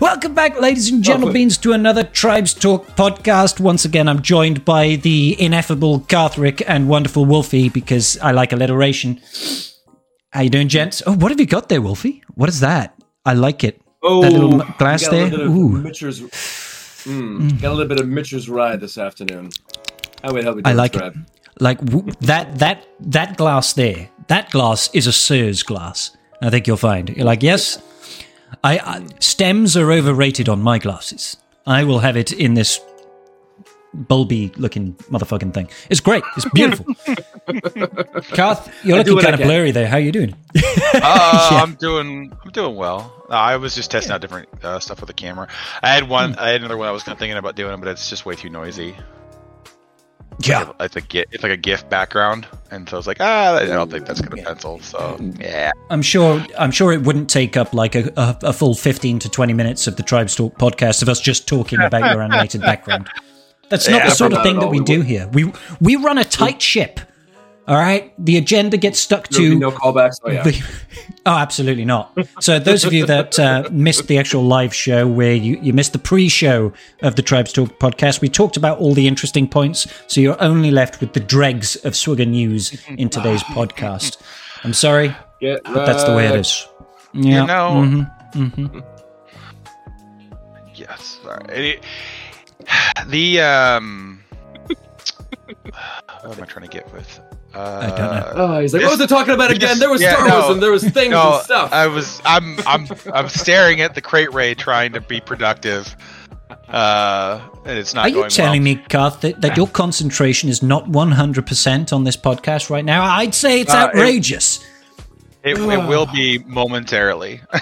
Welcome back, ladies and gentlemen, to another Tribe Talks podcast. Once again, I'm joined by the ineffable Carthrick and wonderful Wolfie because I like alliteration. How you doing, gents? Oh, what have you got there, Wolfie? What is that? I like it. Oh, that little glass got a there. little bit of Ooh, Michter's, mm, got a little bit of Michter's ride this afternoon. How would help you I like it. Like w- that. That that glass there. That glass is a Sir's glass. I think you'll find. You're like, yes, I, I stems are overrated on my glasses. I will have it in this bulby looking motherfucking thing. It's great. It's beautiful. Carth, you're I looking kind of blurry there. How are you doing? Uh, Yeah. I'm doing. I'm doing well. Uh, I was just testing out different uh, stuff with the camera. I had one. Hmm. I had another one I was kind of thinking about doing, but it's just way too noisy. Yeah. It's a GIF, it's like a GIF background, and so I was like, ah, I don't think that's gonna pencil. So yeah, I'm sure. I'm sure it wouldn't take up like a, a, a full 15 to 20 minutes of the Tribe Talks podcast of us just talking about your animated background. That's not Yeah, the sort of thing that we We do here. We we run a tight ship. All right, the agenda gets stuck There'll be to no callbacks. Oh yeah. the- oh, absolutely not. So, those of you that uh, missed the actual live show, where you, you missed the pre show of the Tribe Talks podcast, we talked about all the interesting points. So, you're only left with the dregs of Swigger news in today's podcast. I'm sorry, Get but that's the way it is. Yeah. you know, mhm. yes. Sorry. It- the um, what am I trying to get with? Uh, I don't know. Oh, he's like, This- what was it talking about again? just- there was yeah, Star no. And there was things No, and stuff. I was. I'm. I'm. I'm staring at the Krayt ray, trying to be productive. Uh, and it's not. Are you telling well. me, Carth, that, that your concentration is not 100% on this podcast right now? I'd say it's Uh, outrageous. It, it will be momentarily.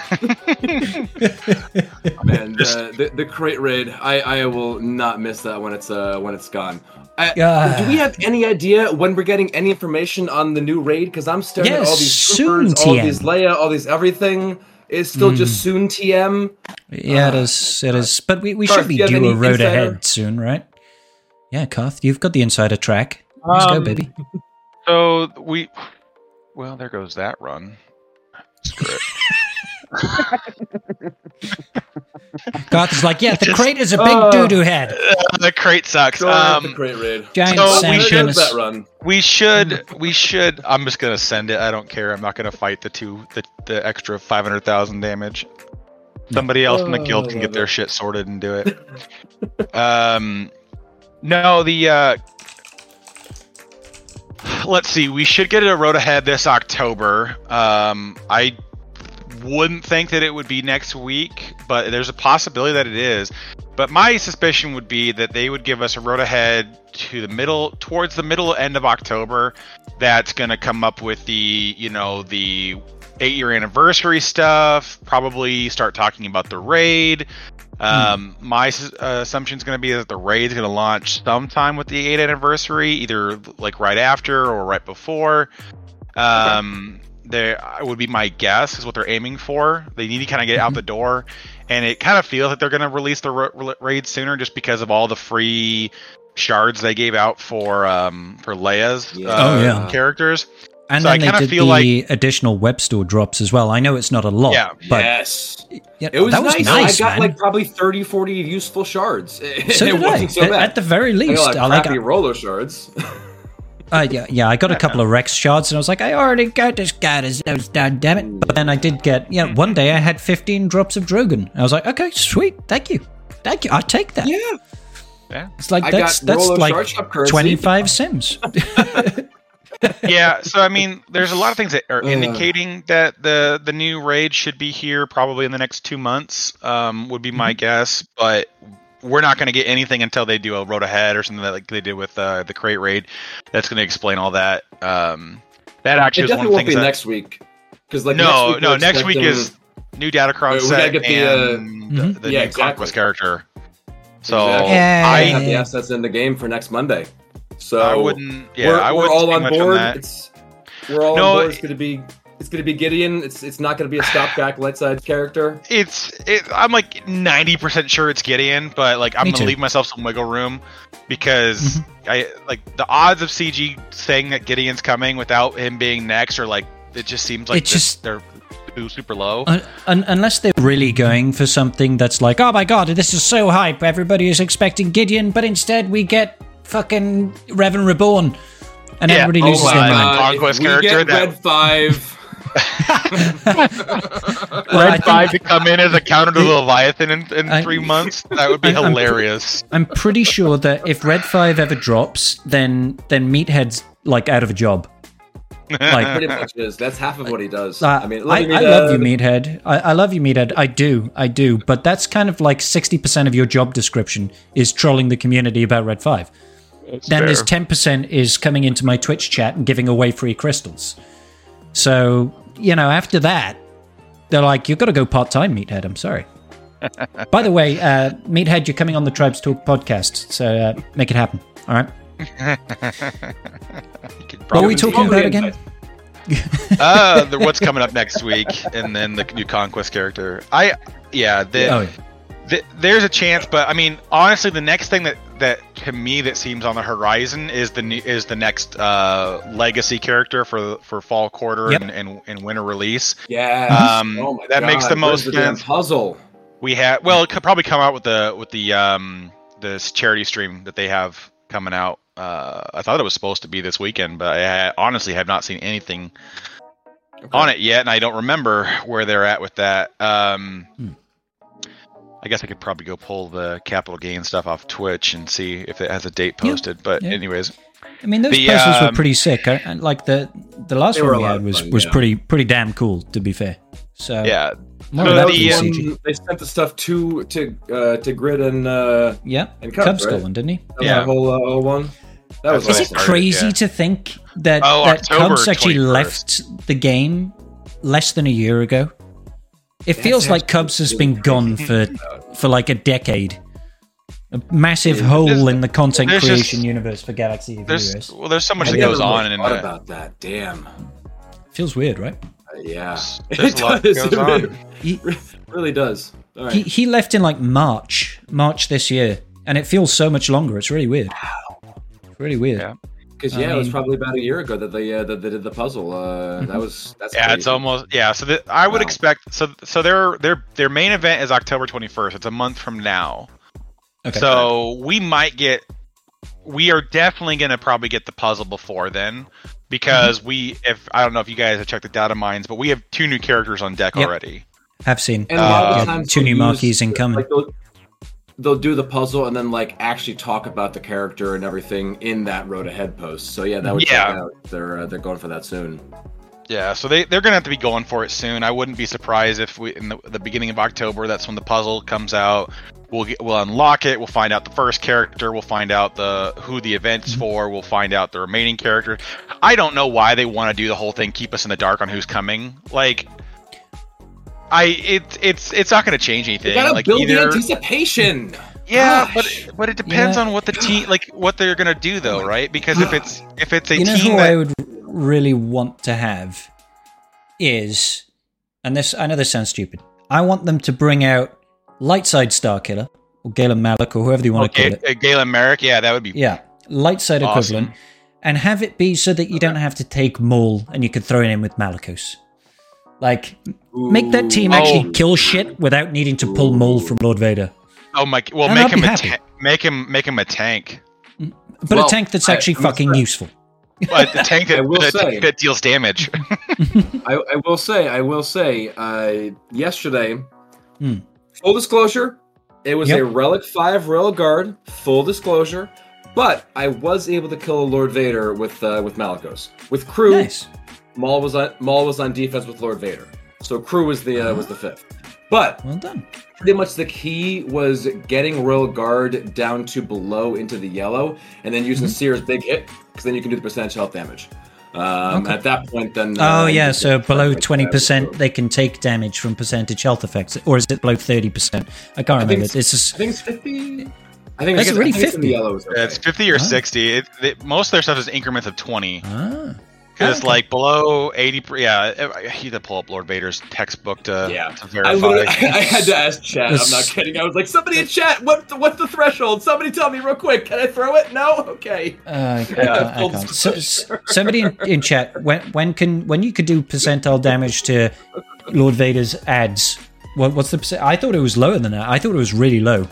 Man, the, the the Krayt raid. I I will not miss that when it's uh when it's gone. I, Yeah. do we have any idea when we're getting any information on the new raid? Because I'm staring at all Yes, these soon, troopers, all TM. these Leia, all these everything. It's still just soon TM. Yeah, it is. It is. But we, we Carth, should be do due a road insider? ahead soon, right? Yeah, Carth, you've got the insider track. Let's go, Um, baby. So we, well, there goes that run. Screw it. Carth is like, yeah, the Just- Krayt is a big Oh. doo doo head. the Krayt sucks. Sorry about the Um, Krayt raid. Giant So we sand should- that run. we should, we should. I'm just gonna send it. I don't care. I'm not gonna fight the two, the, the extra five hundred thousand damage. Somebody else in the guild can Oh, get their shit sorted and do it. um, no, the uh, let's see. We should get a road ahead this October. Um, I wouldn't think that it would be next week, but there's a possibility that it is. But my suspicion would be that they would give us a road ahead to the middle, towards the middle end of October. That's going to come up with the, you know, the eight year anniversary stuff. Probably start talking about the raid. Um, my uh, assumption is going to be that the raid is going to launch sometime with the 8th anniversary, either like right after or right before. Um, there would be my guess is what they're aiming for. They need to kind of get out the door, and it kind of feels like they're going to release the ra- ra- raid sooner just because of all the free shards they gave out for um for Leia's Yeah. uh, Oh, yeah. characters. And So I then they did feel the additional web store drops as well. I know it's not a lot, Yeah. but yes. yeah, It was that was nice. nice, I got man. like probably 30, 40 useful shards. so it did I. wasn't so At- bad. At the very I got least, like I like. crappy roller shards. Uh, yeah, yeah, I got a couple of Rex shards, and I was like, I already got this guy. This, those, God damn it! But then I did get, yeah, one day I had 15 drops of Drogon. I was like, okay, sweet, thank you, thank you. I'll take that. yeah. Yeah. It's like I that's that's like shard shop currency. 25 sims. yeah so i mean there's a lot of things that are Ugh. indicating that the the new raid should be here probably in the next two months um would be my Mm-hmm. guess but we're not going to get anything until they do a road ahead or something that like they did with uh, the Krayt raid that's going to explain all that um that actually is one definitely of the won't be that, next week. Because like no next no next week expecting- is new Datacron we set get the, uh, and Mhm. the, the Yeah, new exactly. conquest character so Exactly. I i have the assets in the game for next Monday. So i wouldn't yeah we're, i we're wouldn't all speak on much on board. that. It's we're all No, on board. It's gonna be it's gonna be Gideon. It's it's not gonna be a stopback light side character. it's it, I'm like 90% sure it's Gideon, but like I'm Me gonna too. leave myself some wiggle room because mm-hmm. I like the odds of CG saying that Gideon's coming without him being next are like it just seems like It this- just- they're too super low. Un- un- unless they're really going for something that's like, oh my god, this is so hype. Everybody is expecting Gideon, but instead we get fucking Revan Reborn, and Yeah. everybody Oh loses my their God. mind. Conquest if we character get that- Red Five. I Red think- Five to come in as a counter to the Leviathan in, in I- three months. That would be I- I'm pre- hilarious. I'm pretty sure that if Red Five ever drops, then then Meathead's like out of a job. Like Pretty much is. That's half of what he does. Uh, I mean, I, I love you, Meathead. I, I love you, Meathead. I do, I do. But that's kind of like sixty percent of your job description is trolling the community about Red Five. Then there's ten percent is coming into my Twitch chat and giving away free crystals. So you know, after that, they're like, "You've got to go part time, Meathead." I'm sorry. By the way, uh, Meathead, you're coming on the Tribe Talks podcast, so uh, make it happen. All right. What are we talking about again? uh, the, what's coming up next week, and then the new conquest character. I, yeah, the, Oh, yeah. the, there's a chance, but I mean, honestly, the next thing that that to me that seems on the horizon is the new, is the next uh, legacy character for for fall quarter Yep. and, and and winter release. Yeah. Um, oh that God, makes the most the sense. puzzle. We have well, it could probably come out with the with the um this charity stream that they have coming out. Uh, I thought it was supposed to be this weekend, but I honestly have not seen anything on it yet, and I don't remember where they're at with that. Um, Hmm. I guess I could probably go pull the capital gain stuff off Twitch and see if it has a date Yeah, posted. But yeah. anyways, I mean, those The, puzzles were um, pretty sick. I, I- like the the last one a we had was fun, was yeah. pretty pretty damn cool. To be fair, so yeah, more So of that that the, than the CG. one they sent the stuff to to uh, to Grid and uh, Yeah, and Cub Cubs, Skull right? one, didn't he? that was Yeah. that whole uh, whole one. That was Is what it started, crazy yeah. to think that Oh, that October Cubs actually 21st. left the game less than a year ago? It feels like Cubs has been gone for for like a decade. A massive hole in the content creation just- universe for Galaxy of there's Heroes. well, there's so much I that goes on in thought the, about that. Damn. Feels weird, right? Uh, yeah. There's it a lot does. It really- He, really does. All right. he he left in like March, March this year, and it feels so much longer. It's really weird. It's really weird. Yeah. Because I yeah, it was probably about a year ago that they uh, that they did the puzzle. Uh, That was that's Yeah, it's almost yeah. So the, I would Wow. expect so so their their their main event is October 21st. It's a month from now. Okay. So we might get we are definitely going to probably get the puzzle before then because Mm-hmm. we if I don't know if you guys have checked the data mines, but we have two new characters on deck Yep. already. Have seen. And a lot of Uh, the times two new use, marquees incoming. Like they'll, they'll do the puzzle and then like actually talk about the character and everything in that road ahead post. So yeah, that would Yeah. check out. They're uh, they're going for that soon. Yeah, so they they're going to have to be going for it soon. I wouldn't be surprised if we in the, the beginning of October that's when the puzzle comes out. We'll get, we'll unlock it. We'll find out the first character. We'll find out the who the event's Mm-hmm. for. We'll find out the remaining characters. I don't know why they want to do the whole thing, keep us in the dark on who's coming. Like, I it it's it's not going to change You anything. gotta like build the anticipation. yeah, Gosh. but but it depends Yeah. on what the team like what they're going to do though, right? Because if it's if it's a you know team who that I would really want to have is, and this I know this sounds stupid. I want them to bring out Lightside Starkiller or Galen Malik or whoever you want to okay, call it. uh, Galen Marek, yeah, that would be Yeah, Lightside Awesome. equivalent, and have it be so that you don't have to take Maul and you can throw it in with Malicos. Like, make that team actually Oh. kill shit without needing to pull Maul from Lord Vader. Oh my! Well, And make I'd him a happy. ta- make him make him a tank. But Well, a tank that's actually I fucking say- useful. But the tank I that, will the say- that deals damage. I, I will say, I will say, uh, yesterday, Hmm. full disclosure, it was Yep. a Relic 5 Royal Guard, full disclosure, but I was able to kill a Lord Vader with uh, with Malicos. With crew, Nice. Maul was on Maul was on defense with Lord Vader. So crew was the uh, was the fifth. But Well done. pretty much the key was getting Royal Guard down to below into the yellow, and then Mm-hmm. using Cere's big hit, because then you can do the percentage health damage. Um, Okay. At that point, then. Oh uh, yeah, so below twenty percent, they can take damage from percentage health effects, or is it below thirty percent? I can't I think remember. it's, It's just I think it's fifty. I think it's, already I think in 50. the yellow. is it's fifty or Oh. sixty. It, it, most of their stuff is increments of twenty. ah, Because Okay. like below eighty, per- yeah. I had to pull up Lord Vader's textbook to, Yeah. to I, verify. literally, I had to ask chat. I'm not kidding. I was like, somebody in chat, what the, what's the threshold? Somebody tell me real quick. Can I throw it? No. Okay. uh, I can't. I. So, somebody in, in chat, when when can when you could do percentile damage to Lord Vader's ads. What, what's the percent? I thought it was lower than that. I thought it was really low.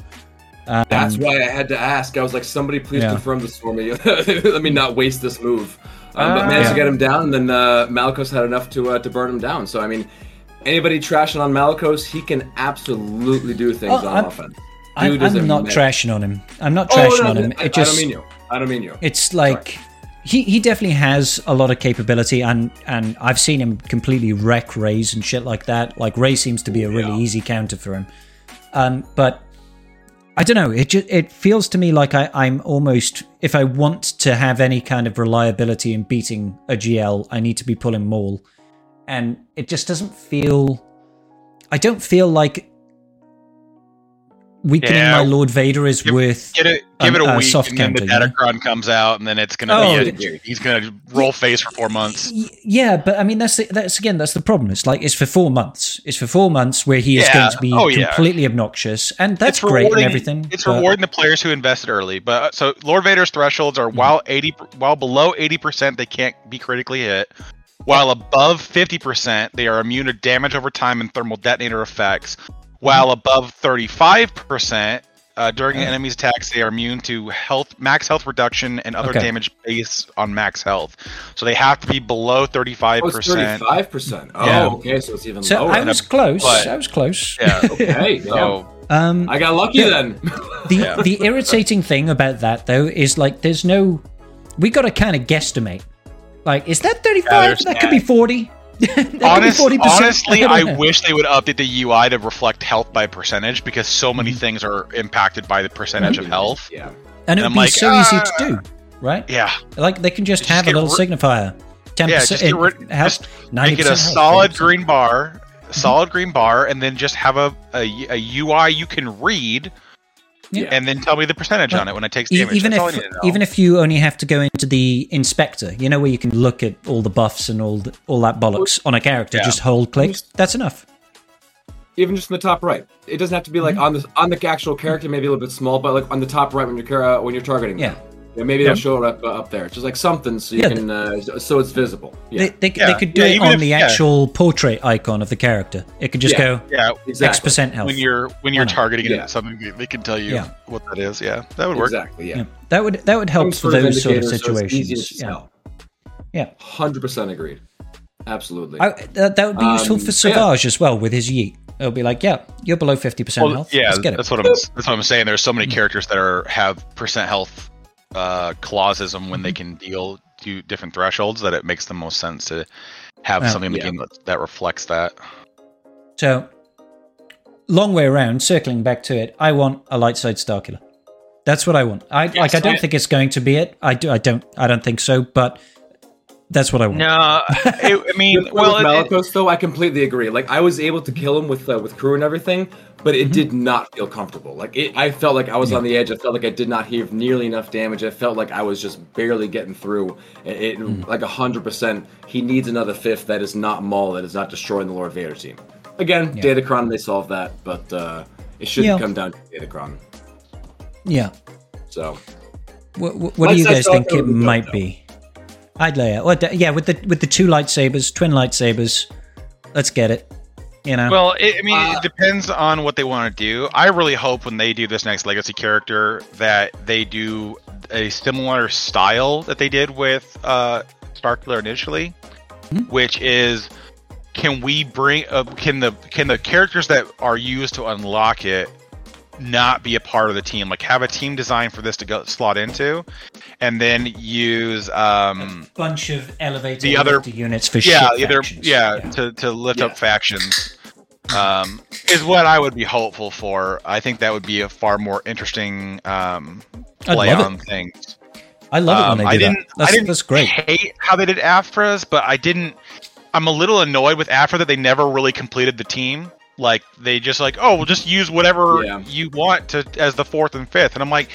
That's why I had to ask. I was like, somebody please Yeah. confirm this for me. Let me not waste this move. Um, but managed Yeah. to get him down, and then uh, Malicos had enough to uh, to burn him down. So I mean, anybody trashing on Malicos, he can absolutely do things Oh, on I'm- offense. I'm, I'm not man. trashing on him. I'm not Oh, trashing no, on him. I, It just I don't mean you. I don't mean you. it's like he he definitely has a lot of capability and and I've seen him completely wreck Reys and shit like that. Like Rey seems to be a really Yeah. easy counter for him. Um, but I don't know. It just it feels to me like I, I'm almost if I want to have any kind of reliability in beating a GL, I need to be pulling Maul, and it just doesn't feel. I don't feel like weakening Yeah. my Lord Vader is Give- worth. Give it, give Um, it a week, soft and then the counter, you know? Datacron comes out, and then it's gonna Oh, be a, he's gonna roll face for four months. Yeah, but I mean that's the, that's again that's the problem. It's like it's for four months. It's for four months where he is Yeah. going to be Oh, yeah. completely obnoxious, and that's It's great and everything. It's but- rewarding the players who invested early. But uh, so Lord Vader's thresholds Mm-hmm. are while eighty, while below eighty percent, they can't be critically hit. While above fifty percent, they are immune to damage over time and thermal detonator effects. While above thirty-five percent, uh, during Yeah. enemies' attacks, they are immune to health, max health reduction, and other Okay. damage based on max health. So they have to be below thirty-five Oh, it's percent. thirty-five percent. Oh, Yeah. okay, so it's even So lower. I was close. but- I was close. Yeah. okay, So Um, I got lucky Yeah. then. the Yeah. the irritating thing about that though is like there's no. We got to kind of guesstimate. Like, is that 35? Yeah, there's that could be forty. That could be Honest, honestly, I wish they would update the UI to reflect health by percentage because so many Mm-hmm. things are impacted by the percentage of health. Yeah. and it I'm would be like, so easy to ah. do, right? Yeah, Like they can just Just have a little rid- signifier. Ten yeah. percent Just get rid, health. just Ninety make it a percent solid green bar, a solid green bar, and then just have a, a, a UI you can read, Yeah. and then tell me the percentage on it when it takes E- damage. even That's if need to know. even if you only have to go into the inspector, you know where you can look at all the buffs and all the, all that bollocks on a character. Yeah. Just hold click. That's enough. Even just in the top right. It doesn't have to be Mm-hmm. like on the on the actual character, maybe a little bit small, but like on the top right when you're uh, when you're targeting. Yeah. them. Yeah, maybe they'll show it up uh, up there. Just like something so you Yeah, can uh, so it's visible. Yeah, They, they, they could do Yeah, it on if- the yeah. actual portrait icon of the character. It could just Yeah. go yeah, exactly. X percent health. when you're when you're targeting it Yeah. at something, they can tell you Yeah. what that is. Yeah, that would work. Exactly. Yeah. Yeah. That would that would help Some for those sort of indicator so it's situations. yeah. Yeah. Hundred percent agreed. Absolutely. I, that, that would be useful Um, for yeah. Savage as well with his yeet. It'll be like, yeah, you're below fifty percent Well, health. yeah, Let's get it. that's what I'm. That's what I'm saying. There's so many characters that are have percent health uh, clauses on when they Mm-hmm. can deal to different thresholds that it makes the most sense to have Yeah. something in the Yeah. game that, that reflects that. So, long way around, circling back to it, I want a light side Starkiller. That's what I want. I like. I don't I- think it's going to be it. I do. I don't. I don't think so. But that's what I want. No, it, I mean, With, well, with it- it- Malicos, though, I completely agree. Like, I was able to kill him with uh, with crew and everything, but Mm-hmm. it did not feel comfortable. Like, it, I felt like I was on the edge. I felt like I did not have nearly enough damage. I felt like I was just barely getting through. It, it Mm. like hundred percent. He needs another fifth that is not Maul, that is not destroying the Lord Vader team. Again, Datacron, they solved that, but uh, it shouldn't Yeah. come down to Datacron. Yeah. So, What, what, what do you guys think it would be dope, might though. be? I'd lay it. Well, yeah, with the with the two lightsabers, twin lightsabers. Let's get it. You know. well, it, I mean, Uh, it depends on what they want to do. I really hope when they do this next legacy character that they do a similar style that they did with uh, Starkiller initially, Hmm. which is can we bring uh, can the can the characters that are used to unlock it not be a part of the team like have a team design for this to go slot into and then use um bunch of elevated the other- units for yeah shit either factions. yeah, to to lift Yeah. up factions um is what i would be hopeful for i think that would be a far more interesting um I'd play love it. on things I love it Um, when I they do didn't. that. That's, I didn't that's great. hate how they did Aphra's, but I didn't. I'm a little annoyed with Aphra that they never really completed the team. Like they just like, oh, we'll just use whatever Yeah. you want to as the fourth and fifth, and I'm like,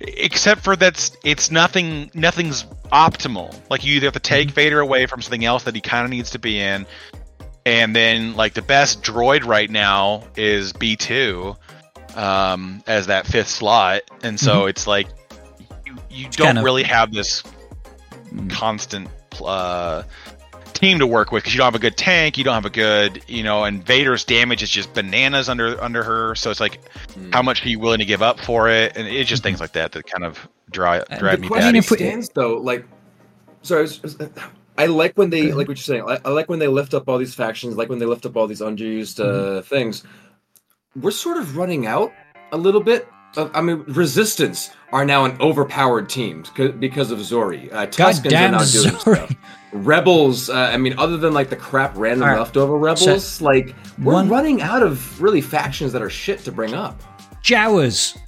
except for that's it's nothing. Nothing's optimal. Like you either have to take Vader away from something else that he kind of needs to be in, and then like the best droid right now is B2 um, as that fifth slot, and so it's like you you don't kind of- really have this constant uh, team to work with because you don't have a good tank, you don't have a good, you know, and Vader's damage is just bananas under under her. So it's like, Hmm. how much are you willing to give up for it? And it's just things like that that kind of drive And drive the me question batty. if we- stands though, like, sorry, I, was- was- I like when they like what you're saying. I, I like when they lift up all these factions, like when they lift up all these underused uh, things. We're sort of running out a little bit. Of, I mean, Resistance are now an overpowered team because of Zorii. Uh, Tuskens are now doing Zorii. stuff. Rebels, uh, I mean, other than like the crap random right. leftover rebels, like we're one- running out of really factions that are shit to bring up. Jawas.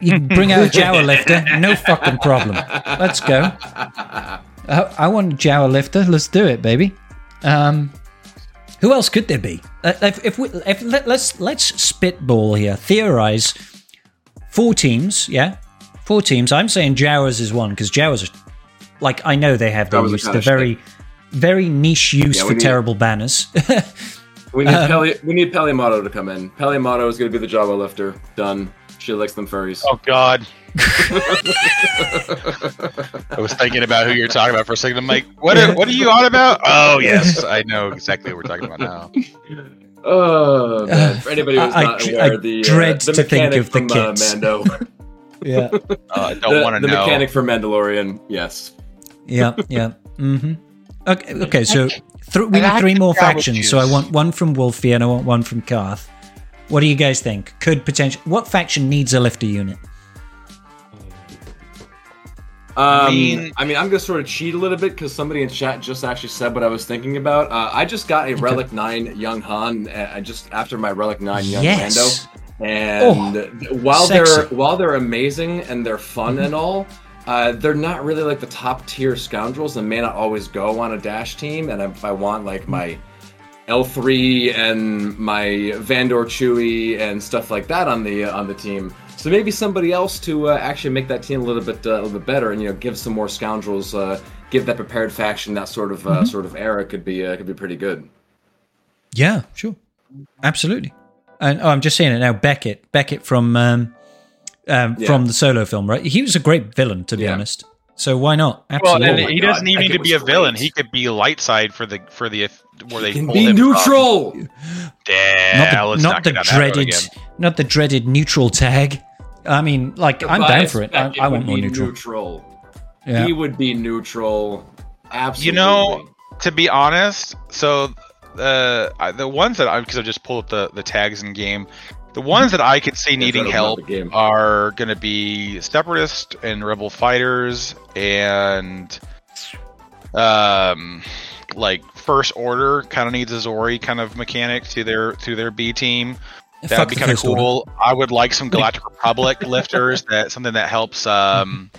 You bring out a Jawa lifter, no fucking problem. Let's go. I, I want a Jawa lifter. Let's do it, baby. Um, who else could there be? Uh, if, if we if let, let's let's spitball here, theorize. Four teams, yeah, four teams. I'm saying Jawas is one because Jawas are like I know they have their use. They're very very niche use Yeah, for need- terrible banners. We need Um, Peli- we need Peli Motto to come in. Peli Motto is going to be the Jawa lifter. Done. She likes them furries. Oh God. I was thinking about who you're talking about for a second. I'm like, what? Are, what are you on about? Oh yes, I know exactly what we're talking about now. Oh, man. For anybody who's I- not I- aware, I the, dread uh, the to think mechanic of the from, uh. Mando. yeah, Uh, I don't the want to know the mechanic for Mandalorian. Yes. yeah, yeah. Mm-hmm. Okay, okay. So th- we I need three more factions. So I want one from Wolfie and I want one from Carth. What do you guys think? Could potential? What faction needs a lifter unit? Um, mean- I mean, I'm gonna sort of cheat a little bit because somebody in chat just actually said what I was thinking about. Uh, I just got a Relic Nine Young Han, uh, just after my Relic Nine Young Yes. Lando, and while sexy. they're while they're amazing and they're fun and all, uh, they're not really like the top tier scoundrels and may not always go on a dash team. And if I want like my L3 and my Vandor Chewy and stuff like that on the uh, on the team. So maybe somebody else to uh, actually make that team a little bit uh, a little bit better and you know give some more scoundrels, uh, give that prepared faction that sort of uh, sort of era could be uh, could be pretty good. Yeah, sure, absolutely. And oh, I'm just saying it now. Beckett, Beckett from um, um, Yeah. from the solo film, right? He was a great villain, to be Yeah. honest. So why not? Well, and Oh he doesn't even need to be a was villain. He could be light side for the for the where they Can pull be him neutral. Damn, not the, let's not not the get on that road dreaded, not the dreaded neutral tag. I mean, like I'm down for it. I, Beckett I want more neutral. neutral. Yeah. He would be neutral. Absolutely. You know, to be honest, so uh, the ones that I because I just pulled up the the tags in game, the ones that I could see needing try to open up help are going to be separatist and rebel fighters and um like first order kind of needs a Zorii kind of mechanic to their to their B team. That would be kind of first order. cool. I would like some Galactic Republic lifters. That something that helps um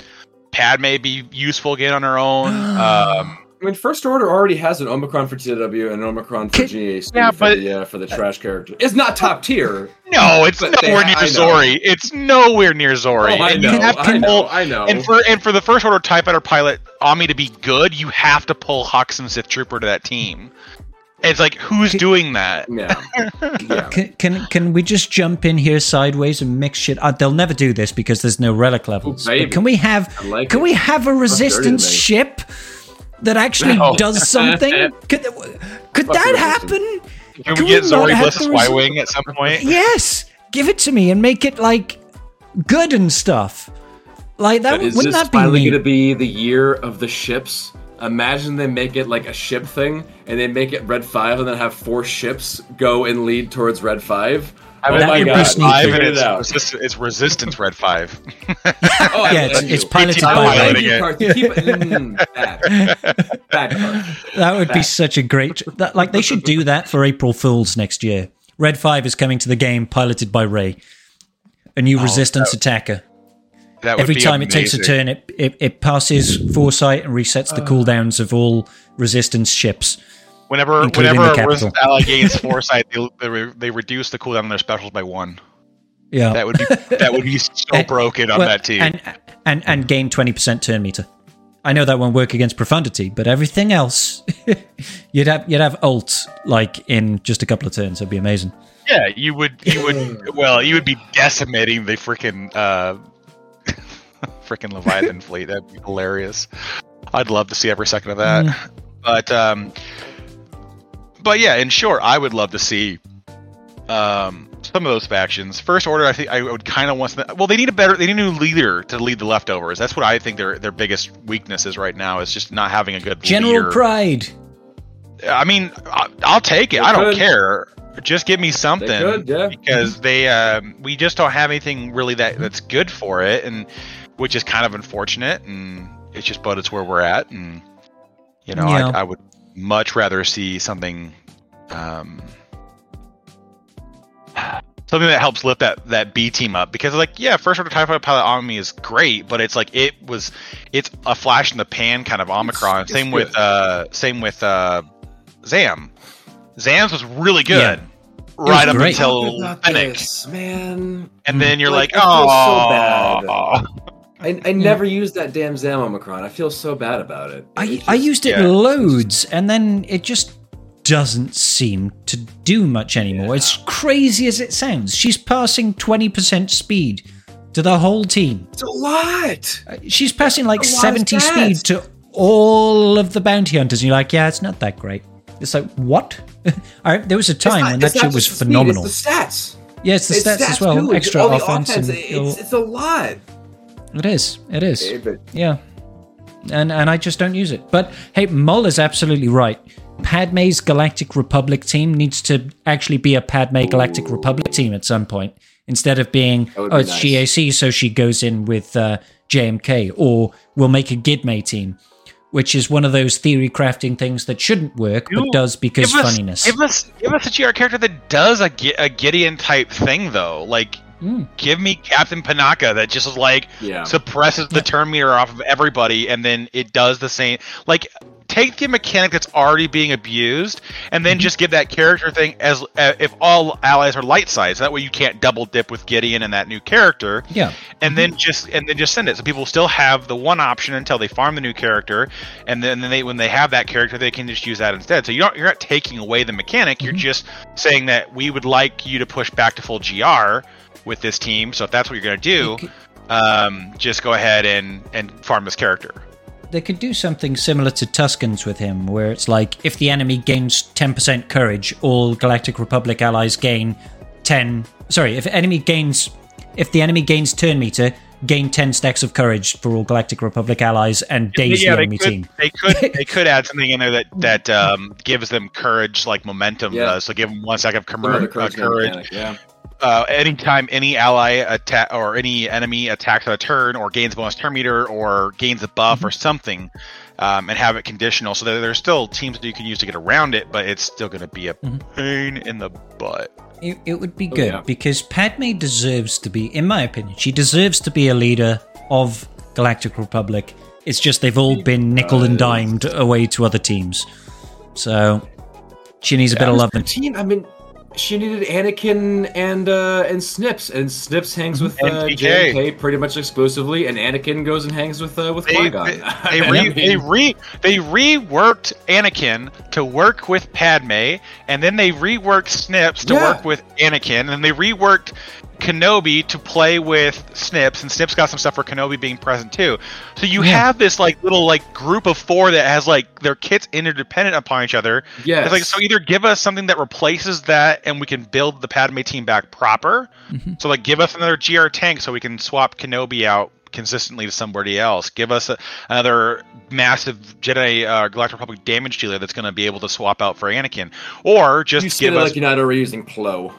Padme be useful again on her own. Um I mean, First Order already has an Omicron for TW and an Omicron for Can- GAC Yeah, for but- the uh, for the trash character. It's not top tier. No, it's But they- nowhere I near know. Zorii. It's nowhere near Zorii. Oh, I and know, you have to I know, I know. And for and for the first order Tie Fighter pilot Ami to be good, you have to pull Hux and Sith Trooper to that team. It's like who's doing that? Yeah, yeah. Can, can can we just jump in here sideways and mix shit? Uh, they'll never do this because there's no relic levels. baby. but can we have like can it. we have a resistance me. ship that actually No. does something? could could Fuck that happen? Can, Can we get we not Zorii the Y Wing at some point? Yes, give it to me and make it like good and stuff. Like that But is wouldn't this that be finally neat? going to be the year of the ships? Imagine they make it like a ship thing, and they make it Red Five, and then have four ships go and lead towards Red Five. Oh That my would be god, sneaky. Five figured and it it's, out. it's resistance red five. Oh, I Yeah, it's- love it's you. piloted by love it. Carth. You keep mm, mm, mm, bad. Bad card. That would be such a great. That, like they should do that for April Fools next year. Red Five is coming to the game, piloted by Rey, a new oh, resistance attacker. That would Every be time it takes a turn, it, it it passes foresight and resets the uh. cooldowns of all resistance ships. Whenever including whenever the resistance ally gains foresight, they, they, re- they reduce the cooldown on their specials by one. Yeah, That would be that would be so broken on well, that team. and and and gain twenty percent turn meter. I know that won't work against profundity, but everything else, you'd have you'd have ult like in just a couple of turns. It'd be amazing. Yeah, you would. You would. well, you would be decimating the freaking uh, freaking Leviathan fleet. That'd be hilarious. I'd love to see every second of that. But um, but yeah, in short, I would love to see um some of those factions. First Order, I think I would kind of want. Some, well, they need a better, they need a new leader to lead the leftovers. That's what I think their their biggest weakness is right now. Is just not having a good General leader. Pride. I mean, I- I'll take it. They I don't could. care. Just give me something could, yeah. because they um, we just don't have anything really that that's good for it, and which is kind of unfortunate. And it's just, but it's where we're at, and you know, Yeah. I, I would much rather see something, um, something that helps lift that that B team up because like yeah, first order TIE fighter pilot Omni is great, but it's like it was it's a flash in the pan kind of Omicron. it's same good. with uh same with uh Zam. Zam's was really good. Right up great. until Talk about Fennec. this, man. And then you're like, Like, I feel so oh, bad. I, I never used that damn Zam Omicron. I feel so bad about it. I, It's I used it yeah. loads, and then it just doesn't seem to do much anymore. As crazy as it sounds. She's passing 20% speed to the whole team. It's a lot. Uh, She's passing like A lot of 70 speed to all of the bounty hunters. And you're like, yeah, it's not that great. It's like, what? All right, there was a time not- when that shit was just the speed, phenomenal. it's the stats. yeah, it's the It's stats, as well. too. It's Extra all offense. and It's, it's a lot. It is. It is. Okay, but Yeah. And and I just don't use it. But hey, Mull is absolutely right. Padme's Galactic Republic team needs to actually be a Padme Galactic Republic team at some point. Instead of being, oh, be it's nice. GAC, so she goes in with uh, JMK, or we'll make a Gidme team, which is one of those theory crafting things that shouldn't work, but does because give us, funniness. Give us, give us a GR character that does a, a Gideon type thing though. Like, Mm. give me Captain Panaka that just like Yeah. suppresses the turn meter off of everybody, and then it does the same. Like, take the mechanic that's already being abused, and Mm-hmm. then just give that character thing as uh, if all allies are light sides. That way, you can't double dip with Gideon and that new character. yeah. and then just and then just send it so people still have the one option until they farm the new character and then, then they when they have that character they can just use that instead so you don't you're not taking away the mechanic you're just saying that we would like you to push back to full gr with this team so if that's what you're going to do You um, just go ahead and and farm this character they could do something similar to Tuskens with him, where it's like if the enemy gains 10% courage, all Galactic Republic allies gain 10. Sorry, if enemy gains. If the enemy gains turn meter, gain 10 stacks of courage for all Galactic Republic allies and daze the yeah, they enemy could, team. they could they could add something in there that that um, gives them courage like momentum Yeah. does so give them one second of Another commer- uh, courage courage mechanic, Yeah. Uh, anytime any ally attack or any enemy attacks on a turn or gains a bonus turn meter or gains a buff or something, um, and have it conditional. So that there's still teams that you can use to get around it, but it's still going to be a pain in the butt. It, it would be Oh, good yeah. because Padme deserves to be, in my opinion, she deserves to be a leader of Galactic Republic. It's just they've all been nickel and dimed away to other teams. So she needs a bit of love. and- Team. I mean, she needed Anakin and uh, and Snips, and Snips hangs with uh, JK pretty much exclusively, and Anakin goes and hangs with uh, with They, Qui-Gon. they, they, re, they re they reworked Anakin to work with Padme, and then they reworked Snips to Yeah. work with Anakin, and they reworked Kenobi to play with Snips, and Snips got some stuff for Kenobi being present too. So you Yeah. have this like little like group of four that has like their kits interdependent upon each other. Yeah. Like so either give us something that replaces that and we can build the Padme team back proper. So like give us another GR tank so we can swap Kenobi out consistently to somebody else. Give us a, another massive Jedi uh, Galactic Republic damage dealer that's going to be able to swap out for Anakin, or just you give us. like you're not already using Plo.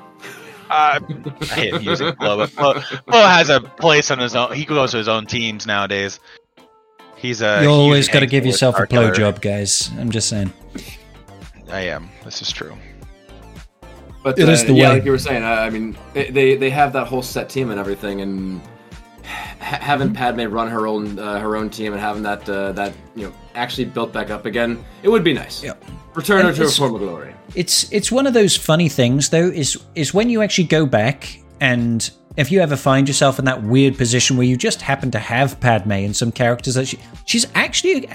Uh, I hate using Flo, but Flo, Flo has a place on his own. He goes to his own teams nowadays. He's a. You he always usually got to give yourself a our killer. blowjob, guys. I'm just saying. I am. This is true. But It uh, is the yeah, way. like you were saying, I, I mean, they, they they have that whole set team and everything, and ha- having. Padme run her own uh, her own team and having that uh, that you know actually built back up again, it would be nice. Yeah. Return her to her former glory. It's it's one of those funny things though. Is is when you actually go back and if you ever find yourself in that weird position where you just happen to have Padme and some characters that she she's actually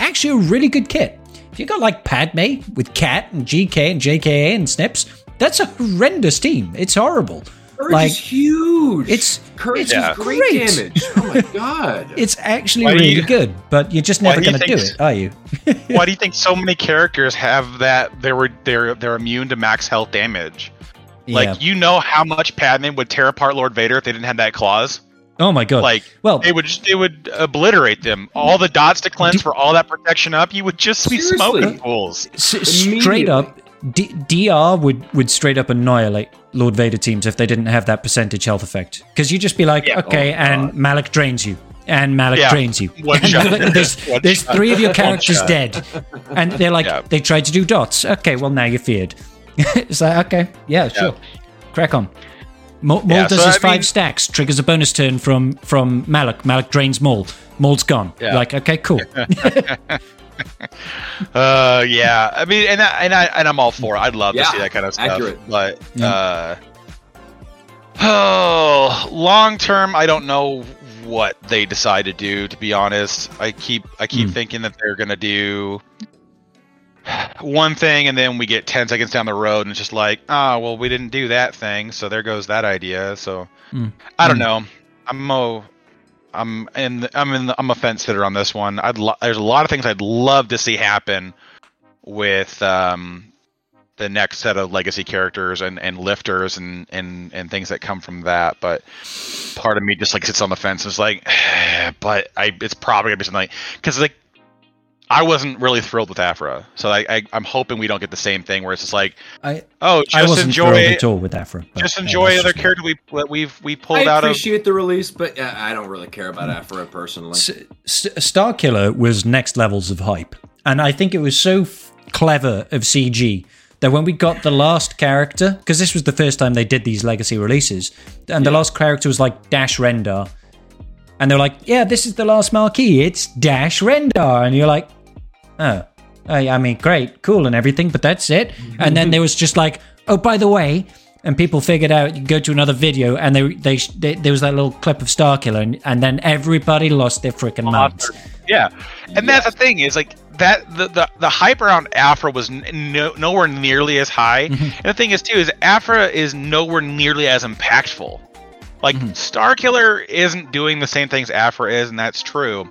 actually a really good kit. If you got like Padme with Cat and GK and JKA and Snips, that's a horrendous team. It's horrible. Courage Like is huge. it's Courage it's Yeah. is great, great. damage. Oh my god. It's actually Why really you- good, but you're just never going to do it, are you? Why do you think so many characters have that? They were they're they're immune to max health damage. yeah. Like you know how much Padme would tear apart Lord Vader if they didn't have that clause. oh my god. Like well, they would just, they would obliterate them. All the dots to cleanse for all that protection up. You would just be smoking fools. s- straight up, D- DR would would straight up annihilate Lord Vader teams if they didn't have that percentage health effect. Because you'd just be like, Yeah. okay, Oh, and God. Malak drains you. And Malak Yeah. drains you. There's there's three of your characters dead, and they're like Yeah. they tried to do dots. Okay, well now you're feared. it's like okay, yeah, sure, crack on. Maul, does so his I five mean- stacks, triggers a bonus turn from from Malak. Malak drains Maul. Maul's gone. Like okay, cool. Uh, yeah. I mean, and I, and I and I'm all for it. I'd love Yeah, to see that kind of stuff. accurate. But Yeah. uh, oh, long term, I don't know what they decide to do. To be honest, I keep I keep Hmm. thinking that they're gonna do one thing, and then we get ten seconds down the road, and it's just like, oh, well, we didn't do that thing, so there goes that idea. So Hmm. I don't Hmm. know. I'm a, I'm in. I'm in. The, I'm a fence sitter on this one. I'd. Lo- there's a lot of things I'd love to see happen with um, the next set of legacy characters and, and lifters and, and and things that come from that. But part of me just like sits on the fence and like, but I. It's probably gonna be something like because like. I wasn't really thrilled with Aphra, so I, I I'm hoping we don't get the same thing where it's just like, I oh, I just wasn't enjoy thrilled it, at all with Aphra. just enjoy that's other just character we that we've we pulled I out of appreciate the release, but uh, I don't really care about Aphra personally. S- S- Star Killer was next levels of hype, and I think it was so f- clever of CG that when we got the last character, because this was the first time they did these legacy releases, and the last character was like Dash Rendar, and they're like, "Yeah, this is the last marquee. It's Dash Rendar," and you're like, "Oh, I, I mean, great, cool, and everything, but that's it." and then there was just like, "Oh, by the way." And people figured out you go to another video, and they, they, they there was that little clip of Starkiller, and, and then everybody lost their freaking minds. Yeah, and that's the thing is like that the the, the hype around Aphra was no, nowhere nearly as high. Mm-hmm. And the thing is too is Aphra is nowhere nearly as impactful. Like Mm-hmm. Starkiller isn't doing the same things Aphra is, and that's true.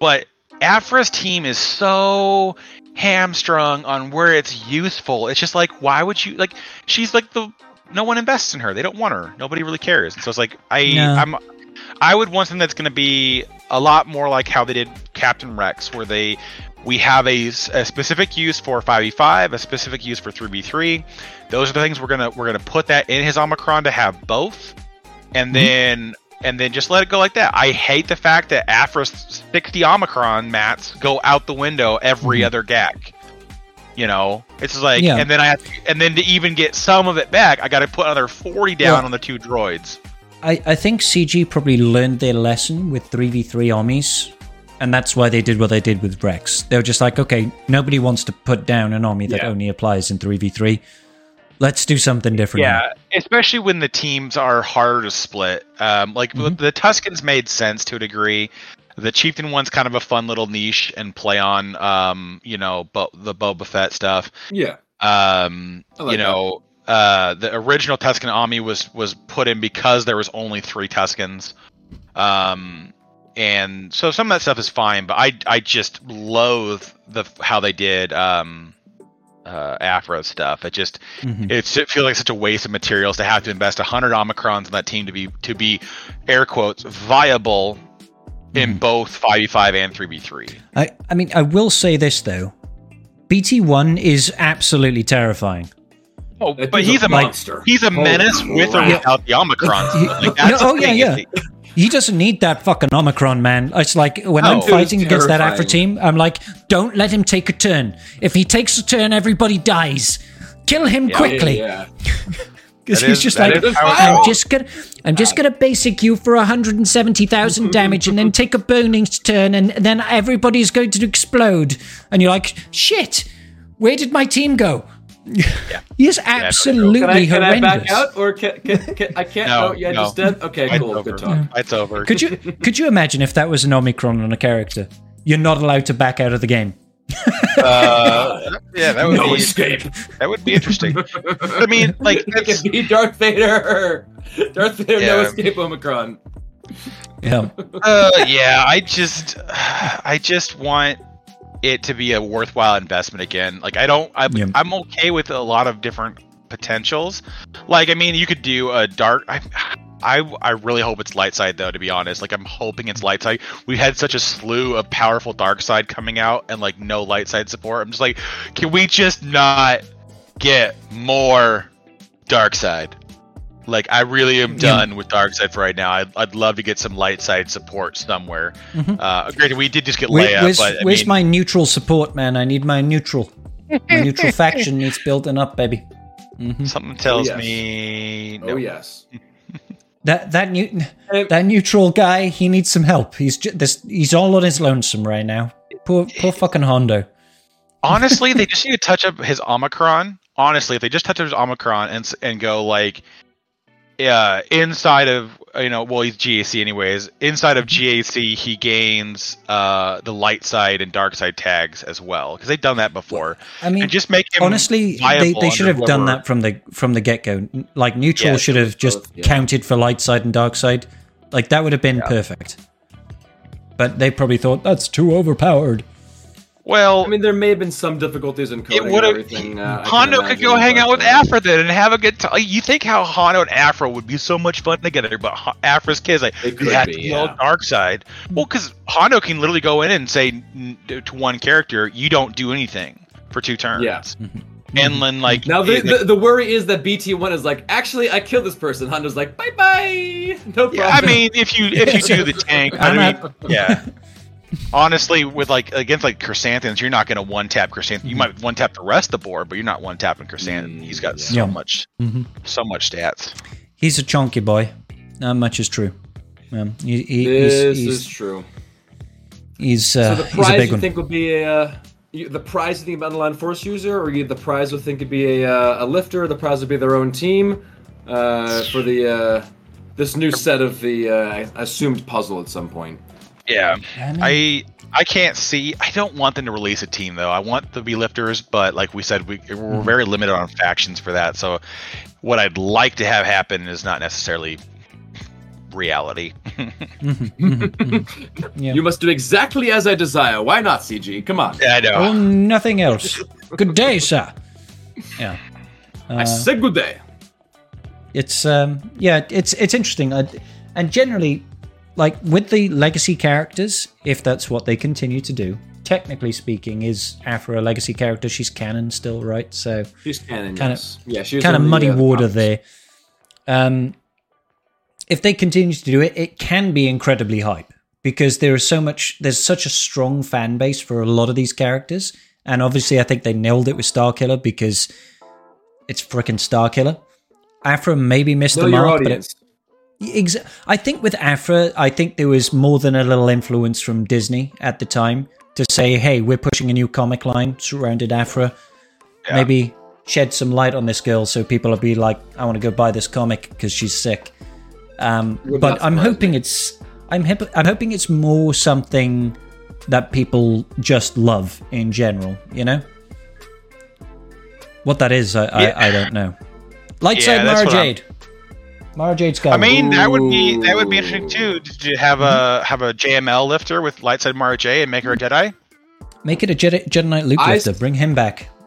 But Aphra's team is so hamstrung on where it's useful. It's just like why would you like? She's like the no one invests in her. They don't want her. Nobody really cares. And so it's like I No. I'm I would want something that's going to be a lot more like how they did Captain Rex, where they we have a, a specific use for 5v5, a specific use for 3v3. Those are the things we're gonna we're gonna put that in his Omicron to have both, and then and then just let it go like that. I hate the fact that Aphra's 60 Omicron mats go out the window every Mhm. other GAC. You know, it's like, Yeah. and then I have to, and then to even get some of it back, I got to put another 40 down Well- on the two droids. I, I think CG probably learned their lesson with 3v3 armies, and that's why they did what they did with Rex. They were just like, okay, nobody wants to put down an army that Yeah. only applies in 3v3. Let's do something different. Yeah, especially when the teams are harder to split. Um, like Mhm. the Tuskens made sense to a degree. The Chieftain one's kind of a fun little niche and play on, um, you know, bo- the Boba Fett stuff. Yeah. Um, like you know, uh, the original Tusken army was was put in because there was only three Tuskens. Um, and so some of that stuff is fine, but I I just loathe the how they did um, uh, Aphra stuff. It just Mhm. it's, it feels like such a waste of materials to have to invest 100 omicrons in that team to be to be air quotes viable in Mhm. both 5v5 and 3v3 I, I mean, I will say this, though. BT1 is absolutely terrifying. oh but he's a a monster. he's a Holy menace with or crap. without the omicrons He- Like, that's oh, yeah, yeah. Is He doesn't need that fucking Omicron, man. It's like when No. I'm fighting against that Aphra team, I'm like, don't let him take a turn. If he takes a turn, everybody dies. Kill him Yeah. quickly. Yeah. Because he's is- just like, is how it I'm just gonna, I'm just gonna basic you for 170,000 damage, and then take a burning turn, and then everybody's going to explode. And you're like, shit, where did my team go? he is absolutely Can I, can I back out or can, can, can I can't? No, oh, yeah, no. just dead. Okay, Fight's cool. over. Good talk. Fight's over Could you could you imagine if that was an Omicron on a character? You're not allowed to back out of the game. Uh, yeah, that would no be escape. that would be interesting. I mean, like it that's, can be Darth Vader. Darth Vader, no escape, Omicron. Yeah. uh, yeah, I just, I just want it to be a worthwhile investment again. Like I don't, I'm, Yeah. I'm okay with a lot of different potentials. Like I mean, you could do a dark. I, I, I really hope it's light side though. To be honest, like I'm hoping it's light side. We had such a slew of powerful dark side coming out and like no light side support. I'm just like, can we just not get more dark side? Like I really am Yeah. done with dark side for right now. I'd, I'd love to get some light side support somewhere. Mhm. Uh, granted, we did just get Where- Leia, where's but I where's mean, my neutral support, man? I need my neutral. My neutral faction needs building up, baby. Mhm. something tells yes. me no. Oh yes. That that new, Um, that neutral guy, he needs some help. He's just this. He's all on his lonesome right now. Poor poor fucking Hondo. Honestly, they just need to touch up his Omicron. Honestly, if they just touch up his Omicron and and go like, uh, inside of you know, well, he's GAC anyways. Inside of GAC, he gains uh the light side and dark side tags as well because they've done that before. I mean, and just make him honestly, they, they should have done that from the from the get go. Like neutral Yeah, should have just yeah. counted for light side and dark side. Like that would have been perfect. But they probably thought that's too overpowered. Well, I mean, there may have been some difficulties in It coding and would have. everything. Uh, Hondo could go hang out with uh, Aphra then and have a good time. You think how Hondo and Aphra would be so much fun together, but Ho- Aphra's kids like It could had be, to be all yeah. dark side. Well, because Hondo can literally go in and say to one character, "You don't do anything for two turns." Yeah. and then like Now the, the the worry is that BT one is like, actually, I killed this person. Hondo's like, bye bye, no problem. Yeah, I mean, if you if you do the tank, I mean, yeah. Honestly, with like against like Chrysanthemums, you're not going to one tap Chrysanthemum. You might one tap the rest of the board, but you're not one tapping Chrysanthemum. Mm, He's got yeah. so Yeah. much, Mhm. so much stats. He's a chunky boy. Not much is true. Um, he, he, this he's is true. he's, uh, So the he's a prize big you one. think would be a uh, you, the prize you think about online force user, or you the prize would think would be a uh, a lifter. The prize would be their own team uh, for the uh, this new set of the uh, assumed puzzle at some point. Yeah, I mean- I I can't see. I don't want them to release a team though. I want the be lifters, but like we said, we we're Mm-hmm. very limited on factions for that. So what I'd like to have happen is not necessarily reality. Yeah. You must do exactly as I desire. Why not, CG? Come on. I know. Oh, nothing else. Good day, sir. Yeah. I Uh, said good day. it's um yeah it's it's interesting I, and generally like with the legacy characters if that's what they continue to do technically speaking is aphra a legacy character she's canon still right so She's canon. Kinda- yeah, she's kind of in the, muddy uh, water comics. there um if they continue to do it it can be incredibly hype because there is so much there's such a strong fan base for a lot of these characters and obviously i think they nailed it with starkiller because it's freaking starkiller aphra maybe missed Know the mark but it, audience. I think with Aphra, I think there was more than a little influence from Disney at the time to say, "Hey, we're pushing a new comic line surrounded Aphra. Yeah. Maybe shed some light on this girl, so people will be like, I want to go buy this comic because she's sick." Um, but I'm hoping me. it's I'm hip- I'm hoping it's more something that people just love in general. You know, what that is, I Yeah. I, I don't know. Light Yeah, side Mara what I'm- Jade. Mara Jade's got. I mean, that would be that would be interesting Ooh. too. To have a mm-hmm. have a JML lifter with Lightside Mara J and make her a Jedi. Make it a Jedi, Jedi Knight Luke I- lifter. Bring him back.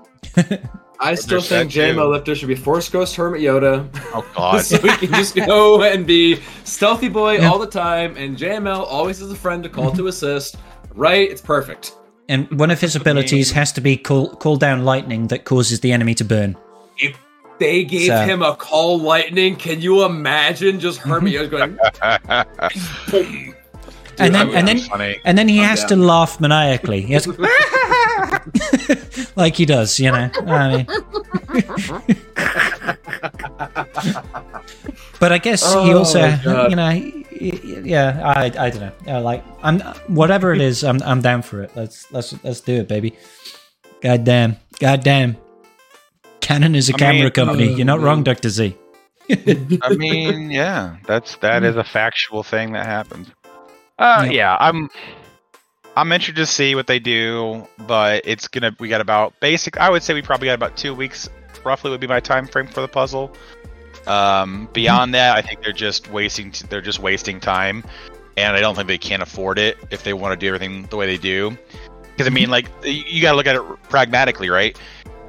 I still think JML too. Lifter should be Force Ghost Hermit Yoda. Oh God. so we can just go and be stealthy boy Yeah. all the time, and JML always has a friend to call to mm-hmm. assist. Right? It's perfect. And one of his abilities has to be call, call down lightning that causes the enemy to burn. If they gave So- him a call lightning, can you imagine just mm-hmm. Hermit Yoda going? boom. and that then would and then funny. and then he I'm has down. to laugh maniacally. He has to, like he does, you know. I mean. but I guess he Oh, also, you know, he- he- yeah. I, I don't know. Yeah, like I'm whatever it is, I'm I'm down for it. Let's let's let's do it, baby. God damn, god damn. Canon is a I camera mean- company. You're not wrong, Doctor Z. I mean, yeah, that's that is a factual thing that happens. Uh, Yep. yeah, I'm. I'm interested to see what they do, but it's gonna. We got about basic. I would say we probably got about two weeks, roughly, would be my time frame for the puzzle. Um, beyond that, I think they're just wasting. They're just wasting time, and I don't think they can afford it if they want to do everything the way they do. Because I mean, like you got to look at it pragmatically, right?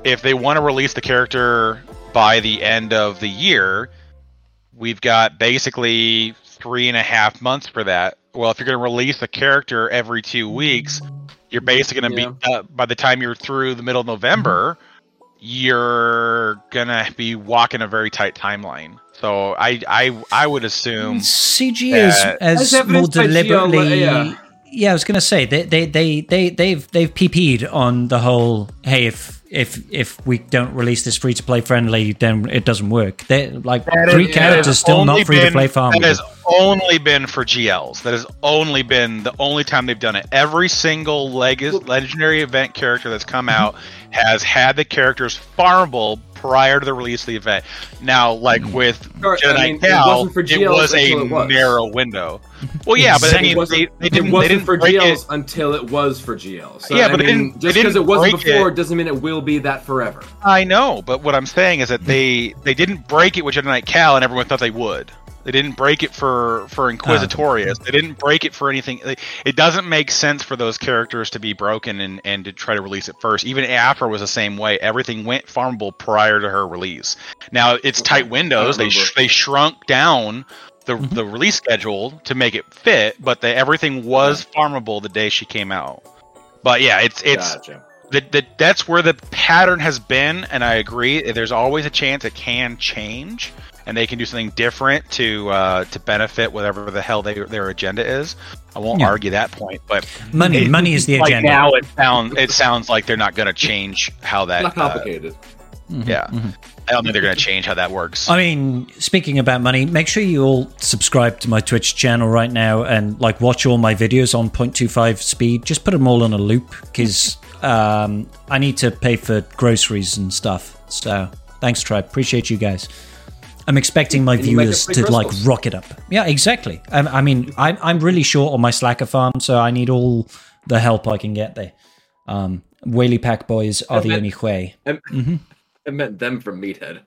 If they want to release the character by the end of the year, we've got basically three and a half months for that. Well, if you're going to release a character every two weeks, you're basically going to Yeah. be uh, by the time you're through the middle of November, you're gonna be walking a very tight timeline. So I I I would assume CG is As as more evidenced by deliberately. GLA. Yeah, I was gonna say they they they they they've they've pp'd on the whole. Hey, if if if we don't release this free to play friendly, then it doesn't work. They like three That characters still only not free to been- play farm. That has only been for GLs. That has only been the only time they've done it. Every single leg- legendary event character that's come out has had the characters farmable prior to the release of the event. Now, like Mm-hmm. with Sure, Jedi I mean, it Cal, wasn't for it was a until it was. narrow window. Well, yeah, but I It mean, wasn't, they, they didn't. wasn't they didn't for GLs it. until it was for GLs. So, Yeah, I but they mean, didn't- just because it wasn't before it. doesn't mean it will be that forever. I know, but what I'm saying is that they they didn't break it with Jedi Knight Cal, and everyone thought they would. They didn't break it for for ah. Inquisitorius. They didn't break it for anything. It doesn't make sense for those characters to be broken and and to try to release it first. Even Aphra was the same way. Everything went farmable prior to her release. Now it's tight windows. They sh- they shrunk down. The, the release schedule to make it fit, but the, everything was farmable the day she came out. But yeah, it's it's Gotcha. that that that's where the pattern has been, and I agree. There's always a chance it can change, and they can do something different to uh, to benefit whatever the hell they, their agenda is. I won't Yeah. argue that point, but money. it- money is the like agenda. now it sounds it sounds like they're not going to change how that. Not uh, complicated. yeah, I don't think they're going to change how that works. I mean, speaking about money, make sure you all subscribe to my Twitch channel right now and like watch all my videos on 0.25 speed. Just put them all on a loop because um, I need to pay for groceries and stuff. So thanks, tribe. Appreciate you guys. I'm expecting my And viewers to play like rock it up. Yeah, exactly. I, I mean, I'm I'm really short on my slacker farm, so I need all the help I can get there. Um, Whaley Pack boys are the man. only way. I, I meant them from Meathead.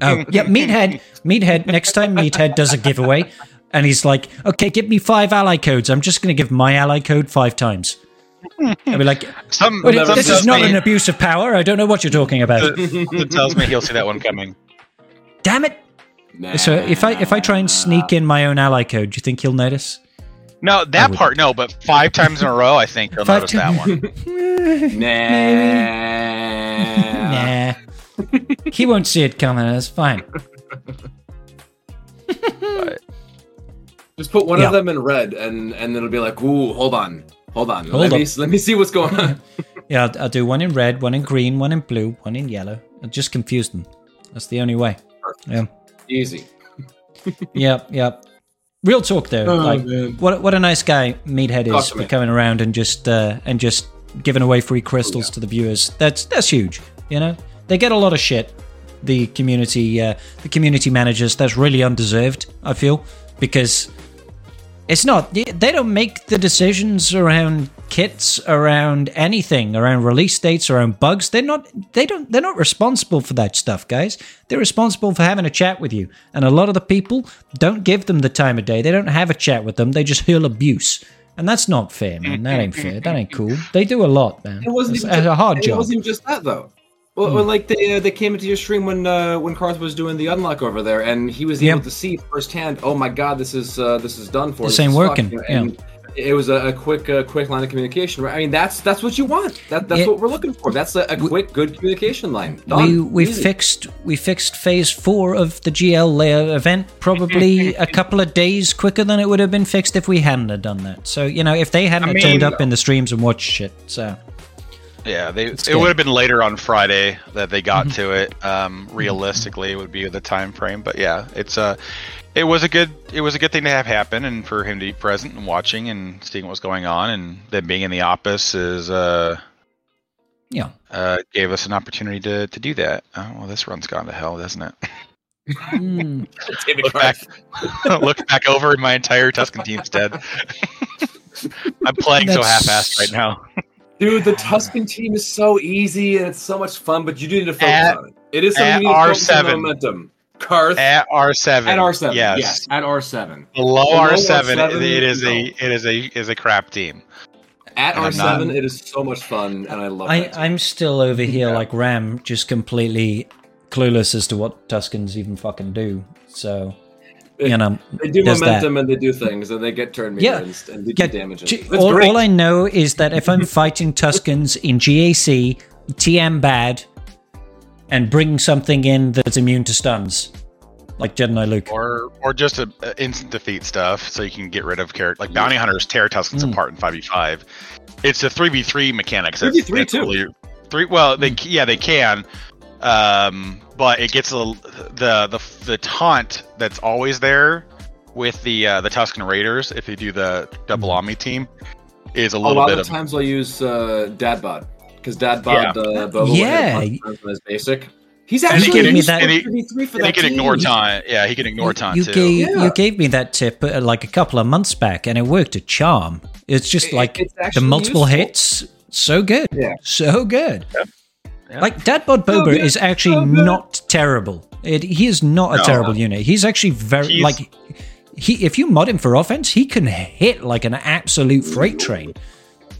Oh, yeah, Meathead. Meathead. Next time Meathead does a giveaway, and he's like, "Okay, give me five ally codes. I'm just going to give my ally code five times." I'll be like, some, "Well, some "This is not me, an abuse of power. I don't know what you're talking about." It tells me he'll see that one coming. Damn it! Nah. So if I if I try and sneak in my own ally code, do you think he'll notice? No, that would- part no, but five times in a row, I think he'll Five notice that one. Nah. Nah. he won't see it coming. That's fine. Just put one Yeah. of them in red, and and it'll be like, ooh, hold on, hold on, Hold let up. me let me see what's going on. Yeah, I'll, I'll do one in red, one in green, one in blue, one in yellow. I'll just confuse them. That's the only way. Yeah. Easy. yep, yep. Real talk though. Oh, like, man. what what a nice guy Meathead is to for me. coming around and just uh, and just giving away free crystals Oh, yeah. to the viewers. That's that's huge. You know, they get a lot of shit. The community, uh, the community managers. That's really undeserved. I feel because it's not. They don't make the decisions around kits, around anything, around release dates, around bugs. They're not. They don't. They're not responsible for that stuff, guys. They're responsible for having a chat with you. And a lot of the people don't give them the time of day. They don't have a chat with them. They just hurl abuse. And that's not fair, man. That ain't fair. That ain't cool. They do a lot, man. It wasn't It's even a hard It job. Hmm. wasn't just that though. Well, well, like they uh, they came into your stream when uh, when Carth was doing the unlock over there, and he was Yeah. able to see firsthand. Oh my God, this is uh, this is done for. This This ain't working, fucked," And it was a, a quick uh, quick line of communication. Right? I mean, that's that's what you want. That that's It- what we're looking for. That's a, a quick, good communication line. we Done. we Easy. fixed we fixed phase four of the GL Leia event probably a couple of days quicker than it would have been fixed if we hadn't have done that. So you know, if they hadn't I have turned up in the streams and watched shit, so Yeah, they, it good. would have been later on Friday that they got Mm-hmm. to it. Um, realistically, it would be the time frame, but yeah, it's uh, it was a good it was a good thing to have happen, and for him to be present and watching and seeing what was going on, and then being in the office is uh, yeah. uh, gave us an opportunity to to do that. Oh well, this run's gone to hell, doesn't it? Mm. David Look Carth. back, look back over, and my entire Tusken team's dead. I'm playing so That's- half-assed right now. Dude, the Tusken team is so easy and it's so much fun, but you do need to focus At- on it. It is something at you need to focus R7. momentum. Carth At R7. at R7. Yes. Yes. at R7. Below Below R7, R7, it is a it is a is a crap team. At R7, it is so much fun, and I love I, that. team. I'm still over here Yeah. like Ram, just completely clueless as to what Tuskens even fucking do. So, you know, They do there's that. momentum and they do things, and they get turn Yeah. meters and, and they Yeah, do damage. All, great. all I know is that if I'm fighting Tuskens in GAC, TM bad, and bring something in that's immune to stuns, like Jedi Luke. Or or just a, a instant defeat stuff, so you can get rid of character like bounty hunters tear Tuskens Mm. apart in five v five. It's a three v three mechanics. 3v3 too. really- Three well, they yeah they can, um, but it gets a the the the taunt that's always there with the uh, the Tusken Raiders if they do the double Omni team is a a little lot bit of of times I'll use uh, Dadbod because Dadbod, uh, Boba will Yeah. hit a bunch of times basic. He's And he actually can- used and he- for and he can team. ignore taunt. Yeah, he can ignore taunt you too. gave Yeah. you gave me that tip uh, like a couple of months back, and it worked a charm. It's just It- like it's the multiple useful. hits, so good, Yeah. so good. Yeah. Like Dadbod Boba good, is actually so not terrible. It, he is not a No. terrible unit. He's actually very He's- like he. If you mod him for offense, he can hit like an absolute freight train.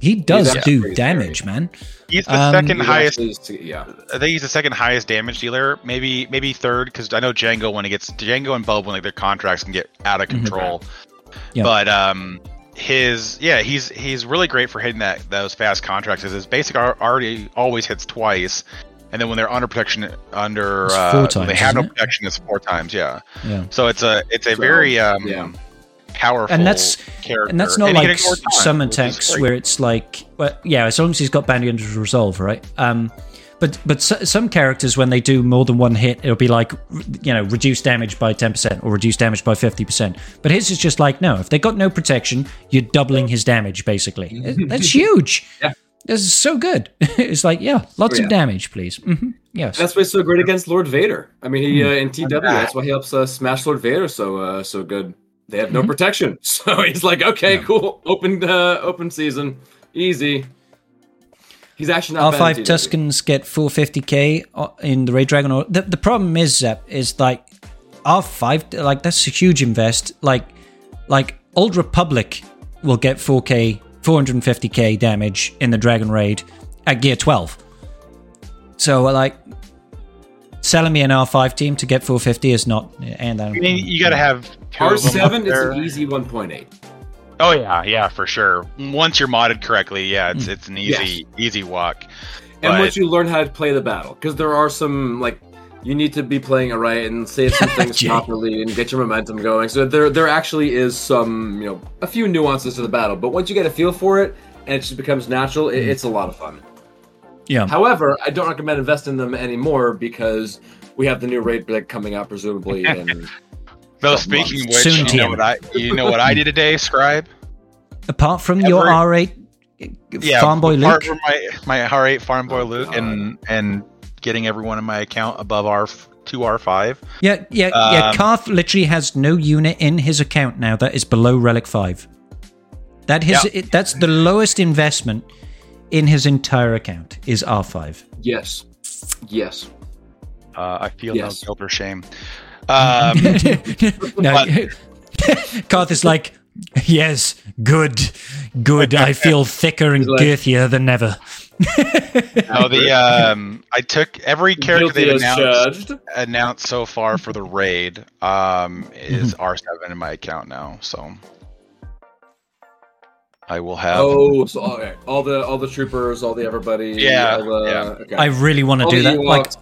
He does He's actually do pretty damage, man. He's the Um, second He's highest actually- yeah. I think he's the second highest damage dealer, maybe maybe third, because I know Jango when he gets Jango and Bulb when like their contracts can get out of control. Yeah. But um, his yeah, he's he's really great for hitting that those fast contracts. 'cause His basic ar- already always hits twice, and then when they're under protection under uh, four when times, they have no isn't it? protection, it's four times. Yeah. Yeah. So it's a it's a So, very um yeah. Powerful And that's- character, And that's not he can like ignore taunt, some attacks where it's like, well, yeah, as long as he's got bounty under resolve, right? Um, but but s- some characters when they do more than one hit, it'll be like, you know, reduce damage by ten percent or reduce damage by fifty percent. But his is just like, no, if they got no protection, you're doubling his damage basically. That's huge. Yeah. This is so good. it's like, yeah, lots Oh, of damage, please. hmm Yes. That's why he's so great against Lord Vader. I mean, he uh, in TW. That's why he helps uh, smash Lord Vader so uh, so good. They have no Mhm. protection, so he's like, okay, Yeah. cool, open uh, open season, easy. He's actually not R5 in Tuskens get four fifty k in the Raid Dragon. Or the, the problem is, Zep, is like R5, like that's a huge invest. Like, like Old Republic will get 4k, 450k damage in the Dragon Raid at Gear 12. So, like, selling me an R5 team to get 450 is not, and I I mean, you got to have two R of them up seven is an easy one point eight. Oh yeah, yeah, for sure. Once you're modded correctly, yeah, it's Mm. it's an easy easy walk. And But- once you learn how to play the battle, because there are some like you need to be playing it right and say some things properly and get your momentum going. So there there actually is some you know a few nuances to the battle, but once you get a feel for it and it just becomes natural, Mm. it, it's a lot of fun. Yeah. However, I don't recommend investing in them anymore because we have the new rate deck coming out presumably in Though Couple speaking of months. which, Soon, you know what I you know what I did today, Scribe? Apart from your R8 Yeah, Farm Boy apart Luke. from my my R8 Farm Boy Oh, Luke God. and and getting everyone in my account above R two R five. Yeah, yeah, yeah. Um, Carth literally has no unit in his account now that is below Relic Five. That his Yeah. it, that's the lowest investment in his entire account is R five. yes. Yes. Uh, I feel Yes. no guilt or shame. Um, no, But- Carth is like, yes, good, good. I feel thicker and like- girthier than ever. no, the um, I took every character they've announced judged. announced so far for the raid um Mm-hmm. is R seven in my account now. So I will have. Oh, so okay. all the all the troopers, all the everybody. Yeah, all the, yeah. Okay. I really want to All do that. Like,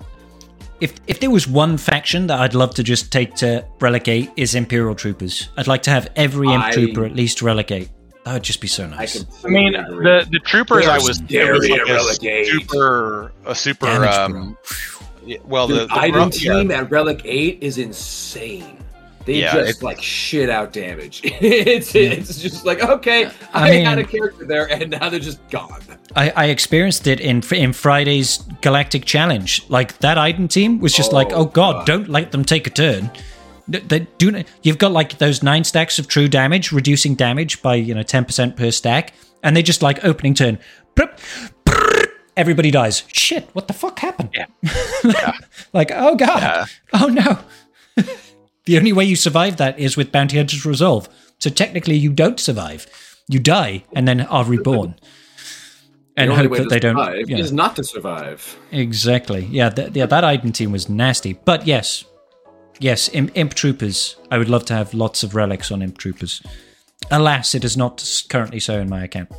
if if there was one faction that I'd love to just take to relegate is Imperial Troopers. I'd like to have every Imp I- Trooper at least relegate. That would just be so nice. can. I mean, the the troopers They are I was, it scary was like to a relegate. super a super Damage, um. Well, the, the, the Iden yeah. team at Relic Eight is insane. They Yeah, just it's- like shit out damage. it's it's just like okay, I, I mean- had a character there, and now they're just gone. I, I experienced it in in Friday's Galactic Challenge. Like that Iden team was just like, Oh, oh god, God. don't let them take a turn. They do. not, You've got like those nine stacks of true damage, reducing damage by you know ten percent per stack, and they just like opening turn. Everybody dies. Shit! What the fuck happened? Yeah. like oh god, Yeah. oh no. The only way you survive that is with Bounty Hunter's Resolve. So technically, you don't survive. You die and then are reborn. And hope that they don't. survive you know. is not to survive. Exactly. Yeah, th- yeah, that Iden team was nasty. But yes, yes, Imp, Imp Troopers. I would love to have lots of relics on Imp Troopers. Alas, it is not currently so in my account.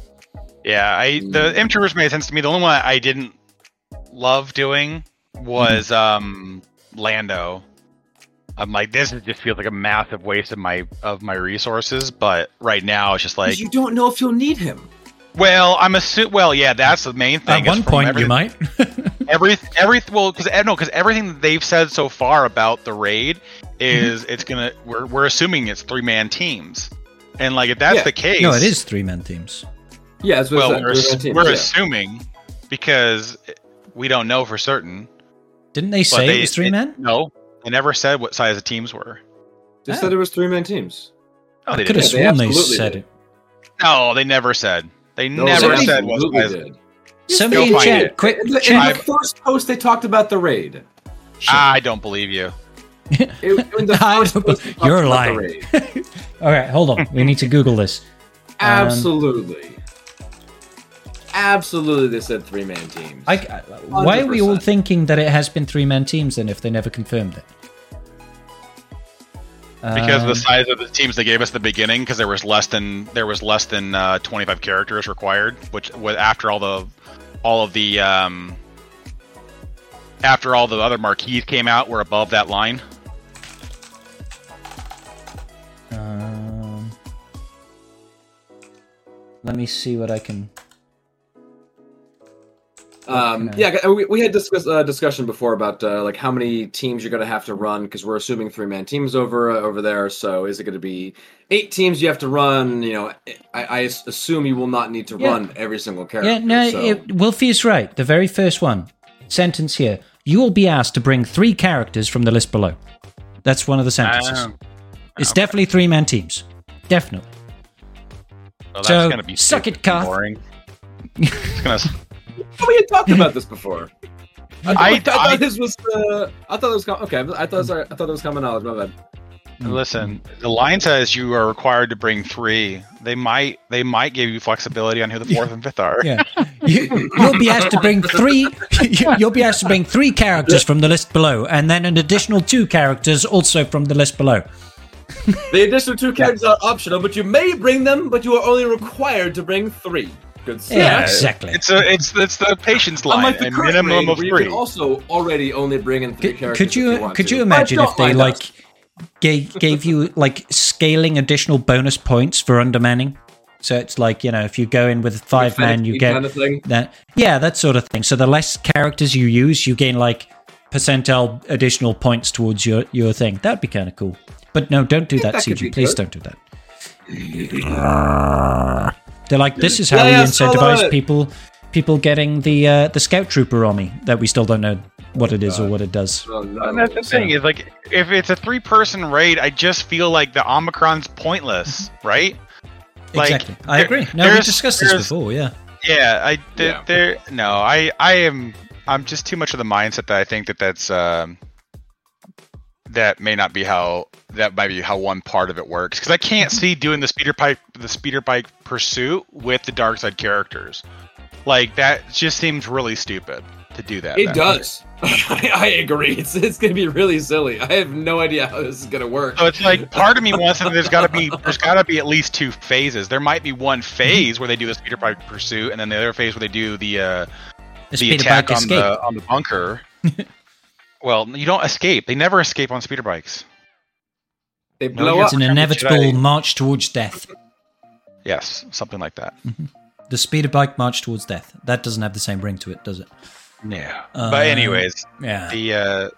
Yeah, I the imp Troopers made sense to me. The only one I didn't love doing was um Lando. I'm like, this is- just feels like a massive waste of my of my resources. But right now, it's just like, you don't know if you'll need him. well, I'm assuming. Well, yeah, that's the main thing. At one point, everything- you might. every every well because eh, no because everything that they've said so far about the raid mm-hmm. is it's gonna we're we're assuming it's three man teams and like if that's Yeah. the case no, it is three man teams. Yeah, that's well we're, ass- teams, we're yeah. assuming because we don't know for certain Didn't they say they, it was three men? no they never said what size the teams were They said it was three man teams. no they I could have didn't they they absolutely said did. it. no they never said they No, never they said what size did. Somebody in chat, it. quick In the, in chat. the first post, they talked about the raid. I don't believe you It, the first don't- post, You're about the lying. raid. All right, hold on. We need to Google this. Absolutely. Absolutely, they said three man teams. I, I- why are we all thinking that it has been three man teams then if they never confirmed it? because Um, the size of the teams they gave us at the beginning because there was less than there was less than uh, 25 characters required which was after all the all of the um after all the other marquees came out we're above that line Um, let me see what I can. Um, Okay. yeah, we, we had discuss, uh, discussion before about uh, like how many teams you're going to have to run because we're assuming three man teams over uh, over there. So is it going to be eight teams you have to run? You know, I, I assume you will not need to Yeah. run every single character. Yeah, no, so- it, Wolfie is right. The very first one sentence here. You will be asked to bring three characters from the list below. That's one of the sentences. Oh, it's definitely three man teams. Definitely. well, that's So, gonna be suck it, Carth. and boring it's gonna we had talked about this before. I, I- I, thought this was uh, I thought it was com- okay. I thought sorry, I thought it was common knowledge. My bad. listen the line says you are required to bring three they might they might give you flexibility on who the fourth and fifth are Yeah. You, you'll be asked to bring three. You'll be asked to bring three characters from the list below, and then an additional two characters also from the list below. The additional two characters are optional, but you may bring them, but you are only required to bring three. Good stuff. Yeah, exactly. it's a it's it's the patience line Unlike the a minimum raid, of where you three can also already only bring in three Could, characters. could if you want could to. you But imagine if they mind like us. gave gave you like scaling additional bonus points for undermanning? So it's like you know if you go in with five man, you get kind of thing? that yeah that sort of thing. So the less characters you use, you gain like percentile additional points towards your your thing. That'd be kind of cool. But no, don't do that, that CG. Please good. don't do that. They're like, this is how Yeah, we yeah, incentivize people people getting the uh, the scout trooper army that we still don't know what it is or what it does. No. And that's the thing is like if it's a three person raid, I just feel like the Omicron's pointless, right? Like, exactly, I there- agree. No, we there's- discussed this before. Yeah, Yeah, I there, Yeah. there no, I I am I'm just too much of the mindset that I think that that's um that may not be how that might be how one part of it works because I can't see doing the speeder bike the speeder bike pursuit with the dark side characters. Like that just seems really stupid to do that. It then. does. I, I agree. It's it's gonna be really silly. I have no idea how this is gonna work. So it's like part of me wants that there's got to be there's got to be at least two phases. There might be one phase where they do the speeder bike pursuit, and then the other phase where they do the uh, the the attack on escape. the on the bunker. well, you don't escape. They never escape on speeder bikes. They No, blow you- up. It's an Should I- inevitable march towards death. Yes, something like that. The speeder bike march towards death. That doesn't have the same ring to it, does it? Yeah. Uh, but anyways, Yeah. the uh,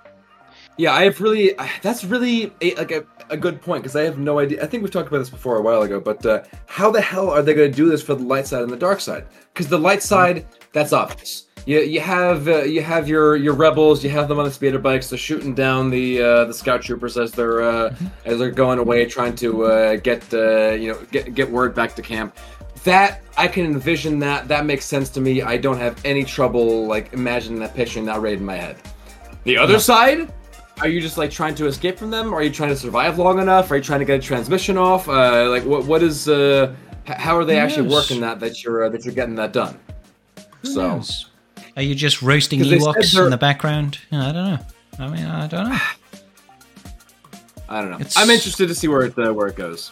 Yeah, I have really. That's really a, like a, a good point because I have no idea. I think we've talked about this before a while ago, but uh, how the hell are they going to do this for the light side and the dark side? Because the light side, that's obvious. You, you have uh, you have your your rebels. You have them on the speeder bikes. They're shooting down the uh, the scout troopers as they're uh, as they're going away, trying to uh, get uh, you know get get word back to camp. That I can envision that. That makes sense to me. I don't have any trouble like imagining that picturing that raid in my head. The other side, are you just like trying to escape from them? Are you trying to survive long enough? Are you trying to get a transmission off? Uh, like what what is uh, how are they actually Yes. working that that you're uh, that you're getting that done? Who So knows? Are you just roasting 'Cause they said Ewoks in the background? I don't know. I mean, I don't know. I don't know. It's- I'm interested to see where it uh, where it goes.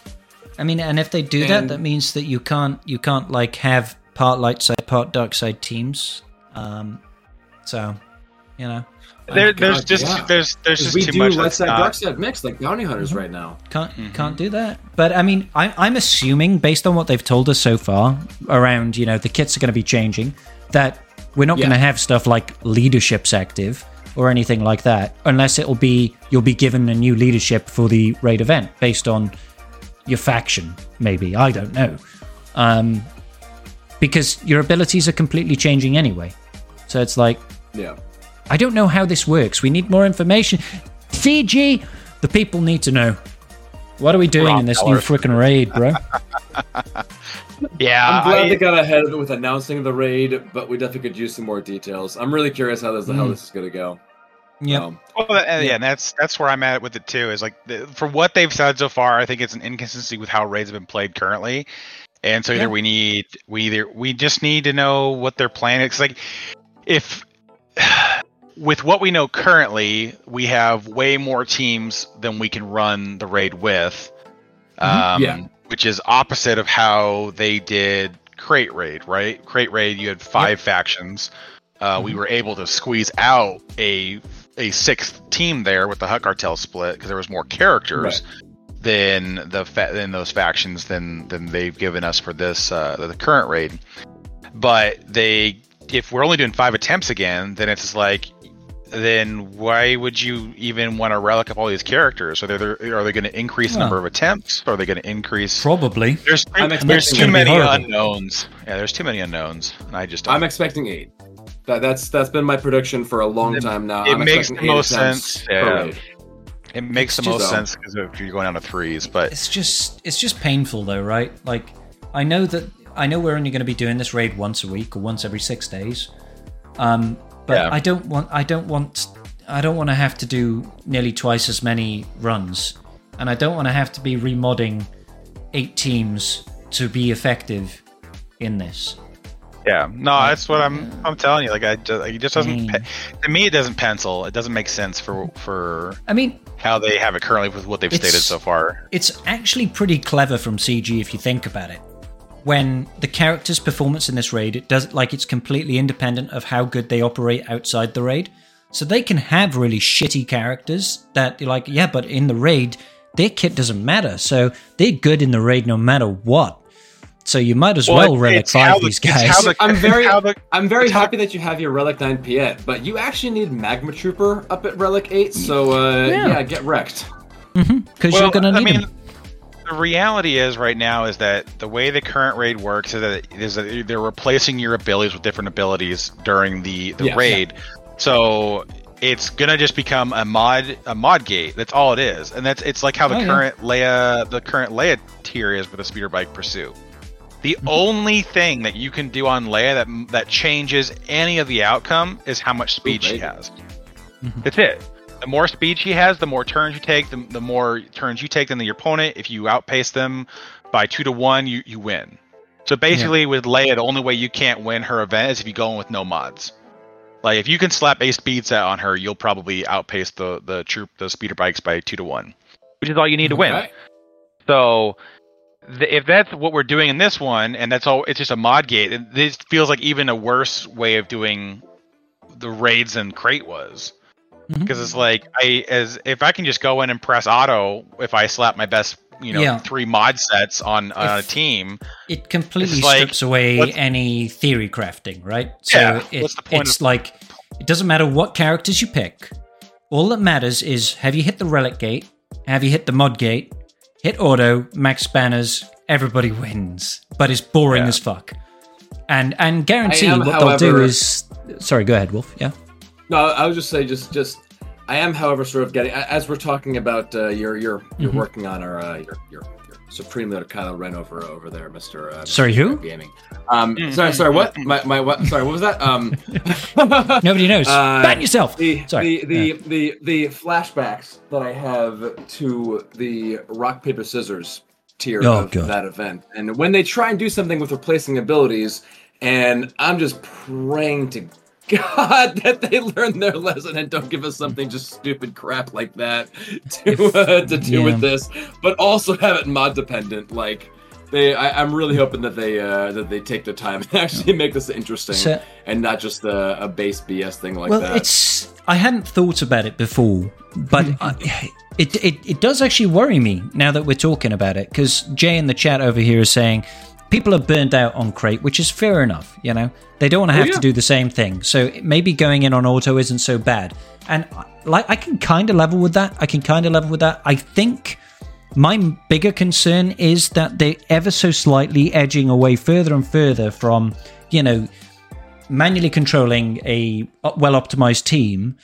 I mean, and if they do that, And- that means that you can't you can't like have part light side, part dark side teams. Um, so, you know, There, God, there's just yeah. there's there's 'Cause just we too do much. light that's side dark side mix like bounty hunters right now. can't Mm-hmm. can't do that. But I mean, I, I'm assuming based on what they've told us so far around, you know, the kits are going to be changing. That we're not Yeah. going to have stuff like leaderships active or anything like that, unless it'll be you'll be given a new leadership for the raid event based on your faction. Maybe I don't know, um, because your abilities are completely changing anyway. So it's like Yeah. I don't know how this works. We need more information. CG, the people need to know. What are we doing in this new freaking raid, bro? Yeah, I'm glad I- they got ahead of it with announcing the raid, but we definitely could use some more details. I'm really curious how this how Mm. this is gonna go. Yep. Um, Well, that- and yeah, and that's that's where I'm at with it too. Is like the, from what they've said so far, I think it's an inconsistency with how raids have been played currently, and so either Yeah. we need we either we just need to know what their plan is. Like if with what we know currently, we have way more teams than we can run the raid with. Um, Yeah. Which is opposite of how they did Krayt Raid, right? Krayt Raid, you had five factions. Uh, We were able to squeeze out a a sixth team there with the Hutt Cartel split because there was more characters than the fa- than those factions than than they've given us for this uh, the current raid. But they, if we're only doing five attempts again, then it's like, then why would you even want to relic up all these characters? Are they are they going to increase the Well. number of attempts? Are they going to increase? Probably. There's I'm there's expecting too it to be many unknowns. Yeah, there's too many unknowns, and I just don't. I'm expecting eight. That, that's that's been my prediction for a long It- time now. it I'm makes the most sense, yeah. it makes the most just- sense because if you're going down to threes, but It's just it's just painful though, right? Like I know that I know we're only going to be doing this raid once a week or once every 6 days. Um but Yeah. I don't want I don't want I don't want to have to do nearly twice as many runs and I don't want to have to be remodding 8 teams to be effective in this. Yeah, no, that's what I'm. I'm telling you. Like, I just, it just doesn't. Pe- to me, it doesn't pencil. It doesn't make sense for for I mean, how they have it currently with what they've stated so far. It's actually pretty clever from CG if you think about it. When the character's performance in this raid, it does like it's completely independent of how good they operate outside the raid. So they can have really shitty characters that you're like, yeah, but in the raid, their kit doesn't matter. So they're good in the raid no matter what. So you might as well, it- relic it's how five the- these guys. the- I'm very the- I'm very happy that you have your Relic 9 Piett, but you actually need Magma Trooper up at Relic 8, so uh, Yeah. yeah. get wrecked. Because you're going to I need mean, them. The reality is right now is that the way the current raid works is that is that they're replacing your abilities with different abilities during the the Yes. raid. So it's gonna just become a mod a mod gate. That's all it is, and that's it's like how the Oh, yeah. current Leia the current Leia tier is with the speeder bike pursuit. The Mm-hmm. only thing that you can do on Leia that that changes any of the outcome is how much speed she baby. has. Mhm. That's it. The more speed she has, the more turns you take. The, the more turns you take than your opponent. If you outpace them by two to one, you, you win. So basically, with Leia, the only way you can't win her event is if you go in with no mods. Like if you can slap a speed set on her, you'll probably outpace the the troop the speeder bikes by two to one, which is all you need to win. Okay. So, th- if that's what we're doing in this one, and that's all, it's just a mod gate. it- This feels like even a worse way of doing the raids than Krayt was, Mhm. because it's like I as if I can just go in and press auto if I slap my best, you know, Yeah. three mod sets on on a team. it completely It's like, strips away any theory crafting, right? So Yeah, it, what's the point it's of- like it doesn't matter what characters you pick. All that matters is have you hit the relic gate? Have you hit the mod gate? Hit auto, max banners, everybody wins. But it's boring Yeah. as fuck. And and guarantee am, what they'll do is sorry, go ahead, Wolf. Yeah. No, I would just say just just I am, however, sort of getting as we're talking about uh, you're you're you're Mm-hmm. working on our uh, your your your supreme leader Kylo Ren over over there, Mister. Uh, Sorry, Mr. who? Gaming. Um, sorry, sorry. What? My my what? Sorry, what was that? Um, Nobody knows. Uh, Ban yourself. the Sorry. the the, the the flashbacks that I have to the rock paper scissors tier Oh, of God. that event, and when they try and do something with replacing abilities, and I'm just praying to God that they learn their lesson and don't give us something just stupid crap like that to uh, to do Yeah. with this, but also have it mod dependent, like. They, I, I'm really hoping that they uh, that they take the time and actually make this interesting So- and not just a, a base BS thing like well, that. it's I hadn't thought about it before, but I, it, it it does actually worry me now that we're talking about it because Jay in the chat over here is saying people are burnt out on Krayt, which is fair enough. You know, they don't want oh, to have yeah. to do the same thing, so maybe going in on auto isn't so bad. And like I can kind of level with that. I can kind of level with that. I think. My bigger concern is that they're ever so slightly edging away further and further from, you know, manually controlling a well optimized team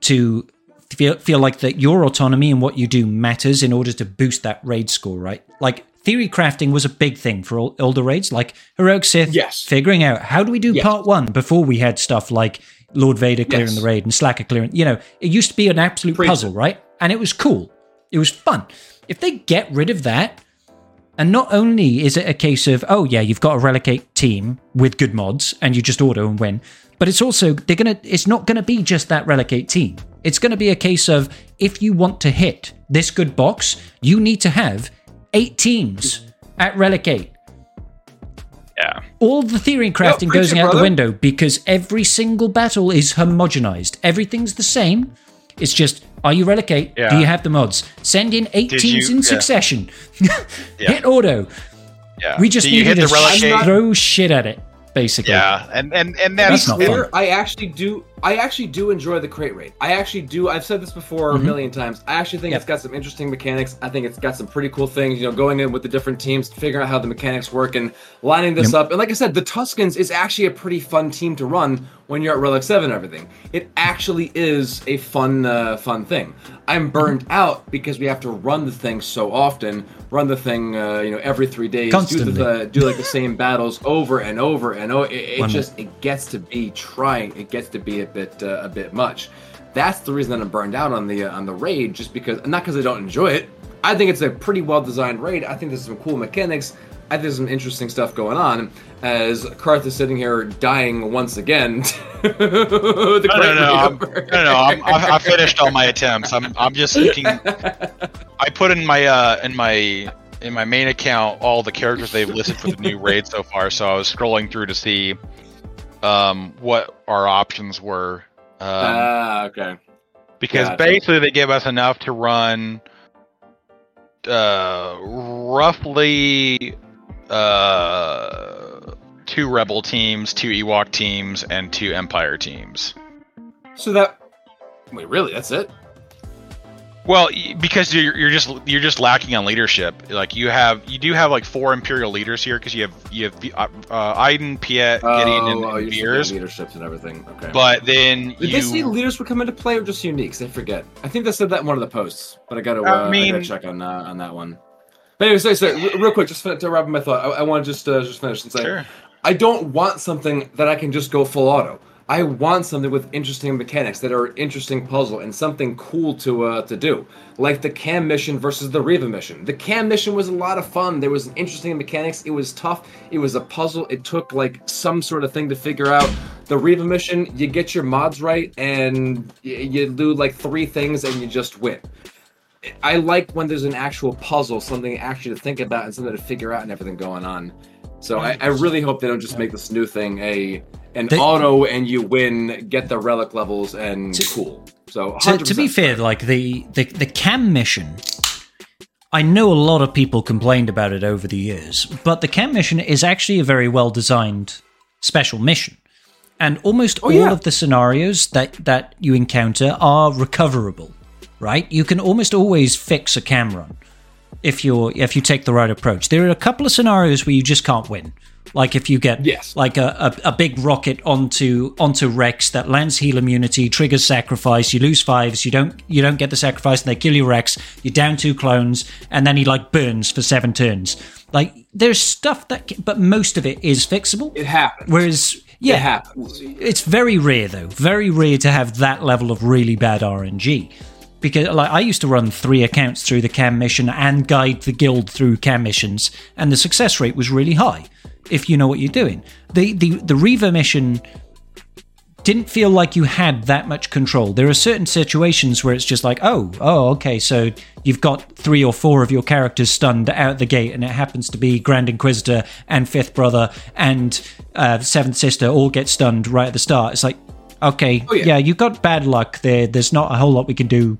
to feel, feel like that your autonomy and what you do matters in order to boost that raid score, right? Like theory crafting was a big thing for all, older raids, like heroic Sith. Yes. figuring out how do we do Yes. part one before we had stuff like Lord Vader clearing Yes. the raid and Slacker clearing. You know, it used to be an absolute puzzle, right? And it was cool. It was fun. If they get rid of that, and not only is it a case of, oh yeah, you've got a relegate team with good mods and you just auto and win, but it's also they're gonna it's not gonna be just that relegate team. It's gonna be a case of if you want to hit this good box, you need to have eight teams at relegate. Yeah. All the theory crafting preach goes it, out the window because every single battle is homogenized. Everything's the same. It's just, are you relegate? Do you have the mods? Send in eight Did teams you- in yeah. succession. Yeah. Hit auto. Yeah. We just Do needed to relegate? throw shit at it, basically. Yeah, and and and That's that's not clear, fun. I actually do. I actually do enjoy the Krayt rate. I actually do. I've said this before a million times. I actually think Yep. it's got some interesting mechanics. I think it's got some pretty cool things. You know, going in with the different teams, figuring out how the mechanics work, and lining this up. And like I said, the Tuskens is actually a pretty fun team to run when you're at Relic Seven. and Everything. It actually is a fun, uh, fun thing. I'm burned out because we have to run the thing so often. Run the thing, uh, you know, every three days. Constantly. Do the, do like the same battles over and over and over. It, it just it gets to be trying. It gets to be a bit uh, a bit much. That's the reason that I'm burned out on the uh, on the raid. Just because not because I don't enjoy it. I think it's a pretty well designed raid. I think there's some cool mechanics. I think there's some interesting stuff going on. As Karth is sitting here dying once again. the No, no, great no, I'm, raid over. no, no, I'm, I, I finished all my attempts. I'm, I'm just looking. I put in my, uh, in my, in my main account all the characters they've listed for the new raid so far. So I was scrolling through to see, um, what our options were. Um, Ah, okay. because gotcha. basically they give us enough to run, uh, roughly, uh, two rebel teams, two Ewok teams, and two Empire teams. So that. Wait, really? That's it? Well, because you're you're just you're just lacking on leadership. Like you have you do have like four imperial leaders here because you have you have uh, uh, Iden, Piett, Gideon, and, oh, and you're Veers. leaderships and everything. Okay. But then Did they say leaders would come into play or just uniques? I forget. I think they said that in one of the posts, but I gotta, uh, I mean- gotta check on uh, on that one. But anyway, sorry, sorry, re- real quick, just to wrap up my thought, I, I want to just uh, just finish and say, Sure. I don't want something that I can just go full auto. I want something with interesting mechanics that are an interesting puzzle and something cool to uh, to do, like the KAM mission versus the Reva mission. The KAM mission was a lot of fun. There was an interesting mechanics. It was tough. It was a puzzle. It took like some sort of thing to figure out. The Reva mission, you get your mods right and you do like three things and you just win. I like when there's an actual puzzle, something actually to think about and something to figure out and everything going on. So I, I really hope they don't just make this new thing a an They- auto and you win, get the relic levels and To- cool. So To, 100%. to be fair, like the, the the KAM mission, I know a lot of people complained about it over the years, but the KAM mission is actually a very well designed special mission. and almost oh, all yeah. of the scenarios that that you encounter are recoverable. Right? You can almost always fix a KAM run if you're if you take the right approach. There are a couple of scenarios where you just can't win. Like if you get Yes. like a, a, a big rocket onto onto Rex that lands heal immunity, triggers sacrifice, you lose fives, you don't you don't get the sacrifice and they kill you Rex, you're down two clones, and then he like burns for seven turns. Like there's stuff that but most of it is fixable. It happens. Whereas yeah, It happens. it's very rare though, very rare to have that level of really bad RNG. Because like I used to run three accounts through the KAM mission and guide the guild through KAM missions, and the success rate was really high if you know what you're doing. The the the Reva mission didn't feel like you had that much control. There are certain situations where it's just like, oh, oh, okay, so you've got three or four of your characters stunned out the gate, and it happens to be Grand Inquisitor and Fifth Brother and uh, Seventh Sister all get stunned right at the start. It's like, okay, Oh, yeah. yeah, you've got bad luck there. There's not a whole lot we can do.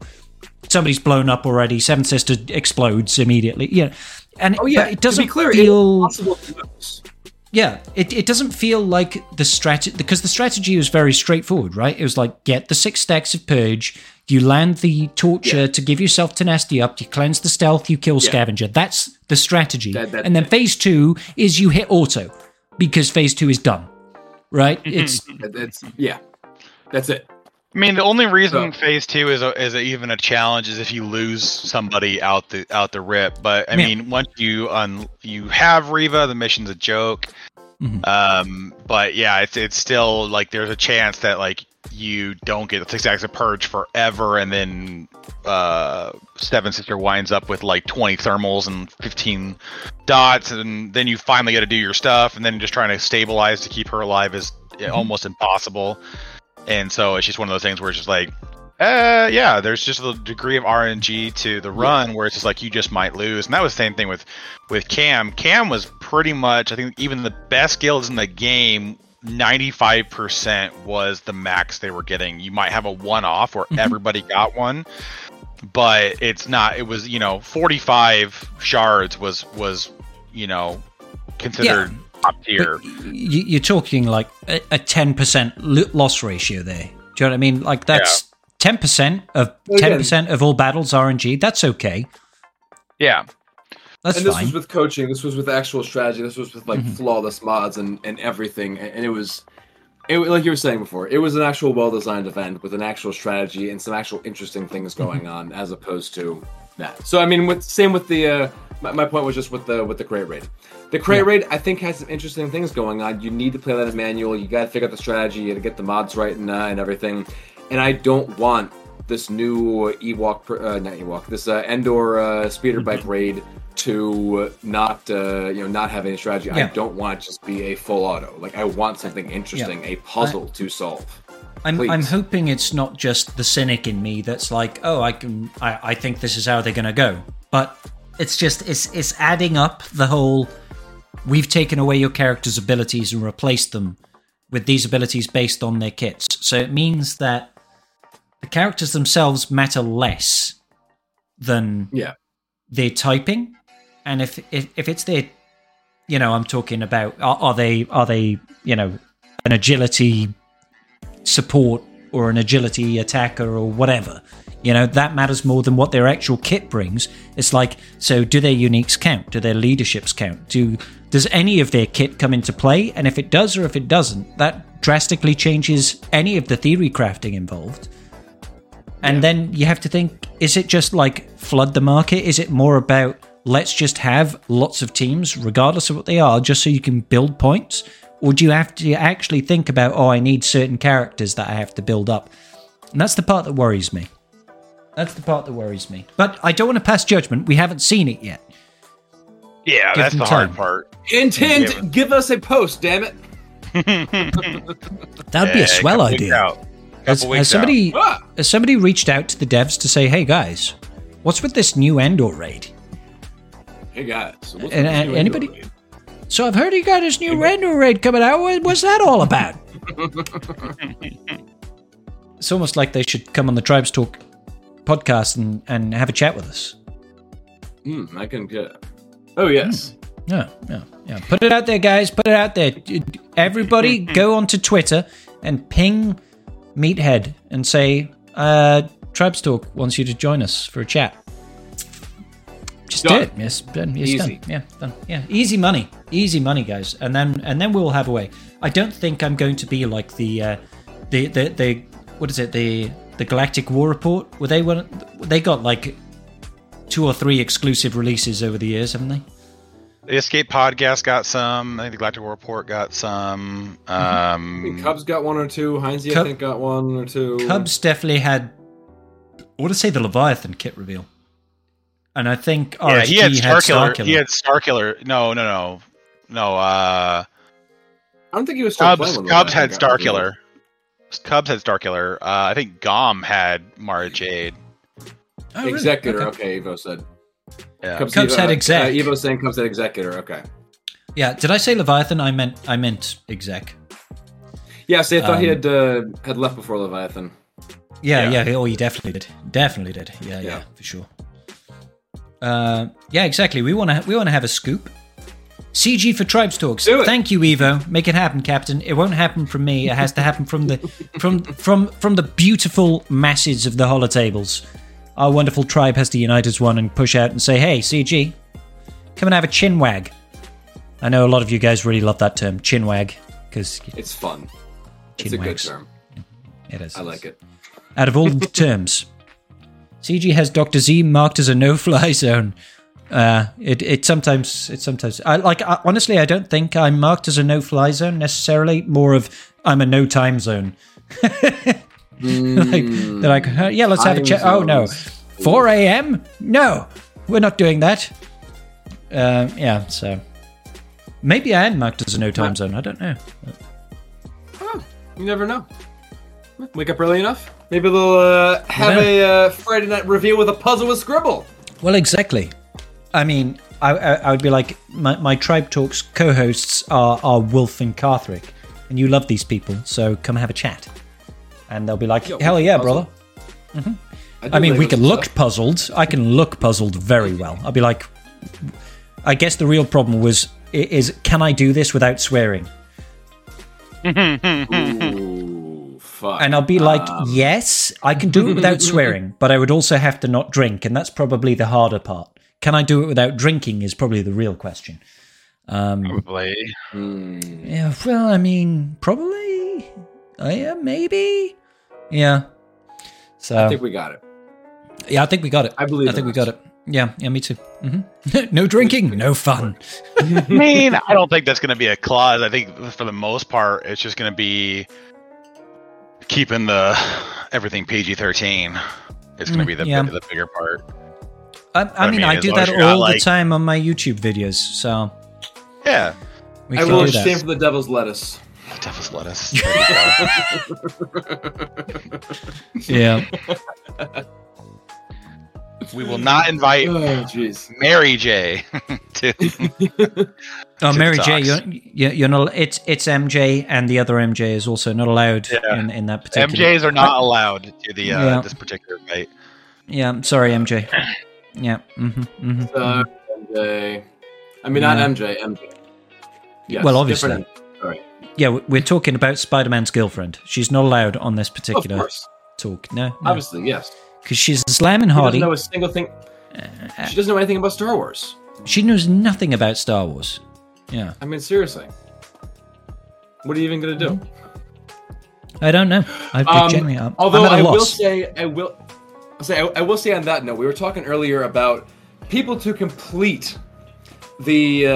Somebody's blown up already. Seven Sister explodes immediately. Yeah. And Oh yeah, it doesn't clear, feel it's possible to lose. yeah, it, it doesn't feel like the strategy because the strategy was very straightforward, right? It was like get the six stacks of purge, you land the torture Yeah. to give yourself tenacity up, you cleanse the stealth, you kill Yeah. scavenger. That's the strategy. That- that- and then phase two is you hit auto because phase two is done, right? Mm-hmm. It's That- yeah, that's it. I mean, the only reason So- phase two is a, is a, even a challenge is if you lose somebody out the out the rip. But I Yeah. mean, once you un you have Reva, the mission's a joke. Mhm. Um, but yeah, it's it's still like there's a chance that like you don't get the six acts of purge forever, and then uh, Seven Sister winds up with like 20 thermals and 15 dots, and then you finally got to do your stuff, and then just trying to stabilize to keep her alive is Mm-hmm. almost impossible. And so it's just one of those things where it's just like, uh, yeah, there's just a degree of RNG to the run where it's just like you just might lose. And that was the same thing with with KAM. KAM was pretty much, I think, even the best guilds in the game. 95% was the max they were getting. You might have a one off where Mhm. everybody got one, but it's not. It was, you know, 45 shards was, was, you know, considered top tier. you, you're talking like a, a 10% loss ratio there. Do you know what I mean? Like that's 10% of 10% of all battles RNG. That's okay. Yeah. That's and this was with coaching. This was with actual strategy. This was with like Mhm. flawless mods and and everything. And, and it was, it like you were saying before, it was an actual well designed event with an actual strategy and some actual interesting things going on, as opposed to that. So I mean, with same with the. Uh, my, my point was just with the with the Krayt raid. The Krayt Yeah. raid, I think, has some interesting things going on. You need to play that in manual. You got to figure out the strategy. You got to get the mods right and uh, and everything. And I don't want this new Ewok, uh, not Ewok, this uh, Endor uh, speeder bike raid to not uh, you know not have any strategy. I don't want it to just be a full auto. Like I want something interesting, a puzzle to solve. I'm, Please. I'm hoping it's not just the cynic in me that's like, oh, I can, I, I think this is how they're going to go. But it's just, it's, it's adding up the whole. We've taken away your character's abilities and replaced them with these abilities based on their kits. So it means that the characters themselves matter less than Yeah. their typing, and if if, if it's their, you know, I'm talking about are, are they are they you know an agility support or an agility attacker or whatever. You know, that matters more than what their actual kit brings. It's like, so do their uniques count? Do their leaderships count? Do does any of their kit come into play? And if it does or if it doesn't, that drastically changes any of the theory crafting involved. And then you have to think, is it just like flood the market? Is it more about let's just have lots of teams, regardless of what they are, just so you can build points? Or do you have to actually think about, oh, I need certain characters that I have to build up? And that's the part that worries me. That's the part that worries me. But I don't want to pass judgment. We haven't seen it yet. Yeah, Give that's them the hard part. Intent, Yeah. give us a post, damn it. That'd be a swell couple idea. out. Has, has somebody Ah! has somebody reached out to the devs to say, hey guys, what's with this new Endor raid? Hey guys, so what's And- with this new anybody- Endor raid? So I've heard you got this new Endor raid coming out. What, what's that all about? it's almost like they should come on the Tribe Talks podcast and, and have a chat with us. Hmm, I can get. Oh yes. Yeah, yeah, yeah. Put it out there, guys. Put it out there. Everybody go onto Twitter and ping Meathead and say, uh, Tribe Talks wants you to join us for a chat. Just do Done. it. Yes, done. Yes, Easy. done. Yeah, done. Yeah, easy money, easy money, guys. And then and then we'll have a way. I don't think I'm going to be like the uh, the the the what is it the the Galactic War Report? Were they one? They got like two or three exclusive releases over the years, haven't they? The Escape Podcast got some. I think the Galactic War Report got some. I Um, think Cubs got one or two. Heinze, I think, got one or two. Cubs definitely had. I want to say the Leviathan kit reveal, and I think yeah, he had had Starkiller. Starkiller. He had Starkiller. No, no, no, no. Uh, I don't think he was still Cubs. playing when Cubs had Leviathan got Starkiller. Cubs had Starkiller. Uh, I think Gom had Mara Jade. Oh, really? Executor, Okay. okay. Evo said. Yeah. Cubs, Cubs Evo, had exec. Uh, Evo saying Cubs had executor, okay. Yeah, did I say Leviathan? I meant I meant exec. Yeah, see, I thought he Um, had uh, had left before Leviathan. Yeah, Yeah. yeah. Oh, he definitely did. Definitely did. Yeah, yeah, Yeah. for sure. Uh, yeah, exactly. We want to we want to have a scoop. CG for Tribes Talks. Do it. Thank you, Evo. Make it happen, Captain. It won't happen from me. It has to happen from the from from from the beautiful masses of the holotables. Our wonderful tribe has to unite as one and push out and say, "Hey, CG, come and have a chin wag." I know a lot of you guys really love that term, chin wag, because It's fun. It's Chin a good term. it is. I like it. Out of all the terms, CG has Doctor Z marked as a no-fly zone. Uh, it it sometimes it sometimes I like I, honestly I don't think I'm marked as a no-fly zone necessarily. More of I'm a no time zone. like they're like "Uh, yeah let's have a Time chat. Oh no, 4 a.m. No, we're not doing that. Uh, yeah, so maybe I am marked as a no time zone. I don't know. Oh, you never know. Wake up early enough. Maybe they'll uh, have Yeah. a uh, Friday night reveal with a puzzle with Scribble. Well, exactly. I mean, I, I, I would be like, my, my Tribe Talks co hosts are, are Wolf and Carthrick, and you love these people, so come have a chat. And they'll be like, Yo, hell yeah, puzzle. brother. do I mean, we can look stuff. puzzled. I can look puzzled very well. I'll be like, I guess the real problem was, i- is can I do this without swearing? Ooh, fuck. And I'll be like, Um, yes, I can do it without swearing, but I would also have to not drink, and that's probably the harder part. Can I do it without drinking is probably the real question. Probably. hmm. Yeah, well, I mean, probably. Uh, yeah, maybe. Yeah. So I think we got it. yeah, I think we got it. I believe I think we got it. Yeah, yeah, me too. hmm no drinking, no fun. I mean, I don't think that's going to be a clause. I think for the most part, it's just going to be keeping the everything PG thirteen. It's going to Mm, be the yeah. the bigger part. I, I, I mean, mean, I do that you're not, all the time on my YouTube videos, so Yeah, we I can will do that. stand for the devil's lettuce. The devil's lettuce. There we go. Yeah. we will not invite Oh. Mary J. to. Oh, Mary J, TikToks. you're, you're you're not. It's it's MJ, and the other MJ is also not allowed Yeah. in, in that particular. MJs are not allowed to the uh, Yeah. this particular fight. Yeah, I'm sorry, MJ. Yeah. Mm-hmm, mm-hmm. Uh, MJ. I mean, not MJ. MJ. Yes, Well, obviously. different- Yeah, we- we're talking about Spider-Man's girlfriend. She's not allowed on this particular course. talk. No, Obviously, yes. Because she's slamming She Hardy. doesn't know a single thing. She doesn't know anything about Star Wars. She knows nothing about Star Wars. Yeah, I mean, seriously. What are you even going to do? I don't know. I Um, genuinely, I'm, although I'm I will say, I will say, I, I will say on that note, we were talking earlier about people to complete the uh,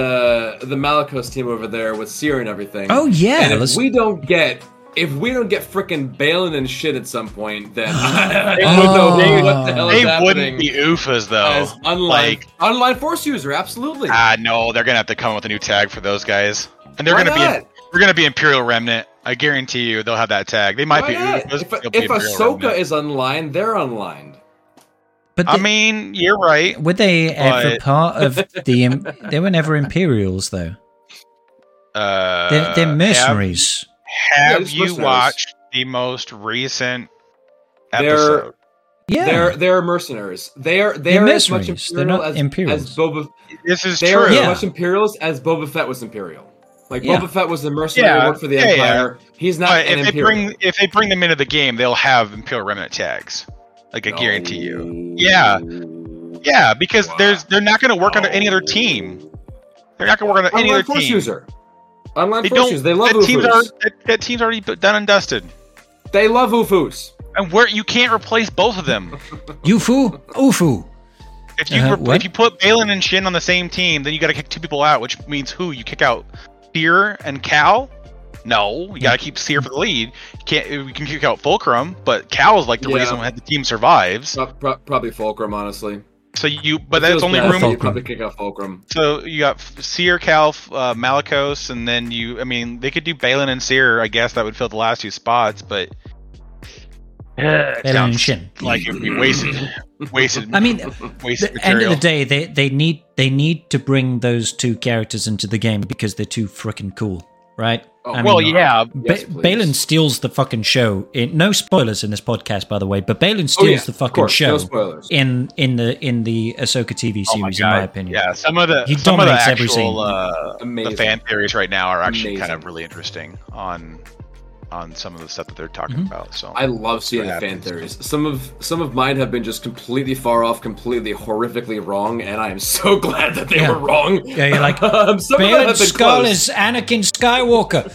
the Malicos team over there with Cere and everything. Oh, yeah, and if we don't get if we don't get frickin' Baylan and shit at some point, then I don't know They- what the hell They is happening. wouldn't be oofas though. as online Like online force user, absolutely. ah no, they're gonna have to come up with a new tag for those guys, and they're Why gonna not? be they're gonna be Imperial Remnant. I guarantee you they'll have that tag. They might Why be not? oofas. If, but they'll be Ahsoka Remnant. is online, they're online. But I they- mean, you're right. were they ever part of the? They were never Imperials, though. Uh, They're, they're mercenaries. Yeah, just you listeners. watched the most recent They're- episode? yeah, They're they're mercenaries. They're They're they're, as much mercenaries. They're imperial not as, Imperials. as Boba. this is They are true. as Yeah. much Imperials as Boba Fett was Imperial. Like Yeah. Boba Fett was a mercenary, Yeah, worked for the yeah, yeah. Empire. He's not But an if they Imperial. bring if they bring them into the game, they'll have Imperial Remnant tags. Like I guarantee you. Yeah. Yeah, because there's they're not going to work under any other team. They're not going to work under any Online other force team. user. Online They force don't. They love that team's, Ufus. already, that, that team's already done and dusted. They love Ufus. And where you can't replace both of them. Yufu, Ufu. If you Uh, re- if you put Baylan and Shin on the same team, then you got to kick two people out, which means who? You kick out Cere and Cal? No, you got to keep Cere for the lead. You can't. You can kick out Fulcrum, but Cal is like the Yeah. reason why the team survives. Pro- pro- probably Fulcrum, honestly. So you, but that's only bad. room. Fulcrum. You'd probably kick out Fulcrum. So you got Cere, Cal, uh, Malicos, and then you. I mean, they could do Baylan and Cere. I guess that would fill the last two spots, but. Baylan and sounds Shin. Like it would be wasted, wasted. I mean, wasted the end of the day, they, they need they need to bring those two characters into the game because they're too freaking cool, right? Oh, I well, mean, yeah, Ba- Yes. Baylan steals the fucking show. In, no spoilers in this podcast, by the way, but Baylan Oh, steals yeah, the fucking course, show No in in the in the Ahsoka TV Oh my series, in my opinion. Yeah, some of the He some of the dominates every actual scene. uh, the fan theories right now are actually kind of really interesting on on some of the stuff that they're talking Mhm. about. So I love seeing the fan theories. Some of some of mine have been just completely far off, completely horrifically wrong, and I am so glad that they Yeah. were wrong. Yeah, you're like, um, some of them Baylan Skoll close. is Anakin Skywalker.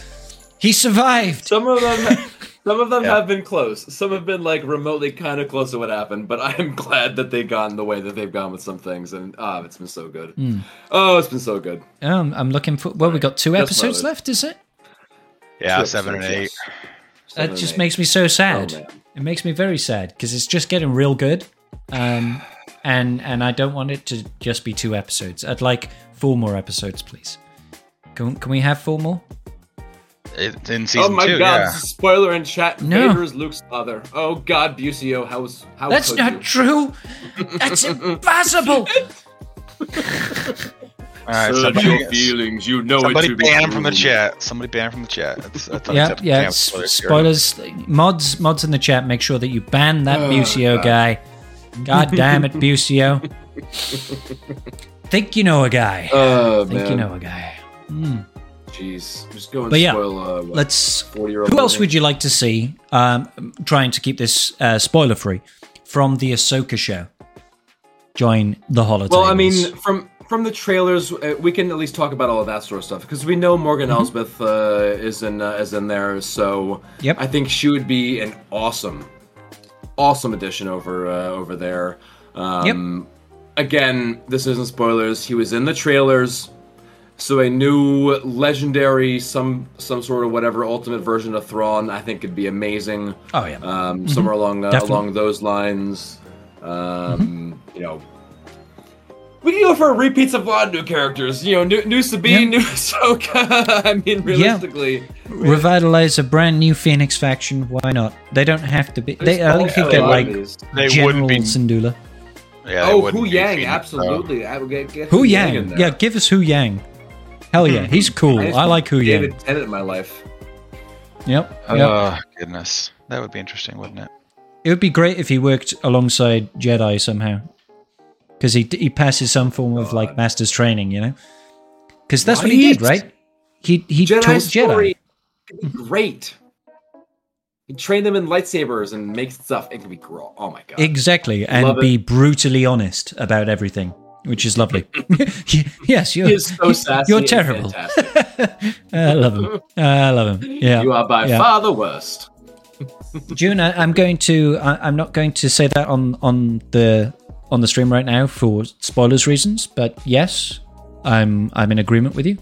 He survived. Some of them, some of them Yeah. have been close. Some have been like remotely kind of close to what happened. But I am glad that they've gone the way that they've gone with some things, and ah, it's been so good. Hmm. Oh, it's been so good. Um, I'm looking for. Well, we got two That's episodes left, is it? Yeah, Two seven and eight. yes. That just and makes me so sad. Oh, it makes me very sad because it's just getting real good, um, and and I don't want it to just be two episodes. I'd like four more episodes, please. Can, can we have four more? It's in season Oh my two. god! yeah. Spoiler in chat. No. Vader is Luke's father. Oh god, Busio, how's how? That's could not you? true. That's impossible. All right, Search somebody, your feelings. You know somebody it to be ban him from the chat. Somebody ban from the chat. That's, that's yeah, yeah. Damn, spoilers here. Mods, mods in the chat. Make sure that you ban that Oh, Busio God. guy. God damn it, Busio. Think you know a guy. Oh Think man. you know a guy. Hmm. Jeez, just go and But yeah, spoil. Uh, what, Let's Who else movie? would you like to see? Um, trying to keep this uh, spoiler free from the Ahsoka show. Join the holotables. Well, I mean, from from the trailers, uh, we can at least talk about all of that sort of stuff because we know Morgan Elsbeth uh, is in uh, is in there. So Yep. I think she would be an awesome, awesome addition over uh, over there. Um, Again, this isn't spoilers. He was in the trailers. So a new legendary, some some sort of whatever ultimate version of Thrawn, I think could be amazing. oh yeah, um, somewhere along uh, along those lines. Um, You know, we can go for repeats of a lot of new characters. You know, new, new Sabine, new Ahsoka. I mean, realistically, revitalize a brand new Phoenix faction. Why not? They don't have to be. They, I think you There's get a like. They General wouldn't be. Syndulla. Yeah, Oh, wouldn't Hu Yang, Phoenix, absolutely. I would get, get Huyang, yeah, give us Huyang. Hell yeah, hmm. he's cool. just I like Huyang. David Tennant in my life. Yep, oh, yep. Oh goodness, that would be interesting, wouldn't it? It would be great if he worked alongside Jedi somehow, because he he passes some form of like uh, master's training, you know. Because that's what he did, Right. right? He he Jedi taught Jedi. could be great. He trained them in lightsabers and make stuff. It could be grow. Oh my god. Exactly, and Love it. be brutally honest about everything, which is lovely. yes, you're so sassy. you're terrible. I love him. I love him. Yeah. You are by yeah. far the worst. June, I, I'm going to. I, I'm not going to say that on on the on the stream right now for spoilers reasons. But yes, I'm I'm in agreement with you.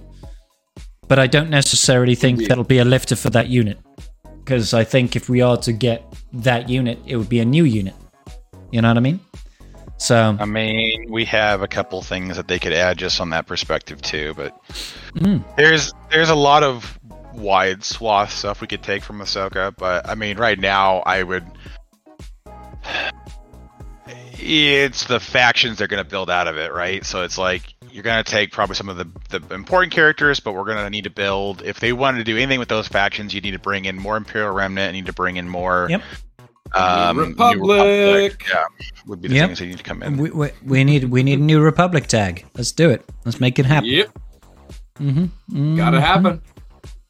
But I don't necessarily think Indeed. that'll be a lifter for that unit, because I think if we are to get that unit, it would be a new unit. You know what I mean? So I mean, we have a couple things that they could add just on that perspective too, but Mm. there's there's a lot of wide swath stuff we could take from Ahsoka, but I mean, right now I would. It's the factions they're going to build out of it, right? So it's like you're going to take probably some of the, the important characters, but we're going to need to build. If they wanted to do anything with those factions, you need to bring in more Imperial Remnant. You need to bring in more. Yep. Um, New Republic. Yeah, would be the Yep. things that need to come in. we, we, we need we need a new Republic tag. Let's do it. Let's make it happen. Yep. Mm-hmm. Gotta happen.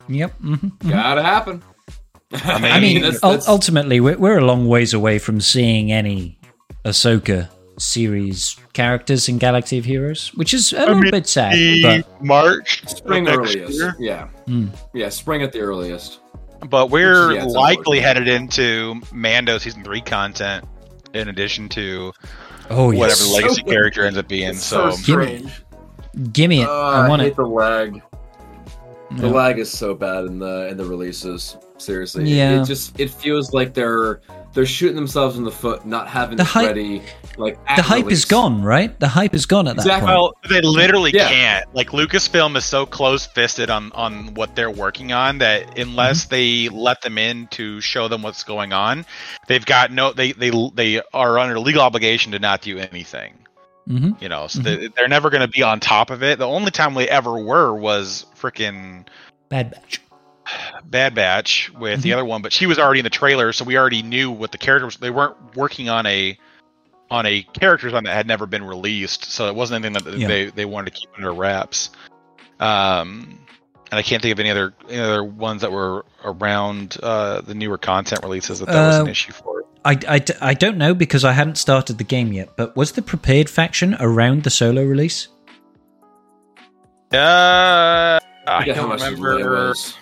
Yep. hmm Gotta happen. I mean, I mean, that's- that's- ultimately, we're, we're a long ways away from seeing any Ahsoka series characters in Galaxy of Heroes, which is a little mean, bit sad. the But March spring earliest. year. Yeah. Hmm. Yeah, spring at the earliest. But we're Yeah, likely headed into Mando season three content in addition to oh yes, whatever legacy So- character ends up being. It's So, strange. give me it. Uh, I I want hate it. the lag. The Yeah. lag is so bad in the in the releases. Seriously, Yeah. It just it feels like they're they're shooting themselves in the foot, not having The hype- ready. Like The hype release. is gone, right? The hype is gone at that Exactly. point. well, they literally Yeah. can't. Like Lucasfilm is so close-fisted on on what they're working on that unless Mm-hmm. they let them in to show them what's going on, they've got no. They they they are under legal obligation to not do anything. hmm You know, so Mhm. they, they're never going to be on top of it. The only time we ever were was freaking Bad Batch. Bad Batch with the Mhm. other one, but she was already in the trailer, so we already knew what the character was. They weren't working on a on a character that had never been released, so it wasn't anything that Yeah. they they wanted to keep under wraps. Um, and I can't think of any other any other ones that were around uh, the newer content releases that that was an Uh, issue for. I, I, I don't know because I hadn't started the game yet, but was the prepared faction around the solo release? Uh, I forget how don't much the delay remember. was.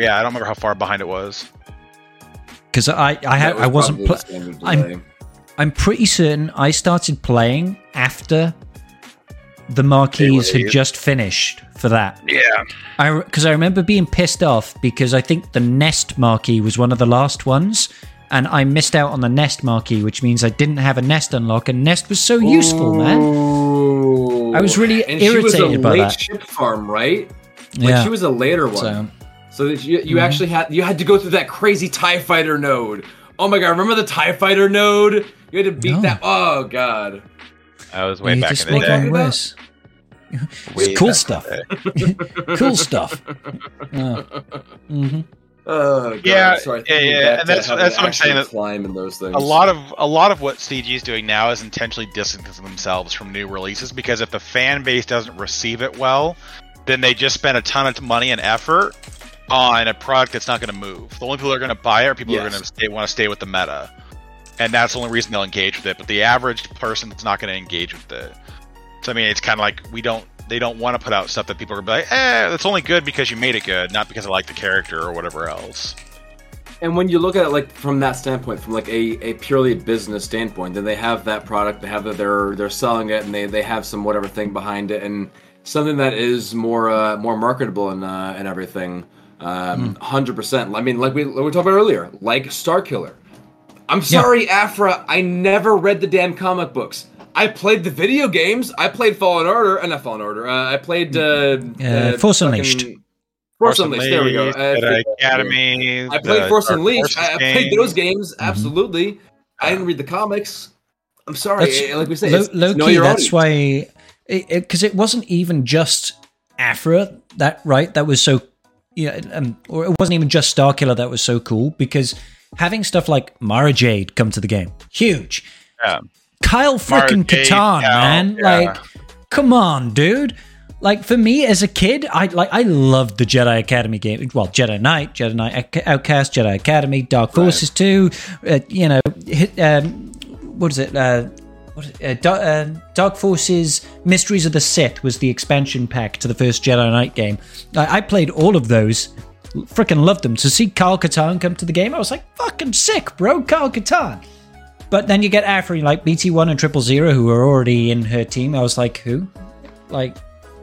Yeah, I don't remember how far behind it was. Because I I, That had, was I wasn't. Pl- I'm- I'm pretty certain I started playing after the marquees had just finished for that. Yeah, I because I remember being pissed off because I think the Nest marquee was one of the last ones, and I missed out on the Nest marquee, which means I didn't have a Nest unlock, and Nest was so useful, man. I was really and she was a irritated by late that. ship farm, right? Like Yeah. she was a later one. So So that you, Mm-hmm. actually had you had to go through that crazy Tie Fighter node. Oh my god! Remember the Tie Fighter node? You had to beat No. that. Oh god! I was way you back just in the day. worse. It's cool stuff. in the day. Cool stuff. hmm Oh god! Yeah, so yeah, yeah, and that's- that's what I'm saying, actually Climb in those things. a lot of a lot of what CG is doing now is intentionally distancing themselves from new releases because if the fan base doesn't receive it well, then they just spend a ton of money and effort on a product that's not going to move. The only people that are going to buy it are people who are going to stay, want to stay with the meta, and that's the only reason they'll engage with it. But the average person is not going to engage with it. So I mean, it's kind of like we don't. They don't want to put out stuff that people are gonna be like, eh, that's only good because you made it good, not because I like the character or whatever else. And when you look at it like from that standpoint, from like a, a purely business standpoint, then they have that product, they have that they're they're selling it, and they, they have some whatever thing behind it, and something that is more uh, more marketable and uh, and everything. Um, Hundred percent. I mean, like we, like we talked about earlier, like Starkiller. I'm sorry, Aphra. I never read the damn comic books. I played the video games. I played Fallen Order, and uh, not Fallen Order. Uh, I played uh, Uh, Force fucking- Unleashed. Force Unleashed. There we go. Unleashed, Uh, Jedi Academy. I played the Force Dark Unleashed. I, I played those games. Absolutely. I didn't read the comics. I'm sorry. That's- like we say, low, it's, it's low key, that's audience. why because it, wasn't even just Aphra that right that was so yeah um, or it wasn't even just Starkiller that was so cool because having stuff like Mara Jade come to the game huge Yeah. Kyle freaking yeah, man yeah. like come on dude like for me as a kid I like I loved the Jedi Academy game well Jedi Knight Jedi Knight Outcast Jedi Academy Dark Forces 2 uh, you know hit, um, what is it uh, what? Uh, Dark, uh, Dark Forces Mysteries of the Sith was the expansion pack to the first Jedi Knight game. I, I played all of those. Freaking loved them. To see Kyle Katarn come to the game, I was like, fucking sick, bro. Kyle Katarn. But then you get Aphra, like BT1 and Triple Zero, who are already in her team. I was like, who? Like,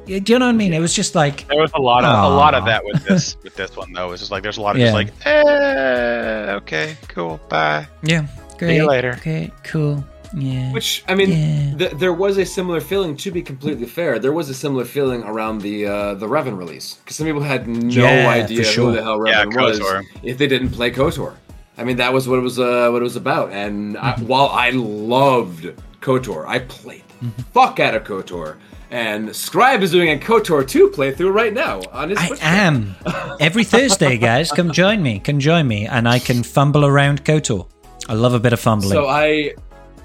do you know what I mean? It was just like, There was a lot of a lot of that with this with this one though. It's just like there's a lot of Yeah. just like, eh, okay, cool, bye. yeah, great. See you later. Okay, cool. Yeah. Which I mean, Yeah. th- there was a similar feeling. To be completely fair, there was a similar feeling around the uh, the Revan release because some people had no Yeah, idea sure. who the hell Yeah, Revan was KOTOR. if they didn't play Kotor. I mean, that was what it was uh, what it was about. And I, Mm-hmm. while I loved Kotor, I played the Mm-hmm. fuck out of Kotor. And Scribe is doing a Kotor 2 playthrough right now on his I Twitch channel. am. Every Thursday, guys, come join me. Come join me, and I can fumble around KOTOR. I love a bit of fumbling. So I,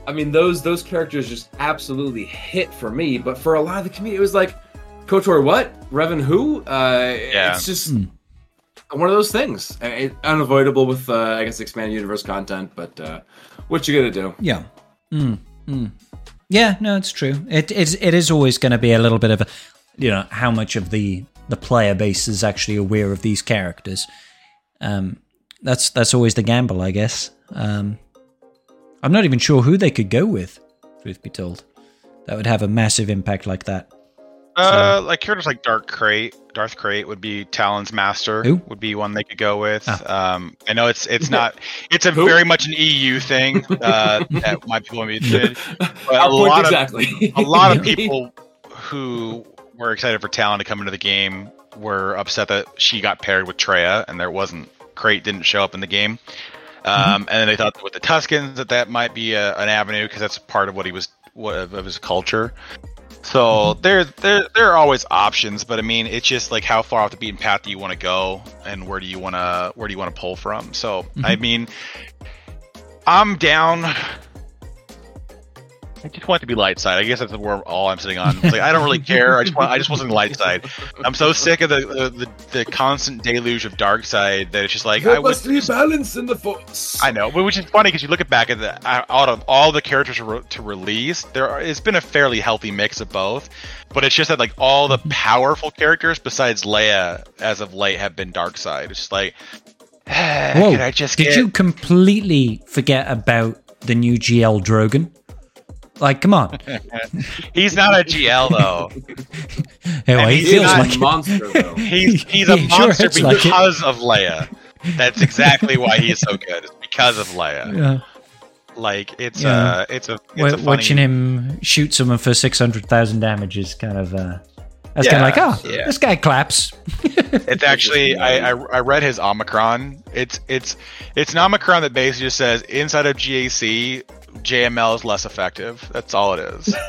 I mean, those those characters just absolutely hit for me. But for a lot of the community, it was like, Kotor what? Revan who? Uh, Yeah. It's just Hmm. one of those things. Uh, It, unavoidable with, uh, I guess, expanded universe content, but uh, what you gonna do? Yeah. Mm, mm. Yeah, no, it's true. It is it is always going to be a little bit of a you know, how much of the the player base is actually aware of these characters. Um that's that's always the gamble, I guess. Um I'm not even sure who they could go with, truth be told. That would have a massive impact like that. Uh, like characters like Dark Krayt, Darth Krayt would be Talon's master. Who? Would be one they could go with. Ah. Um, I know it's it's not it's a Who? very much an EU thing uh, that might people be interested. But a point lot of exactly. a lot of people who were excited for Talon to come into the game were upset that she got paired with Treya and there wasn't Krayt didn't show up in the game. Mm-hmm. Um, And then they thought with the Tuskens that that might be a, an avenue because that's part of what he was what of his culture. So mm-hmm. there, there, there are always options, but I mean, it's just like how far off the beaten path do you want to go, and where do you want to, where do you want to pull from? So I mm-hmm. mean, I'm down. I just want it to be light side. I guess that's where all I'm sitting on. It's like I don't really care. I just want. I just want something light side. I'm so sick of the the, the, the constant deluge of dark side that it's just like I There would. must be balance in the force. I know, but which is funny because you look at back at the out of all the characters to, release, there are, it's been a fairly healthy mix of both. But it's just that like all the mm-hmm. powerful characters besides Leia, as of late, have been dark side. It's just like, Whoa, I just did get- you completely forget about the new GL Drogan? Like, come on. He's not a GL though. Hey, well, he he's He's feels a monster though. He's he's a He sure monster like because of Leia. That's exactly why he's so good. It's because of Leia. Yeah. Like it's Yeah. uh it's a it's a funny, watching him shoot someone for 600,000 damage is kind of uh that's kind of like oh yeah. this guy claps It's actually I, I I read his Omicron. It's it's it's an Omicron that basically just says inside of GAC JML is less effective. That's all it is.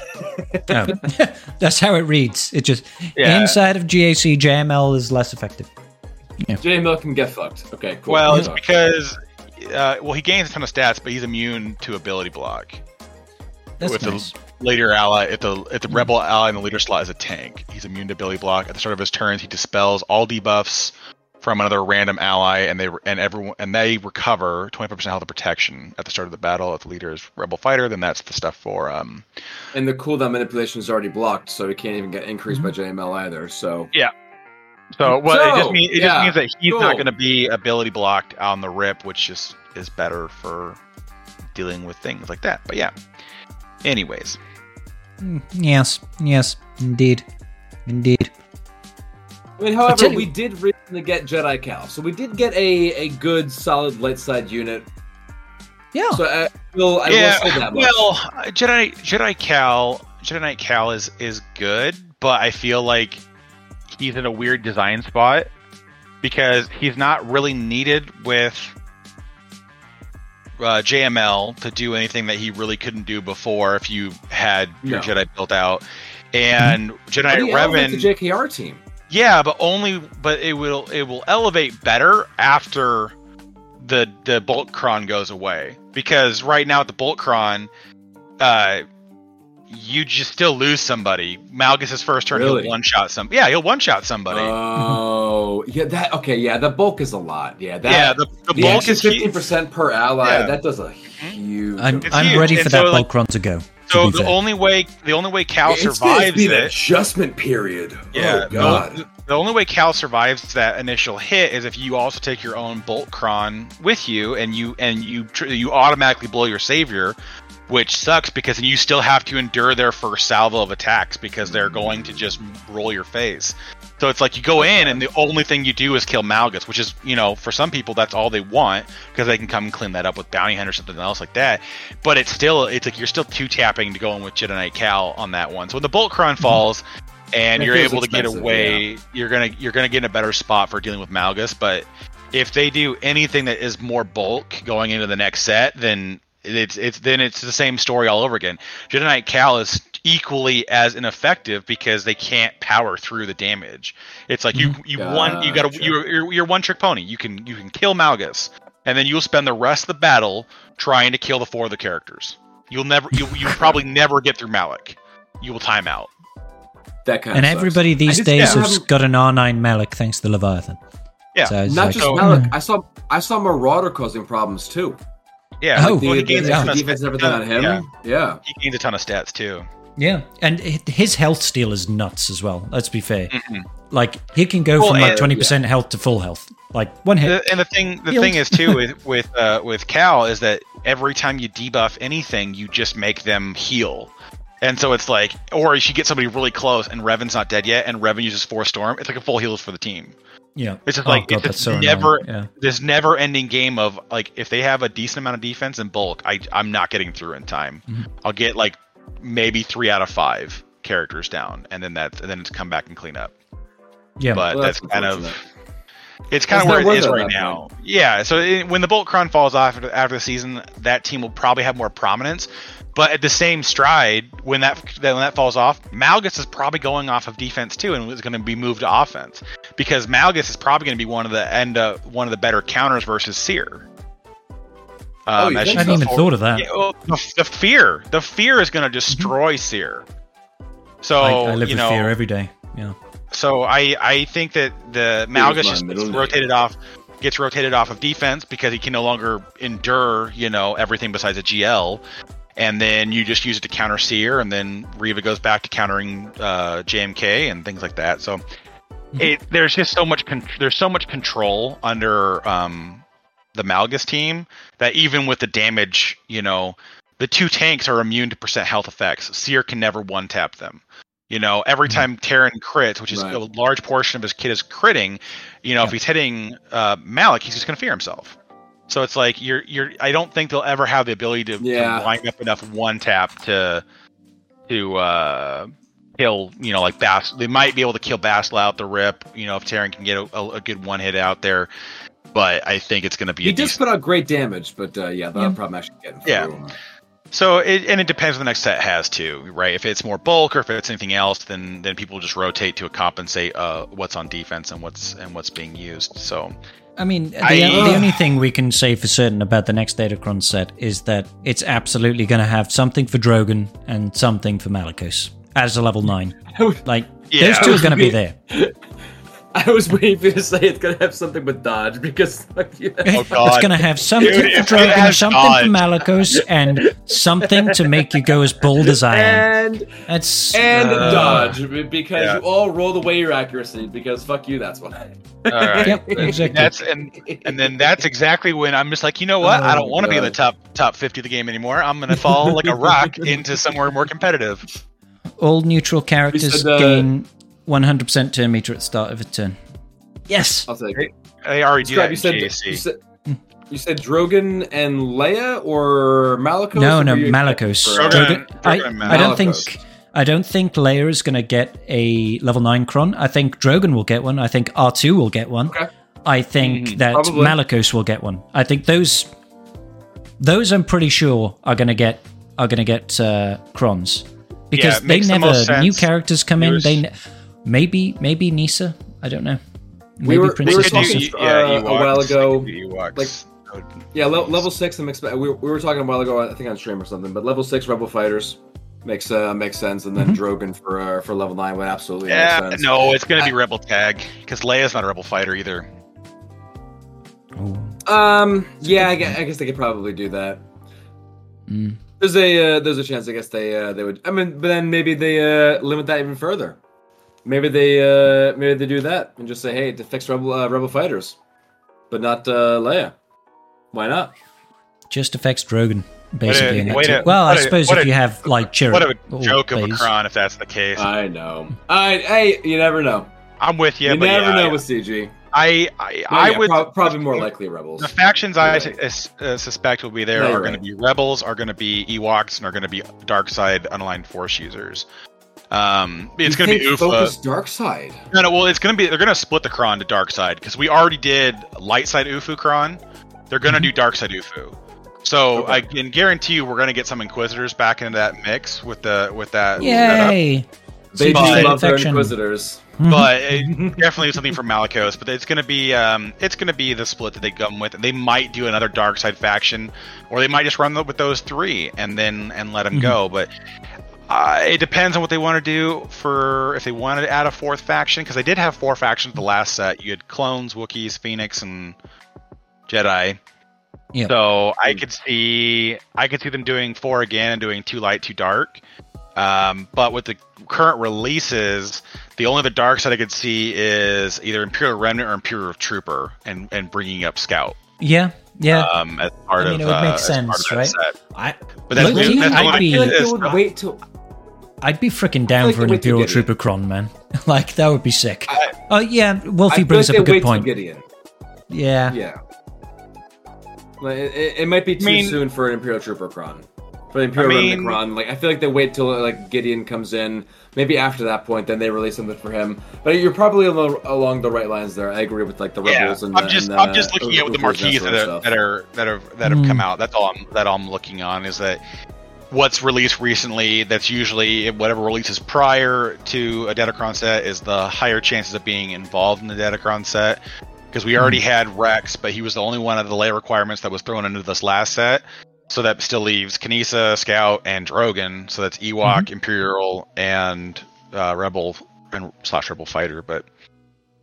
Oh. that's how it reads it just Yeah. inside of GAC JML is less effective J Mill can get fucked. Okay, cool. well, it's because uh, well he gains a ton of stats, but he's immune to ability block. that's with nice the later ally, if the if the rebel ally in the leader slot is a tank, he's immune to ability block. At the start of his turns, he dispels all debuffs from another random ally, and they and everyone and they recover 25% health of protection at the start of the battle. If the leader is rebel fighter, then that's the stuff for um and the cooldown manipulation is already blocked, so he can't even get increased by Mm-hmm. JML either. So yeah. So well, it just means it yeah, just means that he's cool. not going to be ability blocked on the rip, which just is better for dealing with things like that. But yeah. Anyways, Mm, yes yes indeed indeed I mean, however, you- we did recently get Jedi Cal, so we did get a a good solid light side unit. yeah So I will I yeah. will say that much. Well, uh, Jedi Jedi Cal Jedi Knight Cal is is good, but I feel like he's in a weird design spot because he's not really needed with uh, JML to do anything that he really couldn't do before if you had your No. Jedi built out. And Jedi But Knight Revan, the JKR team. Yeah, but only but it will it will elevate better after the the bolt cron goes away because right now at the bolt cron, uh, you just still lose somebody. Malgus's first turn, Really? he'll one shot some. Yeah, he'll one shot somebody. Oh, yeah, that okay, yeah, the bulk is a lot. Yeah, that yeah, the, the the bulk is fifteen percent per ally. Yeah. That does a huge. I'm, I'm huge, ready and for so, that like- Bulkron to go. To So the fair. only way the only way Cal It's survives be an it. adjustment period. Yeah, oh god. The, the only way Cal survives that initial hit is if you also take your own bolt cron with you, and you and you tr- you automatically blow your savior, which sucks because you still have to endure their first salvo of attacks because they're mm-hmm. going to just roll your face. So it's like you go in and the only thing you do is kill Malgus, which is you know for some people that's all they want because they can come and clean that up with bounty hunter or something else like that. But it's still it's like you're still two tapping to go in with Jedi Knight Cal on that one. So when the bolt cron mm-hmm. falls and It you're able to get away, you're gonna you're gonna get in a better spot for dealing with Malgus. But if they do anything that is more bulk going into the next set, then it's it's then it's the same story all over again. Jedi Knight Cal is equally as ineffective because they can't power through the damage. It's like you mhm. you one you got Gotcha. to you're, you're you're one trick pony. You can you can kill Malgus, and then you'll spend the rest of the battle trying to kill the four of the characters. You'll never you you probably never get through Malak. You will time out. that kind And of sucks. everybody I these just- days yeah, has got an R9 Malak thanks to the Leviathan. Yeah. So not like, just oh, Malak. I saw I saw Marauder causing problems too. Yeah. Oh, well, The, he the, gains a the ton of defense and stats. everything on him. Yeah. Yeah. He gains a ton of stats too. Yeah, and his health steal is nuts as well. Let's be fair. Mhm. Like he can go Well, from like twenty percent health to full health, like one hit. The- and the thing, the Healed. thing is too with with uh, with Cal is that every time you debuff anything, you just make them heal. And so it's like, or if you get somebody really close, and Revan's not dead yet, and Revan uses Force Storm. It's like a full heals for the team. yeah, It's just Oh, like God, it's so never. Yeah. this never-ending game of like if they have a decent amount of defense and bulk, I I'm not getting through in time. Mhm. I'll get like maybe three out of five characters down, and then that's and then it's come back and clean up. Yeah, But Well, that's that's kind of it's kind of where it is right at that now. Yeah. So it, when the Bolt Cron falls off after, after the season, that team will probably have more prominence. But at the same stride, when that when that falls off, Malgus is probably going off of defense too, and is going to be moved to offense because Malgus is probably going to be one of the end uh, one of the better counters versus Cere. Oh, you as think you I hadn't even forward. thought of that. Yeah, well, the, the fear, the fear is going to destroy Cere. So I, I live you with know, fear every day. Yeah, so I I think that the Malgus my just gets rotated off gets rotated off of defense because he can no longer endure, you know, everything besides a GL. And then you just use it to counter Cere, and then Reva goes back to countering uh, JMK and things like that. So it there's just so much con- there's so much control under um, the Malgus team that even with the damage, you know, the two tanks are immune to percent health effects. Cere can never one tap them. You know, every Mhm. time Taron crits, which is Right. a large portion of his kit is critting, you know, if he's hitting uh, Malak, he's just gonna fear himself. So it's like you're you're. I don't think they'll ever have the ability to, Yeah. to line up enough one tap to to uh, kill. You know, like Bass. They might be able to kill Basel out the rip. You know, if Taron can get a, a good one hit out there. But I think it's going to be He a does put out great damage, but uh, yeah, the Yeah. problem actually getting through Yeah. So it, and it depends what the next set has too, right? If it's more bulk or if it's anything else, then then people just rotate to compensate uh, what's on defense and what's and what's being used. So I mean, the, I- the only thing we can say for certain about the next Datacron set is that it's absolutely going to have something for Drogan and something for Malicos as a level nine. Like Yeah. those two are going to be there. I was waiting for you to say it's gonna have something with dodge because like, yeah. Oh, It's going to have something Dude, for if it Drogan, something dodge. for Malicos, and something to make you go as bold as I am. and That's and Uh, dodge because yeah. you all rolled away your accuracy because fuck you. That's why. all right, Yep, exactly. that's and and then that's exactly when I'm just like, you know what? I don't Oh, want to be in the top top 50 of the game anymore. I'm going to fall like a rock into somewhere more competitive. all neutral characters said, uh, gain 100% turn meter at the start of a turn. Yes. I'll take it. I already do that Describe, in you said GAC. you said you said Drogan and Leia or Malicos? No, or no, Malicos. you- Drogan. Drogan- I, Drogan I don't think I don't think Leia is going to get a level nine cron. I think Drogan will get one. I think R two will get one. Okay. I think Mhm. that Probably. Malicos will get one. I think those those I'm pretty sure are going to get are going to get uh, crons because Yeah, they makes the never new characters come in. There's- They ne- maybe maybe Kneesaa. I don't know. We Maybe were- we Princess were talking- Kneesaa. do- yeah, uh, a while ago, They could do Ewoks. like- Yeah, le- level six. I'm expect. We, we were talking a while ago. I think on stream or something. But level six rebel fighters makes uh, makes sense, and then Drogan for uh, for level nine would absolutely yeah, make sense. no, it's going to be Rebel Tag because Leia's not a Rebel fighter either. Oh, Um. Yeah, I guess, I guess they could probably do that. mm. There's a uh, there's a chance. I guess they uh, they would. I mean, but then maybe they uh, limit that even further. Maybe they uh, maybe they do that and just say, hey, to fix rebel uh, rebel fighters, but not uh, Leia. Why not? just affects Drogan. Basically, in that wait a- well, I what a- suppose if a- you have like Chirrut What a joke of a Baze. if that's the case. I know. I hey, you never know. I'm with you, you but never yeah, know I- with CG. I I, No, I yeah, would prob- probably more likely rebels. The factions I You're uh, suspect will be there No, are you're going to be rebels, are going to be Ewoks, and are going to be dark side unaligned force users. Um, it's going to be think Ufa. Focus dark side. No, no, well, it's going to be they're going to split the Kron to dark side because we already did light side Ufu Kron. They're going to do dark side Ufu. So Okay. I can guarantee you we're going to get some Inquisitors back into that mix with the with that. setup. Yay! They But- love their Inquisitors. but it, definitely something for Malicos. But it's gonna be um, it's gonna be the split that they come with. They might do another dark side faction, or they might just run with those three and then and let them go. But Uh, it depends on what they want to do for if they wanted to add a fourth faction because they did have four factions the last set. You had clones, Wookiees, Phoenix, and Jedi. Yeah. So I could see I could see them doing four again and doing too light, too dark. Um, but with the current releases, the only the dark side I could see is either Imperial Remnant or Imperial Trooper, and and bringing up Scout Yeah, yeah. um, as part I mean, of it would uh, make as sense, part of that right? set. I, But that's, Low-key, that's the I'd be- I feel like they would wait till. I'd be freaking down like for an they wait to Imperial. Trooper Cron, man. like that would be sick. I- oh yeah, I Wolfie feel brings like up a good point. Gideon. Yeah. Yeah. Like, it, it- it might be too mean- soon for an Imperial Trooper Cron. For the Imperial I Remnant mean- Cron, like I feel like they wait till like Gideon comes in. Maybe after that point, then they release something for him. But you're probably along, along the right lines there. I agree with like the Yeah, rebels and I'm the, just and I'm just looking at the Uthers, marquees that are, that are that are that have Hmm. come out. That's all I'm that all I'm looking on is that what's released recently. That's usually whatever releases prior to a Datacron set is the higher chances of being involved in the Datacron set. Because we already had Rex, but he was the only one of the layer requirements that was thrown into this last set. So that still leaves Kneesaa, Scout, and Drogan. So that's Ewok, Imperial, and uh, Rebel and slash Rebel Fighter. But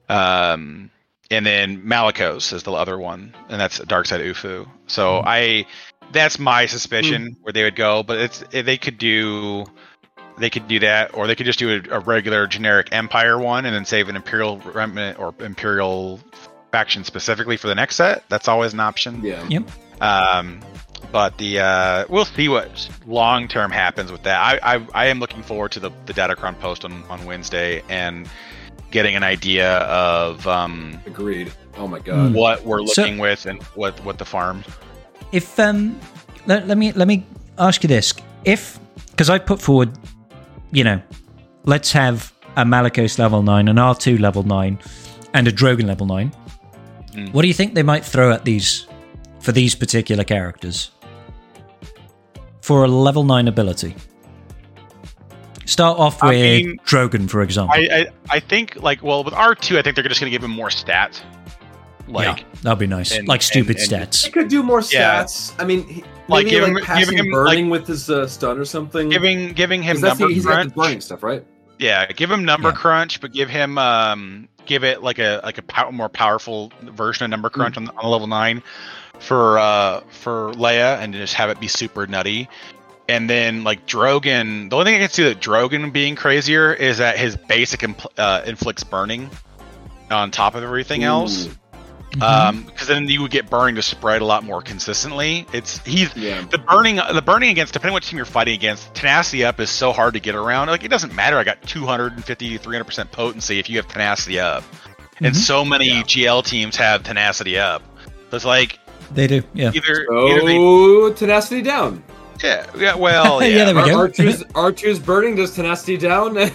um, and then Malicos is the other one, and that's Dark Side Ufu. So I, that's my suspicion where they would go. But it's they could do, they could do that, or they could just do a, a regular generic Empire one, and then save an Imperial remnant or Imperial faction specifically for the next set. That's always an option. Yeah. Yep. Um, but the uh, we'll see what long term happens with that. I, I I am looking forward to the the Datacron post on on Wednesday and getting an idea of um, Agreed. Oh my god. Hmm. what we're So- looking with and what what the farm. If um, let, let me let me ask you this: if because I put forward, you know, let's have a Malicos level nine, an R two level nine, and a Drogan level nine. Mm. What do you think they might throw at these for these particular characters for a level nine ability? Start off I with mean, Drogan, for example. I, I I think like well with R two I think they're just gonna give him more stats. Like yeah, that'd be nice. and- like stupid and- and- stats. He could do more Yeah. stats. I mean, he, Like, maybe give him- like passing giving him, burning with his uh, stun or something. giving giving him 'Cause that's number the, he's got crunch. the burning stuff, right? Yeah, give him number Yeah. crunch, but give him um give it like a like a pow- more powerful version of number crunch on, on level nine for uh for Leia, and just have it be super nutty. And then like Drogan, the only thing I can see that Drogan being crazier is that his basic impl- uh, inflicts burning on top of everything else. Ooh, Mm-hmm. Um, because then you would get burning to spread a lot more consistently. It's he's Yeah. the burning the burning against depending on what team you're fighting against tenacity up is so hard to get around like it doesn't matter i got 250 300% potency if you have tenacity up and Mhm. so many Yeah. gl teams have tenacity up so it's like they do, yeah. either either they Oh, tenacity down. yeah yeah well Yeah, yeah, there we Ar- go. Archer's, Archer's burning does tenacity down, and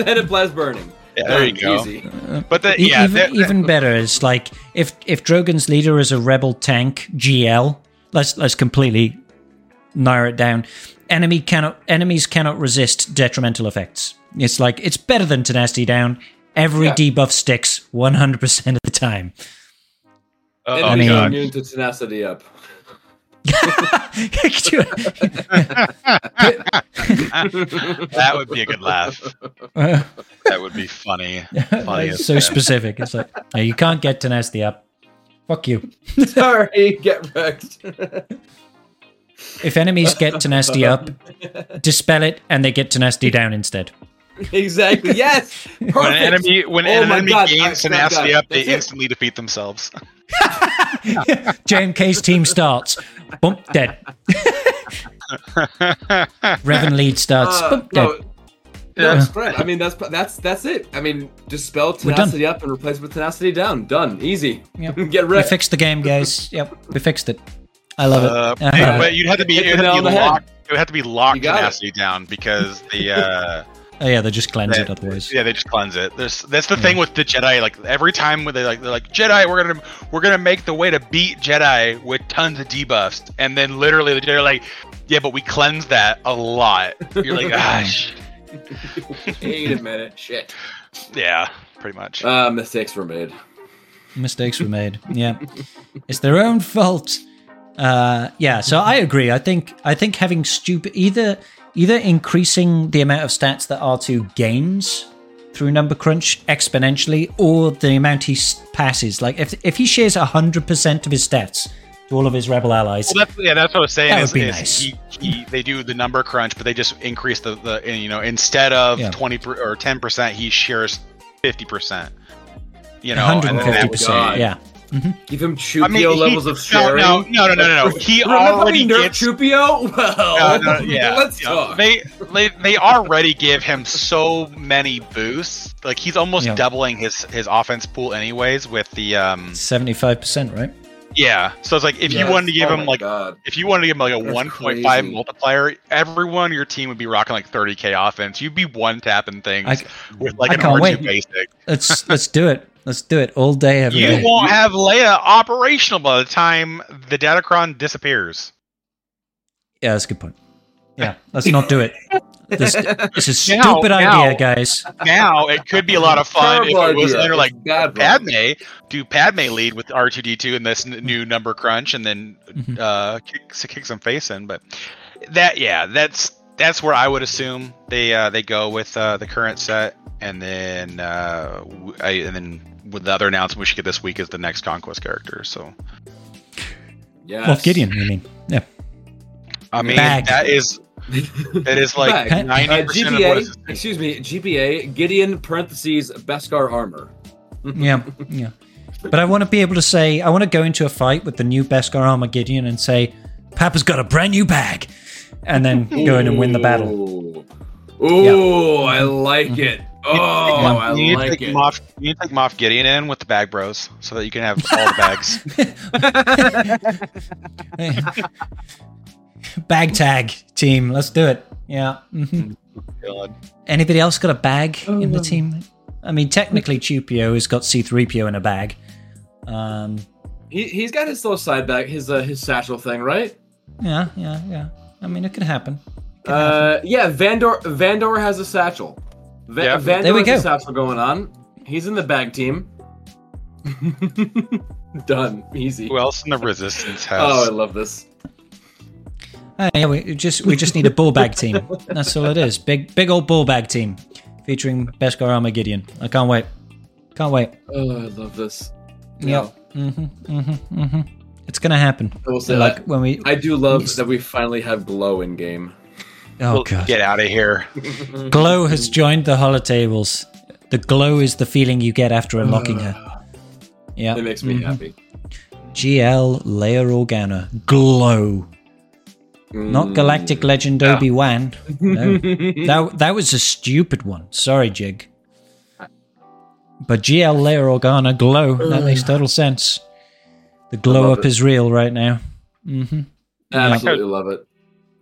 then it applies burning. Yeah, there you Done. go Easy. but the, yeah even, that- even better is like if if Drogan's leader is a rebel tank GL. Let's let's completely narrow it down. Enemy cannot enemies cannot resist detrimental effects. It's like it's better than tenacity down. Every Yeah. debuff sticks 100% of the time. Uh, oh, And I he's mean- immune to tenacity up. That would be a good laugh that would be funny funny so sin. specific. It's like "No, you can't get tenacity up. Fuck you. Sorry, get wrecked. If enemies get tenacity up, dispel it and they get tenacity down instead. exactly. Yes. Perfect. when an enemy when Oh an enemy God, gains forgot tenacity that. up they That's it. instantly defeat themselves JMK's team starts. Bump dead. Revan lead starts. Uh, Bump dead. no, no, it's fine. I mean, that's that's that's it. I mean, dispel We're tenacity up and replace it with tenacity down. Done. Easy. Yep. Get We fixed the game, guys. Yep, we fixed it. I love Uh, it. I love but it. you'd have to be, Hit it would have to be locked. It would have to be locked You it. tenacity down because the uh, Oh yeah, they just cleanse it otherwise. yeah they just cleanse it. There's that's the thing with the Jedi. Like every time when they like they're like Jedi, we're gonna we're gonna make the way to beat Jedi with tons of debuffs, and then literally the Jedi are like, yeah, but we cleanse that a lot. You're like, gosh, Wait a minute. Shit. yeah, pretty much. Uh, mistakes were made. Mistakes were made. Yeah, it's their own fault. Uh, yeah, so I agree. I think I think having stupid either either increasing the amount of stats that R2 gains through number crunch exponentially, or the amount he passes. Like if if he shares hundred percent of his stats to all of his rebel allies, Well, that's, yeah, that's what I was saying. That is, would be nice. he, he, they do the number crunch, but they just increase the, the you know instead of Yeah. twenty per, or ten percent, he shares fifty percent. You know, hundred and and then fifty that- percent. God. Yeah. Give him Chewpio I mean, he- levels of no, sharing. no, no, no, no, no, no. He Remember how already we gets. Chewpio? Well, No, no, yeah, let's yeah. talk. They, they they already give him so many boosts. Like he's almost Yeah. doubling his his offense pool anyways with the um Seventy-five percent, right? Yeah. So it's like if you wanted to give Oh him like God. if you wanted to give him like a 1.5 multiplier, everyone on your team would be rocking like 30k offense. You'd be one tapping things I- with like I an can't R2 wait. basic. Let's let's do it. Let's do it all day, every You day. won't have Leia operational by the time the Datacron disappears. Yeah, that's a good point. Yeah, let's not do it. This, this is a Now- stupid now- idea, guys. Now it could be a lot of fun if it was idea. either like It's bad, bro. Padme, do Padme lead with R2D2 in this new number crunch, and then Mhm. uh, kick, kick some face in. But that, yeah, that's that's where I would assume they uh, they go with uh, the current set, and then uh, w- I, and then with the other announcement we should get this week is the next conquest character. So Yes. Well, Gideon, you mean? Yeah. I mean Bag. that is that is like ninety Uh, percent of. GPA, excuse me, GPA, Gideon parentheses Beskar armor. Yeah, yeah. But I want to be able to say, I want to go into a fight with the new Beskar armor Gideon and say, Papa's got a brand new bag. And then go in and win the battle. Ooh, Ooh I like it. Oh, I you need like to take it. Moff, you need to take Moff Gideon in with the bag bros so that you can have all the bags. bag tag team. Let's do it. Yeah. hmm God. Anybody else got a bag in the team? I mean, technically, Chewpio has got C3PO in a bag. Um, He, he's got his little side bag, his uh, his satchel thing, right? yeah, yeah, yeah. I mean, it could happen. Uh, yeah, Vandor Vandor has a satchel. Va- Yeah. Vandor There we has go. a satchel going on. He's in the bag team. Done. Easy. Who else in the Resistance has? Oh, I love this. Yeah, we just we just need a bull bag team. That's all it is. Big big old bull bag team featuring Beskar Armor Gideon. I can't wait. Can't wait. Oh, I love this. Yep. Mm-hmm, mm-hmm, mm-hmm. It's gonna happen. I will say like that. when we. I do love Yes. that we finally have glow in game. Oh Well, god. Get out of here. Glow has joined the holotables. The glow is the feeling you get after unlocking her. Yeah. It makes me Mhm. happy. GL Leia Organa. Glow. Not Galactic Legend Yeah. Obi Wan. No. that, that was a stupid one. Sorry, Jig. But GL Leia Organa Glow. That makes total sense. The glow up it. is real right now. Mm-hmm. Absolutely love it.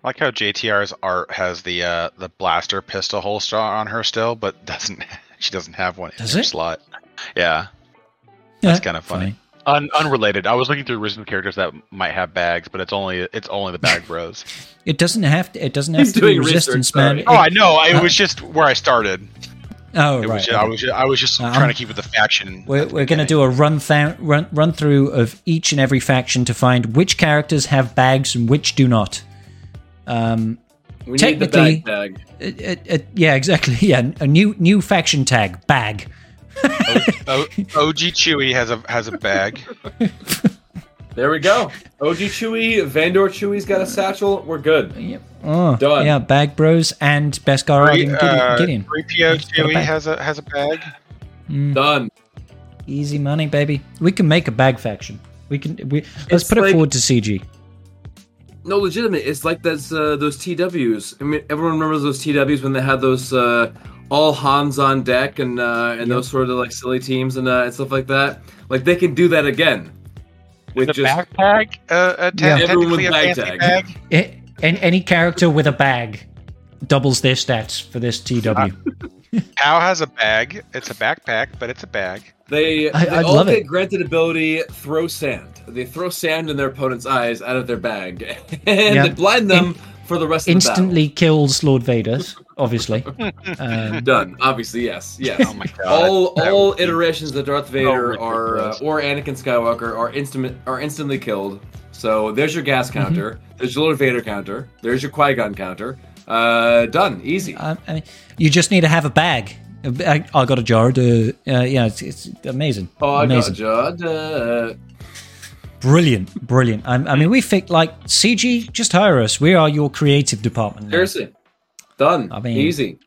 I like how JTR's art has the uh, the blaster pistol holster on her still, but doesn't she doesn't have one Does in her it? slot. Yeah, That's kinda funny. Un- unrelated. I was looking through recent characters that might have bags, but it's only it's only the bag bros. It doesn't have to. It doesn't have He's to be resistance, man. sorry. oh, I know. It Uh, was just where I started. oh, It right. was just, I was just, I was just Uh, trying I'm- to keep with the faction. We're, the we're going to do a run, thou- run run through of each and every faction to find which characters have bags and which do not. Um, We need the Technically- bag tag. it, it, it- yeah, exactly. Yeah, a new new faction tag bag. O- OG Chewy has a has a bag. There we go. OG Chewy, Vandor Chewy's got a satchel. We're good. Yep. Oh, Done. Yeah, bag bros and Beskar Three, Gideon. uh, Gideon. 3PO got a Chewy bag. has a has a bag. Done. Easy money, baby. We can make a bag faction. We can. We let's It's put it like- forward to CG. No, legitimate. It's like those uh, those TWs. I mean, everyone remembers those TWs when they had those uh, all Hans on deck and uh, and those sort of like silly teams and, uh, and stuff like that. Like they can do that again. With The just backpack, uh, uh, te- Yeah. Everyone technically a with bag tag. bag. A- and any character with a bag doubles their stats for this TW. Cow has a bag. It's a backpack, but it's a bag. they, I- they I'd all love get it. granted ability throw sand. They throw sand in their opponent's eyes out of their bag, and Yeah. they blind them for the rest of the day. Instantly kills Lord Vader, obviously. Um. Done. Obviously, yes, yes. Oh my god! all all iterations of Darth Vader Oh, are uh, or Anakin Skywalker are instant are instantly killed. So there's your gas Mm-hmm. counter. There's your Lord Vader counter. There's your Qui Gon counter. Uh, done. Easy. I, I mean, you just need to have a bag. I, I got a jar. To, uh, yeah, it's, it's amazing. oh, I amazing. got you. Uh, Brilliant, brilliant. I, I mean, we think like CG. Just hire us. We are your creative department. now. seriously. Done. I mean, Easy.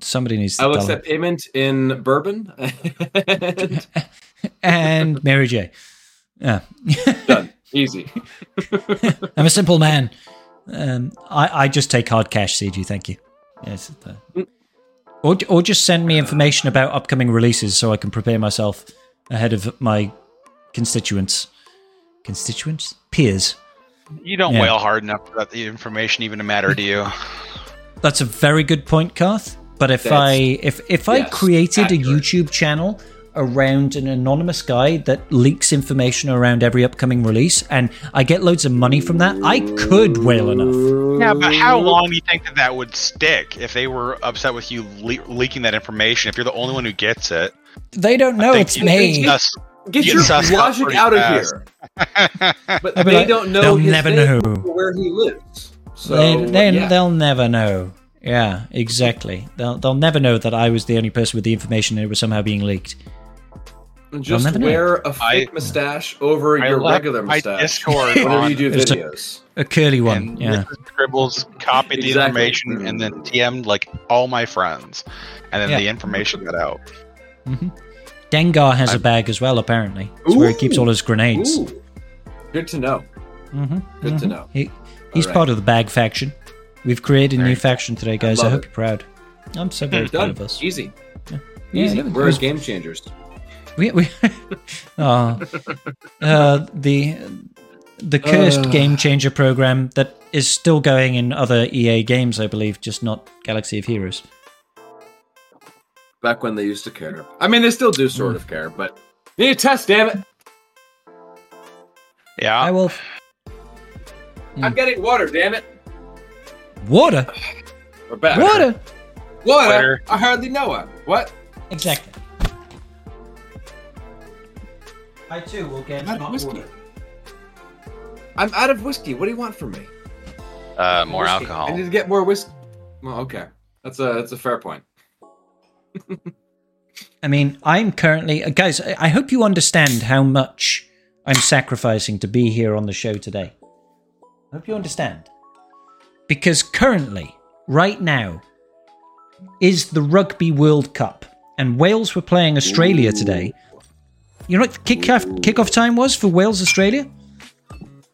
Somebody needs to I will tell them. accept payment in bourbon. And Mary J. Yeah, done. Easy. I'm a simple man. Um, I, I just take hard cash, CG. Thank you. Yes. uh, or, or just send me information about upcoming releases so I can prepare myself ahead of my constituents. Constituents? Peers. You don't Yeah. whale hard enough for that the information even to matter to you. That's a very good point, Carth. But if That's- I if if I yes, created a. YouTube channel around an anonymous guy that leaks information around every upcoming release and I get loads of money from that, I could whale enough. Yeah, but how long do you think that that would stick if they were upset with you le- leaking that information? If you're the only one who gets it, They don't know it's you- me. Us- Get You your sussed logic out of fast. here. But they like, don't know they'll his never name know. or where he lives. So they, uh, they, yeah. They'll never know. Yeah, exactly. They'll they'll never know that I was the only person with the information and it was somehow being leaked. just never know. wear a I- fake mustache over I your regular mustache Discord whenever you do Just a- videos. A curly one. and yeah. Mrs. Scribbles copied the Exactly. information and then TM'd like all my friends, and then Yeah. the information got out. Mm-hmm. Dengar has a bag as well, apparently. It's where he keeps all his grenades. Ooh, good to know. hmm Good to mm-hmm. know. He, he's Alright. part of the bag faction. We've created a new faction today, guys. I, love hope it. you're proud. I'm so very proud of us. Easy. Yeah, Easy. it We're was- game changers. We, we oh, uh, the the cursed Uh. game changer program that is still going in other EA games, I believe, just not Galaxy of Heroes. Back when they used to care. I mean, they still do sort of care, but you need a test, damn it. Yeah, I will I'm getting water, damn it. water, We're back. water. Water. Water. I hardly know it. What? Exactly. I too will get Not whiskey. I'm out of whiskey. What do you want from me? uh, more Whiskey. alcohol. I need to get more whiskey. Well, okay. That's a that's a fair point. I mean, I'm currently, guys. I I hope you understand how much I'm sacrificing to be here on the show today. Hope you understand, because currently, right now, is the Rugby World Cup, and Wales were playing Australia today. You know what the kickoff kickoff time was for Wales Australia?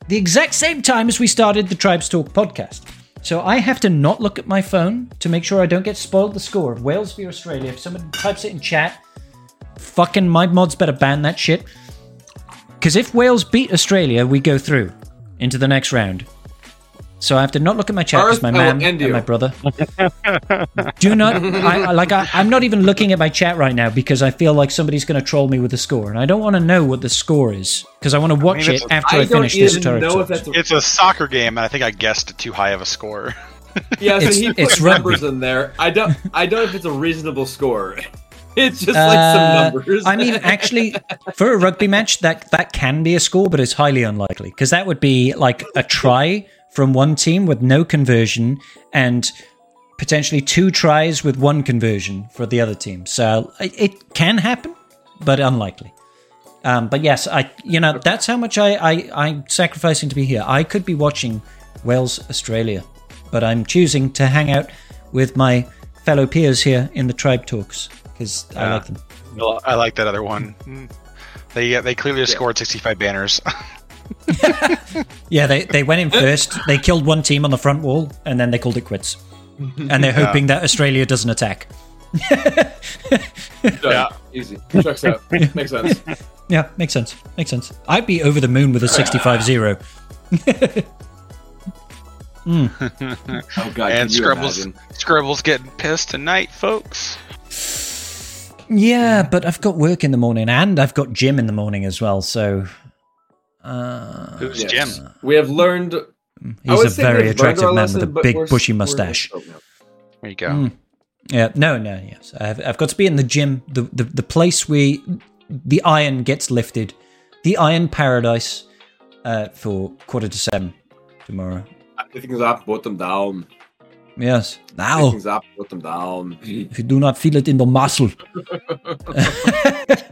The exact same time as we started the Tribes Talk podcast. So I have to not look at my phone to make sure I don't get spoiled the score of Wales v Australia. If someone types it in chat, fucking my mods better ban that shit. Because if Wales beat Australia, we go through into the next round. So I have to not look at my chat because my I man and my brother. Do not. I, I- like I, I'm not even looking at my chat right now because I feel like somebody's going to troll me with the score, and I don't want to know what the score is because I want to watch mean, it it's- after I, I finish this even turret. know if Talks. that's a, It's a soccer game, and I think I guessed too high of a score. yeah. So it's- he put it's rugby. numbers in there. I don't I don't know if it's a reasonable score. It's just Uh, like some numbers. I mean, actually, for a rugby match, that that can be a score, but it's highly unlikely because that would be like a try from one team with no conversion and potentially two tries with one conversion for the other team. So it, it can happen, but unlikely. Um, but yes, I you know that's how much I, I I'm sacrificing to be here. I could be watching Wales Australia, but I'm choosing to hang out with my fellow peers here in the tribe talks because I like them. Well, I like that other one. Mm. They uh, they clearly scored 65 banners. Yeah, they, they went in first. They killed one team on the front wall, and then they called it quits. And they're hoping that Australia doesn't attack. Yeah. easy. Checks out. Makes sense. Yeah, makes sense. Makes sense. I'd be over the moon with a 65 0. Oh god, and can you Scribbles imagine? Scribbles getting pissed tonight, folks. Yeah, but I've got work in the morning and I've got gym in the morning as well. So uh, Who's Yes. Jim? We have learned. He's a very attractive man lesson, with a big bushy mustache. oh, no. There you go. Mm. Yeah, no, no, yes. I've, I've got to be in the gym, the, the, the place where the iron gets lifted, the iron paradise uh, for quarter to seven tomorrow. I think it's up, put them down. Yes. Now, things up, put them down. if you do not feel it in the muscle.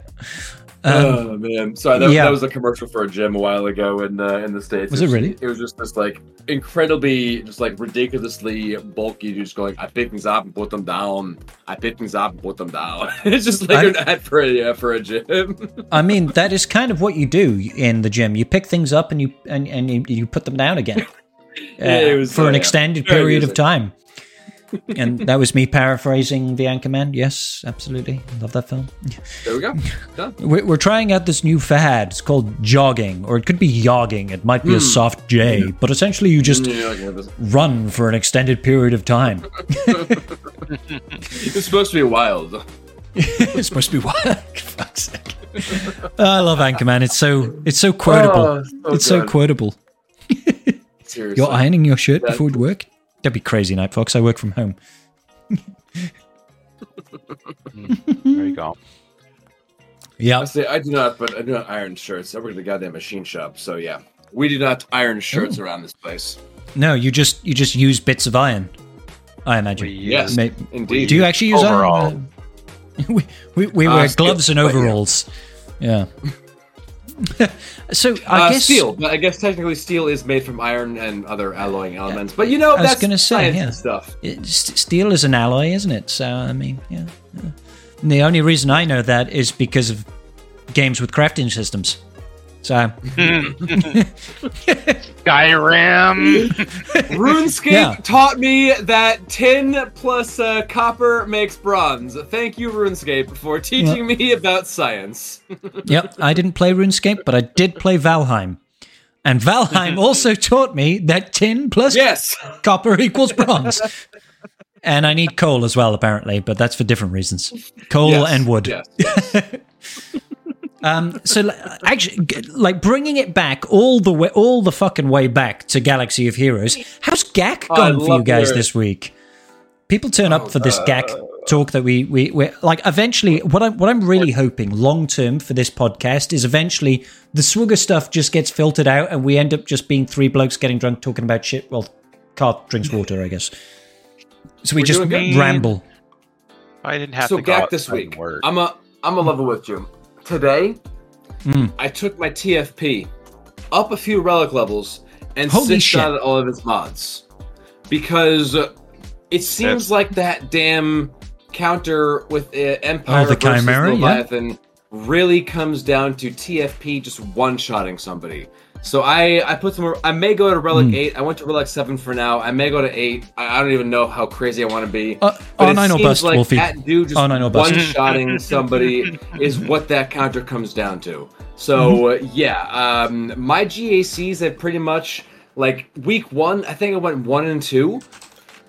oh man, sorry. That, Um, yeah. that was a commercial for a gym a while ago in the in the states. Was it really? It was just this like incredibly, just like ridiculously bulky, just going. I pick things up and put them down. I pick things up and put them down. it's just like I- an ad for a yeah, for a gym. I mean, that is kind of what you do in the gym. You pick things up and you and, and you, you put them down again uh, was, for an uh, extended very period of time. and that was me paraphrasing the Anchorman. Yes, absolutely. Love that film. there we go. Done. We're, trying out this new fad. It's called jogging, or it could be yogging. It might be a soft J, but essentially you just Yeah, run for an extended period of time. It's supposed to be wild. it's supposed to be wild. Fuck's sake. I love Anchorman. It's so it's so quotable. Oh, so it's so quotable. Seriously. You're ironing your shirt That- before work? That'd be crazy, Night Fox. I work from home. There you go. Yeah. I say I do not, but I do not iron shirts. I work at a goddamn machine shop, so yeah, we do not iron shirts around this place. No, you just you just use bits of iron. I imagine. We Yes, May- indeed. Do you actually use Overall. iron? we we, we Uh, wear gloves and but yeah. overalls. Yeah. so I uh, guess steel, but I guess technically steel is made from iron and other alloying elements. But you know, I was that's gonna say, yeah. stuff. it- steel is an alloy, isn't it? So I mean, yeah. yeah. And the only reason I know that is because of games with crafting systems. So Skyrim. RuneScape Yeah. taught me that tin plus uh, copper makes bronze. Thank you, RuneScape, for teaching me about science. Yep, I didn't play RuneScape, but I did play Valheim. And Valheim also taught me that tin plus yes. copper equals bronze. And I need coal as well, apparently, but that's for different reasons. Coal Yes. and wood. Yes. Um, so, li- actually, like bringing it back all the way, all the fucking way back to Galaxy of Heroes. How's GAC Oh, gone for you guys hearing- this week? People turn up for this GAC talk that we we we like. Eventually, what I'm what I'm really hoping long term for this podcast is eventually the swigger stuff just gets filtered out, and we end up just being three blokes getting drunk talking about shit. Well, Car drinks water, I guess. So we We're just ramble. I didn't have so to go this week. work. I'm a I'm a level with you. Today, Hmm. I took my TFP up a few relic levels and Holy shit. out all of his mods because it seems That's- like that damn counter with uh, Empire Oh, the versus Chimera, yeah. Leviathan really comes down to TFP just one-shotting somebody. So I I put some. I may go to relic Hmm. eight. I went to relic seven for now. I may go to eight. I, I don't even know how crazy I want to be. Uh, But oh, it nine or seems bust, like Wolfie. that dude just Oh, nine or one-shotting somebody is what that counter comes down to. So Mm-hmm. uh, yeah, um, my GACs have pretty much like week one. I think I went one and two.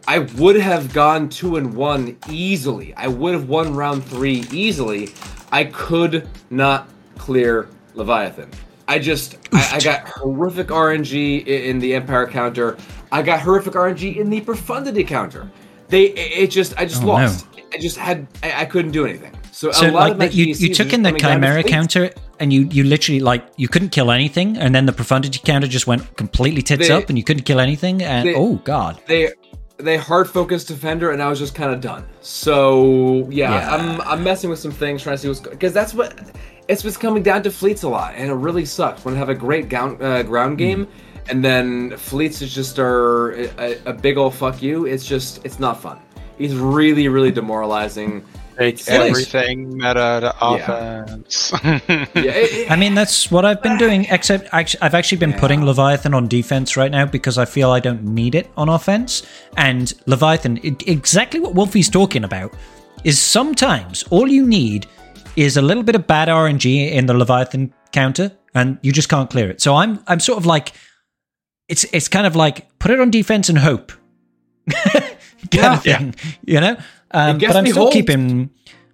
I would have gone two and one easily. I would have won round three easily. I could not clear Leviathan. I just I, I got horrific RNG in the Empire counter. I got horrific RNG in the Profundity counter. They it it just I just Oh, no. lost. I just had I, I couldn't do anything. So, So a lot like that you, you took in the coming down to chimera counter and you you literally like you couldn't kill anything and then the profundity counter just went completely tits They- up and you couldn't kill anything and they- oh god they they hard focused defender and I was just kind of done. So yeah, Yeah. I'm I'm messing with some things trying to see what's because that's what it's just coming down to fleets a lot and it really sucks when I have a great ground uh, ground Hmm. game and then fleets is just are a, a big old fuck you. It's just it's not fun. It's really really demoralizing. Take It's like- everything meta to offense. Yeah, it- it- I mean that's what I've been doing except actu- I've actually been putting Leviathan on defense right now because I feel I don't need it on offense and Leviathan it, exactly what Wolfie's talking about is sometimes all you need is a little bit of bad RNG in the Leviathan counter and you just can't clear it. So I'm I'm sort of like it's it's kind of like put it on defense and hope kind Yeah. of thing, you know. Um, but I'm still hold. keeping.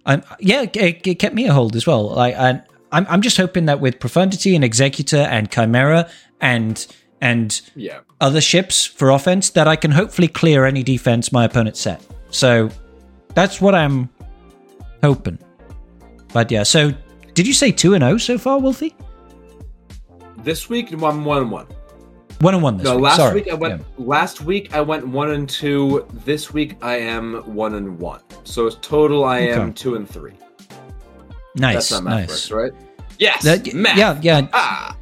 I'm, yeah, it, it kept me a hold as well. Like, I, I'm I'm just hoping that with Profundity and Executor and Chimera and and yeah. other ships for offense, that I can hopefully clear any defense my opponent set. So that's what I'm hoping. But yeah, so did you say two and zero so far, Wolfie? This week I'm one and one. One and one this No, week. last Sorry. week I went. Yeah. Last week I went one and two. This week I am one and one. So total I am two and three. Nice, That's not math nice. works, right? Yes. That- math. yeah, yeah. Ah.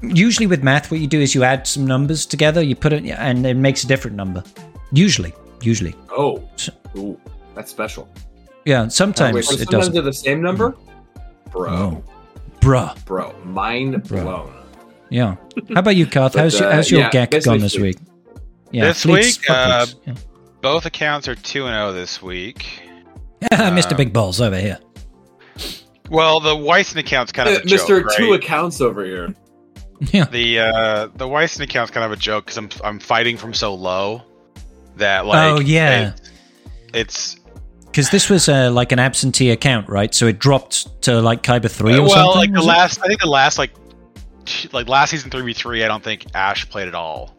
Usually with math, what you do is you add some numbers together, you put it, and it makes a different number. Usually, usually. Oh. S- Ooh, that's special. Yeah, sometimes Wait, so it sometimes doesn't. they're the same number. Bro, Oh. Bruh. bro, mind blown. Yeah. How about you, Carth? How's your, uh, how's your yeah, GAC gone this sweet. week? Yeah, This Fleets- week, uh, Fleets, Both accounts are 2 and 0 this week. yeah. Mr. Big Balls over here. Well, the Weissen account's kind of Uh, a joke, Mr. right? Two accounts over here. Yeah. The uh, the Weissen account's kind of a joke because I'm I'm fighting from so low that like oh, yeah. it- it's Because this was uh, like an absentee account, right? So it dropped to like Kyber 3 or well something? Well, like the was it? last I think the last like like last season three v three I don't think Ash played at all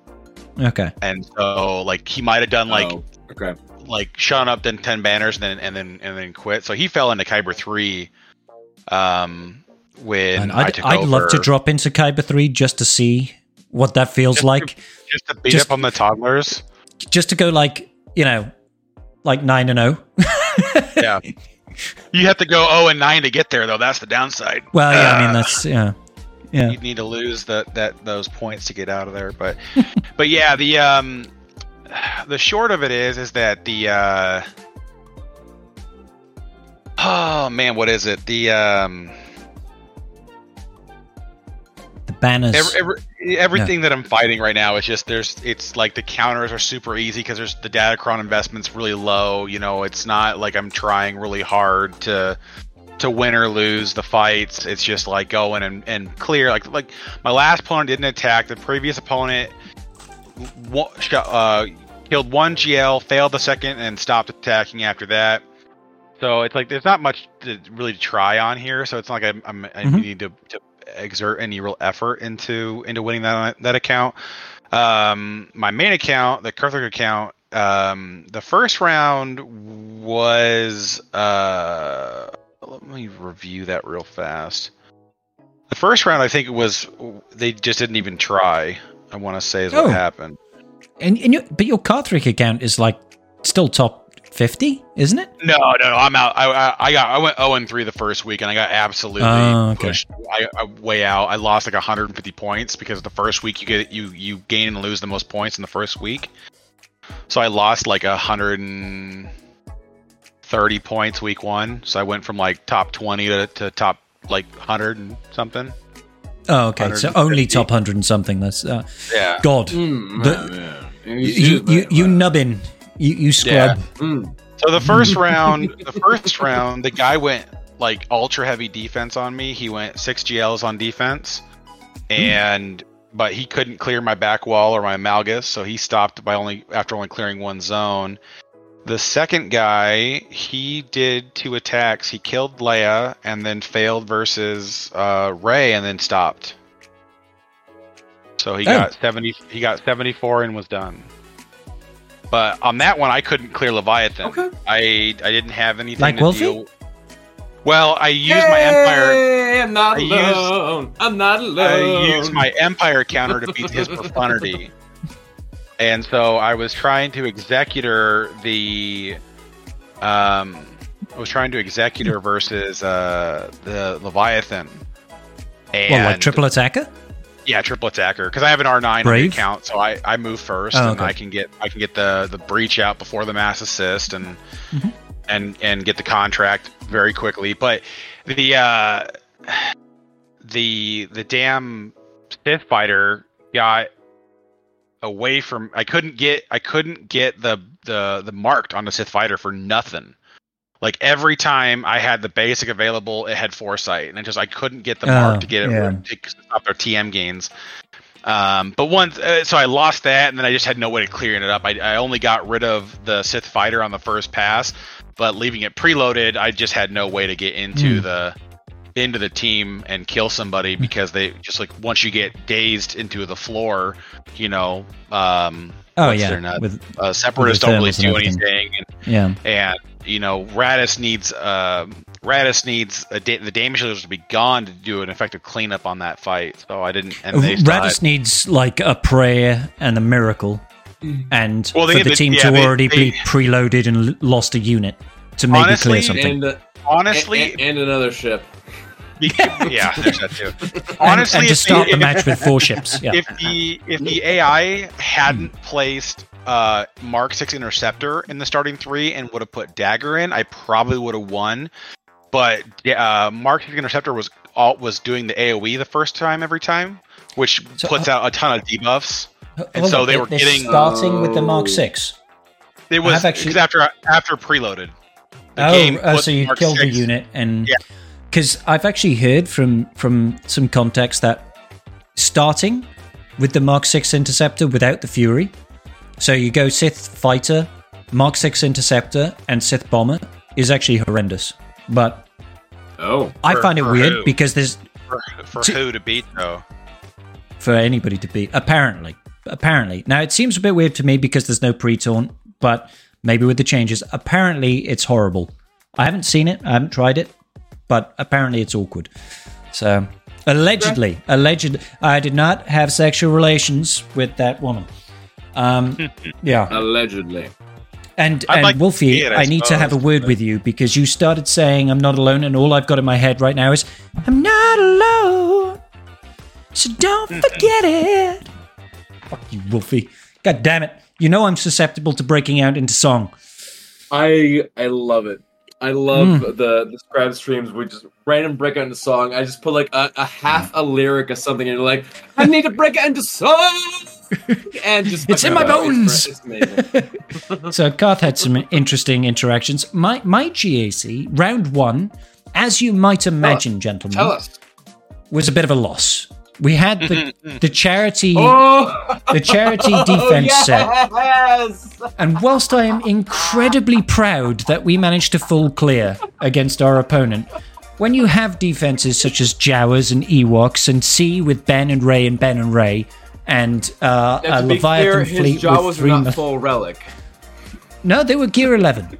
Okay. and so like he might have done like Oh, okay. like shot up then 10 banners and then and then and then quit so he fell into Kyber 3 um when And I I'd, took I'd love to drop into Kyber 3 just to see what that feels Just to- like. just to beat just- up on the toddlers Just to go like, you know, like 9 and 0. yeah you have to go 0 and 9 to get there though that's the downside Well, yeah, I mean, Uh, that's, yeah. Yeah. you need to lose that that those points to get out of there but but yeah the um the short of it is is that the uh oh man what is it the um The banners. every, every, everything that i'm fighting right now is just there's it's like the counters are super easy because there's the datacron investment's really low you know it's not like i'm trying really hard to to win or lose the fights. It's just like going and, and clear like like my last opponent didn't attack the previous opponent uh, killed one gl failed the second and stopped attacking after that. So it's like there's not much to really try on here so it's not like i'm, I'm i Mhm. need to, to exert any real effort into into winning that that account. Um my main account the Kurthik account um the first round was uh let me review that real fast. The first round i think it was they just didn't even try i want to say is what Oh. happened. And, and your, but your Carthrick account is like still top 50, isn't it? no no no i'm out i i, I got i went 0 and 3 the first week and i got absolutely Oh, okay. pushed I, I way out i lost like 150 points because the first week you get you you gain and lose the most points in the first week so i lost like 130 points week one so i went from like top 20 to, to top like 100 and something Oh, okay. So only top 100 and something. That's, uh, yeah God. Mm, The- man. You, you, you nubbin. You, you scrub. Mm. So the first round, the first round, the guy went like ultra heavy defense on me. He went six GLs on defense, and but he couldn't clear my back wall or my Malgus, so he stopped by only after only clearing one zone. The second guy, he did two attacks. He killed Leia and then failed versus uh, Rey and then stopped. So he Oh. got seventy. He got seventy four and was done. But on that one, I couldn't clear Leviathan. Okay. I I didn't have anything Like to Wolfie? deal. Well, I used my Empire. I'm not I used- alone. I'm not alone. I used my Empire counter to beat his profundity. And so I was trying to executor the um I was trying to executor versus uh the Leviathan. And Well, like triple attacker? Yeah, triple attacker because I have an R9 on the Brave? account, so I, I move first Oh, and okay. I can get I can get the the breach out before the mass assist and Mhm. and and get the contract very quickly. But the uh, the the damn Sith fighter got away from I couldn't get I couldn't get the the the marked on the Sith fighter for nothing. Like every time I had the basic available, it had foresight, and it just I couldn't get the Oh, mark to get it yeah. to stop their TM gains. Um, but once, uh, so I lost that, and then I just had no way to clearing it up. I, I only got rid of the Sith fighter on the first pass, but leaving it preloaded, I just had no way to get into Hmm. the into the team and kill somebody because they just like once you get dazed into the floor, you know, um, Oh, yeah. nut? With, uh, separatists don't really do everything. anything, and yeah. and you know Raddus needs um Raddus needs a da- the damage dealers to be gone to do an effective cleanup on that fight. So I didn't. And they Raddus needs like a prayer and a miracle, and Well, they for the the- team yeah, to they- already they- be preloaded and lost a unit to maybe Honestly, clear something. And, uh, honestly, and, and another ship. yeah, there's that too. Honestly, and, to if start they- the match with four ships. Yeah. if the if the AI hadn't placed uh, Mark Six Interceptor in the starting three and would have put Dagger in, I probably would have won. But uh, Mark Six Interceptor was all was doing the AOE the first time every time, which So, puts uh, out a ton of debuffs. and so on, they were they're getting- starting with the Mark. Six. It was have actually- 'cause after after preloaded. The Oh, game oh, so you Mark killed the unit, and Yeah. because I've actually heard from from some context that starting with the Mark Six interceptor without the Fury, so you go Sith fighter, Mark Six interceptor, and Sith bomber is actually horrendous. But Oh. I find it weird who? because there's for, for To- who to beat though. for anybody to beat. Apparently, apparently. Now it seems a bit weird to me because there's no pre-taunt, but maybe with the changes, apparently it's horrible. I haven't seen it. I haven't tried it, but apparently it's awkward. So allegedly, alleged, I did not have sexual relations with that woman. Um, yeah, Allegedly. and I'd and like Wolfie, it, I I, need to have a word with you because you started saying I'm not alone, and all I've got in my head right now is I'm not alone. So don't forget it. Fuck you, Wolfie. God damn it! You know I'm susceptible to breaking out into song. I I love it. I love Mm. the the scribe streams we just random break out into song. I just put like a, a half a lyric or something, and you're like, I need to break it into song, and just It's in my bones. It's. So Garth had some interesting interactions. My my GAC round one, as you might imagine, gentlemen, Tell was a bit of a loss. We had the the charity Oh, the charity defense set. yes. And whilst I am incredibly proud that we managed to full clear against our opponent, when you have defenses such as Jawas and Ewoks and C with Ben and Rey and Ben and Rey, and uh, And a to be Leviathan clear, fleet his Jawas with are three. not full relic. no, they were Gear 11.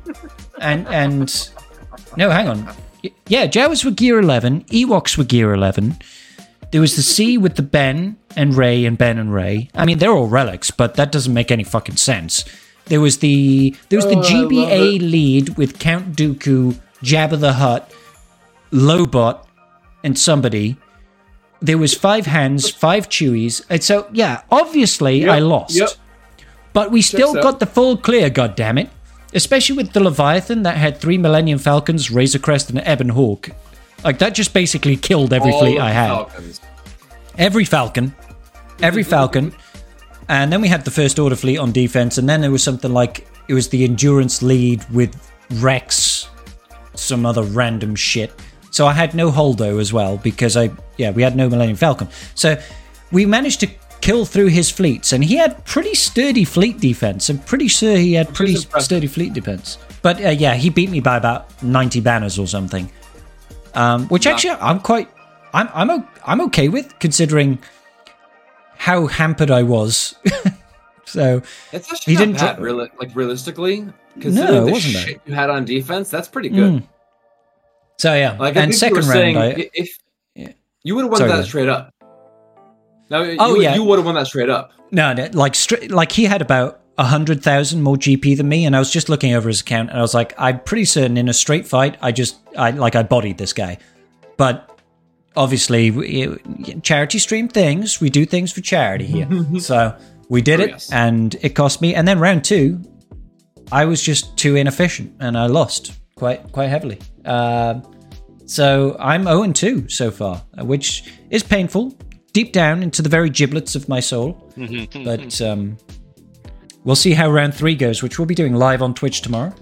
and and no, hang on. Yeah, Jawas were Gear 11. Ewoks were Gear 11. There was the C with the Ben and Rey and Ben and Rey. I mean, they're all relics, but that doesn't make any fucking sense. There was the there was the Oh, GBA lead with Count Dooku, Jabba the Hutt, Lobot, and somebody. There was five Hans, five Chewies, and so yeah, obviously I lost. yep. But we still out. got the full clear, goddammit. Especially with the Leviathan that had three Millennium Falcons, Razor Crest, and Ebon Hawk. Like, that just basically killed every All fleet I had. Falcons. Every Falcon. Every Falcon. And then we had the First Order fleet on defense, and then there was something like it was the Endurance lead with Rex, some other random shit. So I had no Holdo as well because I, yeah, we had no Millennium Falcon. So we managed to kill through his fleets, and he had pretty sturdy fleet defense. I'm pretty sure he had pretty sturdy fleet defense. But uh, yeah, he beat me by about 90 banners or something. Um, which actually I'm quite, I'm I'm o- I'm okay with considering how hampered I was. so It's actually He didn't bad, dro- really, like realistically. No, Considering it the wasn't shit you had on defense, that's pretty good. Mm. so yeah, Like, and second round, saying, I, if Yeah. you would have won Sorry, that ahead. straight up. No, Oh, you, yeah. you would have won that straight up. No, no, like stri- like he had about a hundred thousand more GP than me, and I was just looking over his account, and I was like, I'm pretty certain in a straight fight, I just, I like, I bodied this guy, but obviously, we, charity stream things, we do things for charity here, so we did Oh, it, yes. and it cost me, and then round two, I was just too inefficient, and I lost quite quite heavily. Um so I'm 0 and 2 so far, uh, which is painful deep down into the very giblets of my soul. but um, we'll see how round three goes, which we'll be doing live on Twitch tomorrow,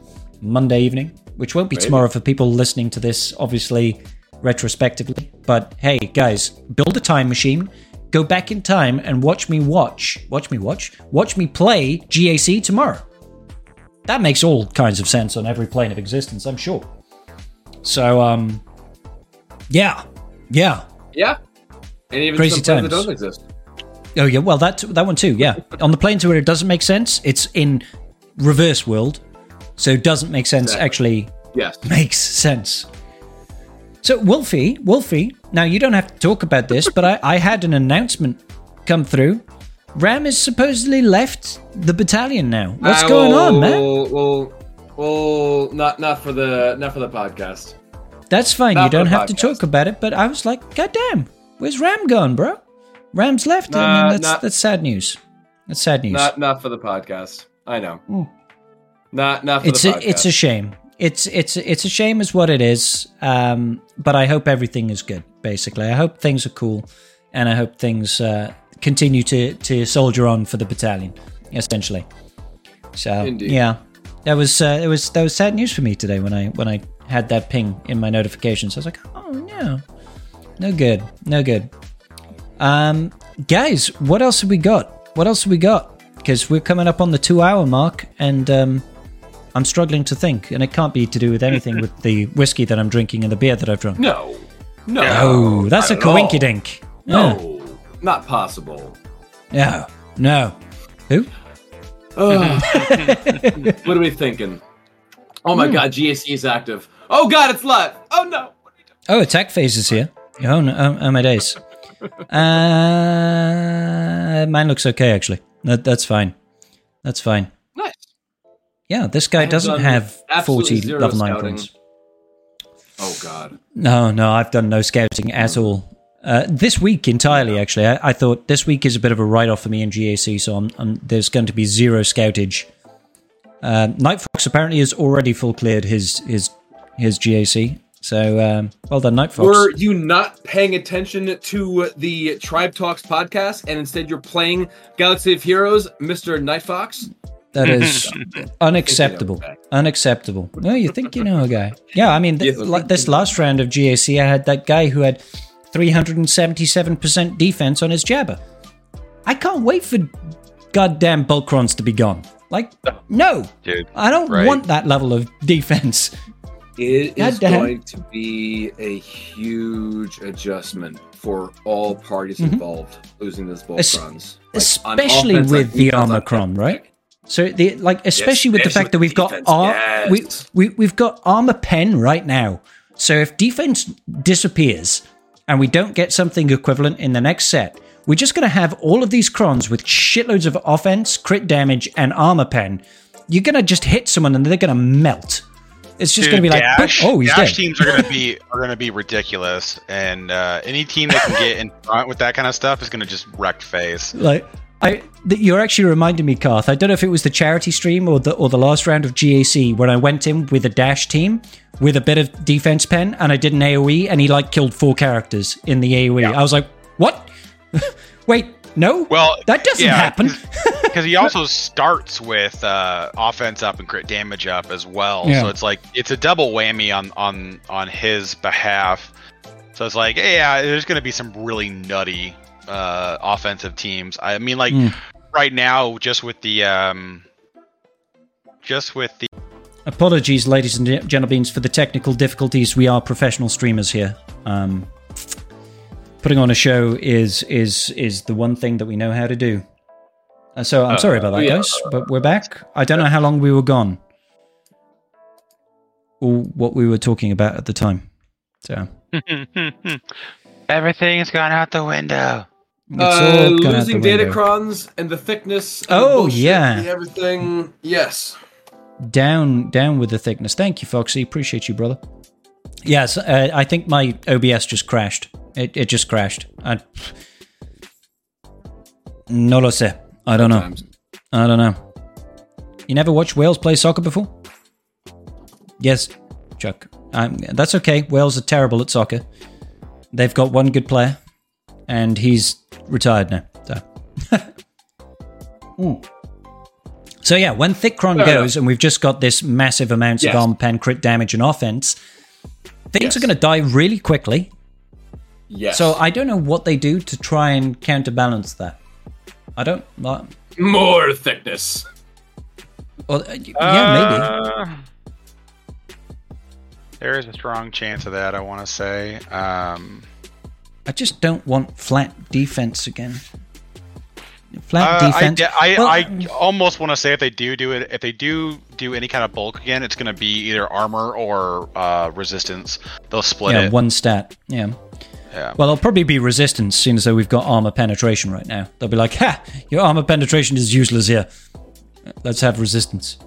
Monday evening, which won't be tomorrow for people listening to this, obviously, retrospectively. But hey, guys, build a time machine, go back in time, and watch me watch, watch me watch, watch me play GAC tomorrow. That makes all kinds of sense on every plane of existence, I'm sure. So, um, yeah, yeah. Yeah. And even Crazy some planes that times. don't exist. Oh yeah, well that that one too. Yeah, on the planes where it doesn't make sense, it's in reverse world, so it doesn't make sense. Exactly. Actually, Yes. makes sense. So, Wolfie, Wolfie, now you don't have to talk about this, but I, I had an announcement come through. Ram is supposedly left the battalion now. What's I going on, man? Well, well, not not for the not for the podcast. That's fine. not You don't have to talk about it, but I was like, God damn, where's Ram gone, bro? Ram's left. I Nah, mean, that's, nah. that's sad news. That's sad news. Not not for the podcast. I know. Not not for it's the a, podcast. it's a shame. It's it's it's a shame, is what it is. Um, but I hope everything is good. Basically, I hope things are cool, and I hope things uh, continue to to soldier on for the battalion. Essentially, so Indeed. yeah, that was uh, it was that was sad news for me today when I when I had that ping in my notifications. I was like, oh no, no good, no good. Um, guys, what else have we got? What else have we got? Because we're coming up on the two hour mark, and um, I'm struggling to think, and it can't be to do with anything with the whiskey that I'm drinking and the beer that I've drunk. no, no. Oh, that's a at all. coinkydink. Yeah. No, not possible. No, no. Who? Ugh. what are we thinking? Oh my god, GSE is active. Oh god, it's live. Oh no. Oh, attack phase is here. Oh, no, oh, oh my days. Uh, mine looks okay, actually. That, that's fine. That's fine. Nice. Yeah, this guy doesn't have 40 zero level 9 points. Oh god. No, no, I've done no scouting at all. Uh, this week entirely, actually. I, I thought this week is a bit of a write off for me in GAC, so I'm, I'm, there's going to be zero scoutage. Uh, Night Fox apparently has already full cleared his his his GAC, so um, well done, Night Fox. Were you not paying attention to the Tribe Talks podcast and instead you're playing Galaxy of Heroes, Mr. Night Fox? That is unacceptable. Unacceptable. No, you think you know a guy? Yeah, I mean, th- You like this last round of GAC, I had that guy who had 377% defense on his Jabba. I can't wait for goddamn Bulkrons to be gone. Like, no, Dude, I don't right. want that level of defense. It God is damn. going to be a huge adjustment for all parties involved losing this Mm-hmm. Voltrons. Like, especially offense, with like the defense, on right? So the like, especially with the fact that we've got defense, ar- yes. we, we we've got armor pen right now. So if defense disappears and we don't get something equivalent in the next set, we're just going to have all of these crons with shitloads of offense, crit damage, and armor pen. You're going to just hit someone and they're going to melt. It's just going to be like, Dash, oh, he's Dash dead. teams are gonna be are gonna be ridiculous, and uh, any team that can get in front with that kind of stuff is gonna just wreck face. Like I, th- you're actually reminding me, Carth. I don't know if it was the charity stream or the or the last round of GAC when I went in with a dash team with a bit of defense pen and I did an AOE and he like killed four characters in the AOE. I was like, what? Wait, no. Well, that doesn't yeah, happen. because he also starts with uh, offense up and crit damage up as well. Yeah. So it's like it's a double whammy on on on his behalf. So it's like, yeah, there's going to be some really nutty uh, offensive teams. I mean, like Hmm. right now, just with the um, just with the Apologies, ladies and gentlemen, for the technical difficulties. We are professional streamers here. Um, putting on a show is is is the one thing that we know how to do. Uh, so I'm sorry about that, yeah. guys, but we're back. I don't know how long we were gone, or what we were talking about at the time. So everything's gone out the window. it's Uh, all gone losing the window. datacrons and the thickness. And Oh, the yeah. everything. Yes. down down with the thickness. Thank you, Foxy. Appreciate you, brother. Yes, uh, I think my OBS just crashed. It it just crashed. I, no lo sé. I don't know. I don't know. You never watched Wales play soccer before? Yes, Chuck. Um, that's okay. Wales are terrible at soccer. They've got one good player, and he's retired now. So. Hmm. So yeah, when Thickron Fair goes, and we've just got this massive amounts Yes. of armor pen, crit damage, and offense, things Yes. are going to die really quickly. Yes. So I don't know what they do to try and counterbalance that. I don't. Uh, more thickness. well, uh, yeah, maybe. Uh, There is a strong chance of that. I want to say. Um, I just don't want flat defense again. flat Uh, defense. I, I, Well, I almost want to say if they do do it, if they do do any kind of bulk again, it's going to be either armor or uh, resistance. They'll split yeah, it. one stat. Yeah. Yeah. Well, it'll probably be resistance, seeing as though we've got armor penetration right now. They'll be like, "Ha! Your armor penetration is useless here. Let's have resistance."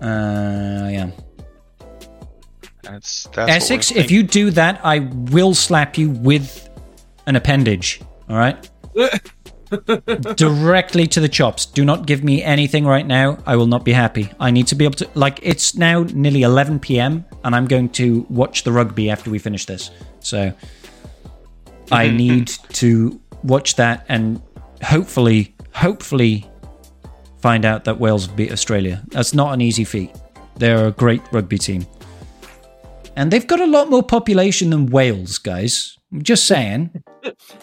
Uh, yeah. That's, that's Essex, if you do that, I will slap you with an appendage. All right. Directly to the chops. Do not give me anything right now. I will not be happy. I need to be able to. Like, it's now nearly 11 p.m., and I'm going to watch the rugby after we finish this. So, I need to watch that and hopefully, hopefully find out that Wales beat Australia. That's not an easy feat. They're a great rugby team. And they've got a lot more population than Wales, guys. Just saying.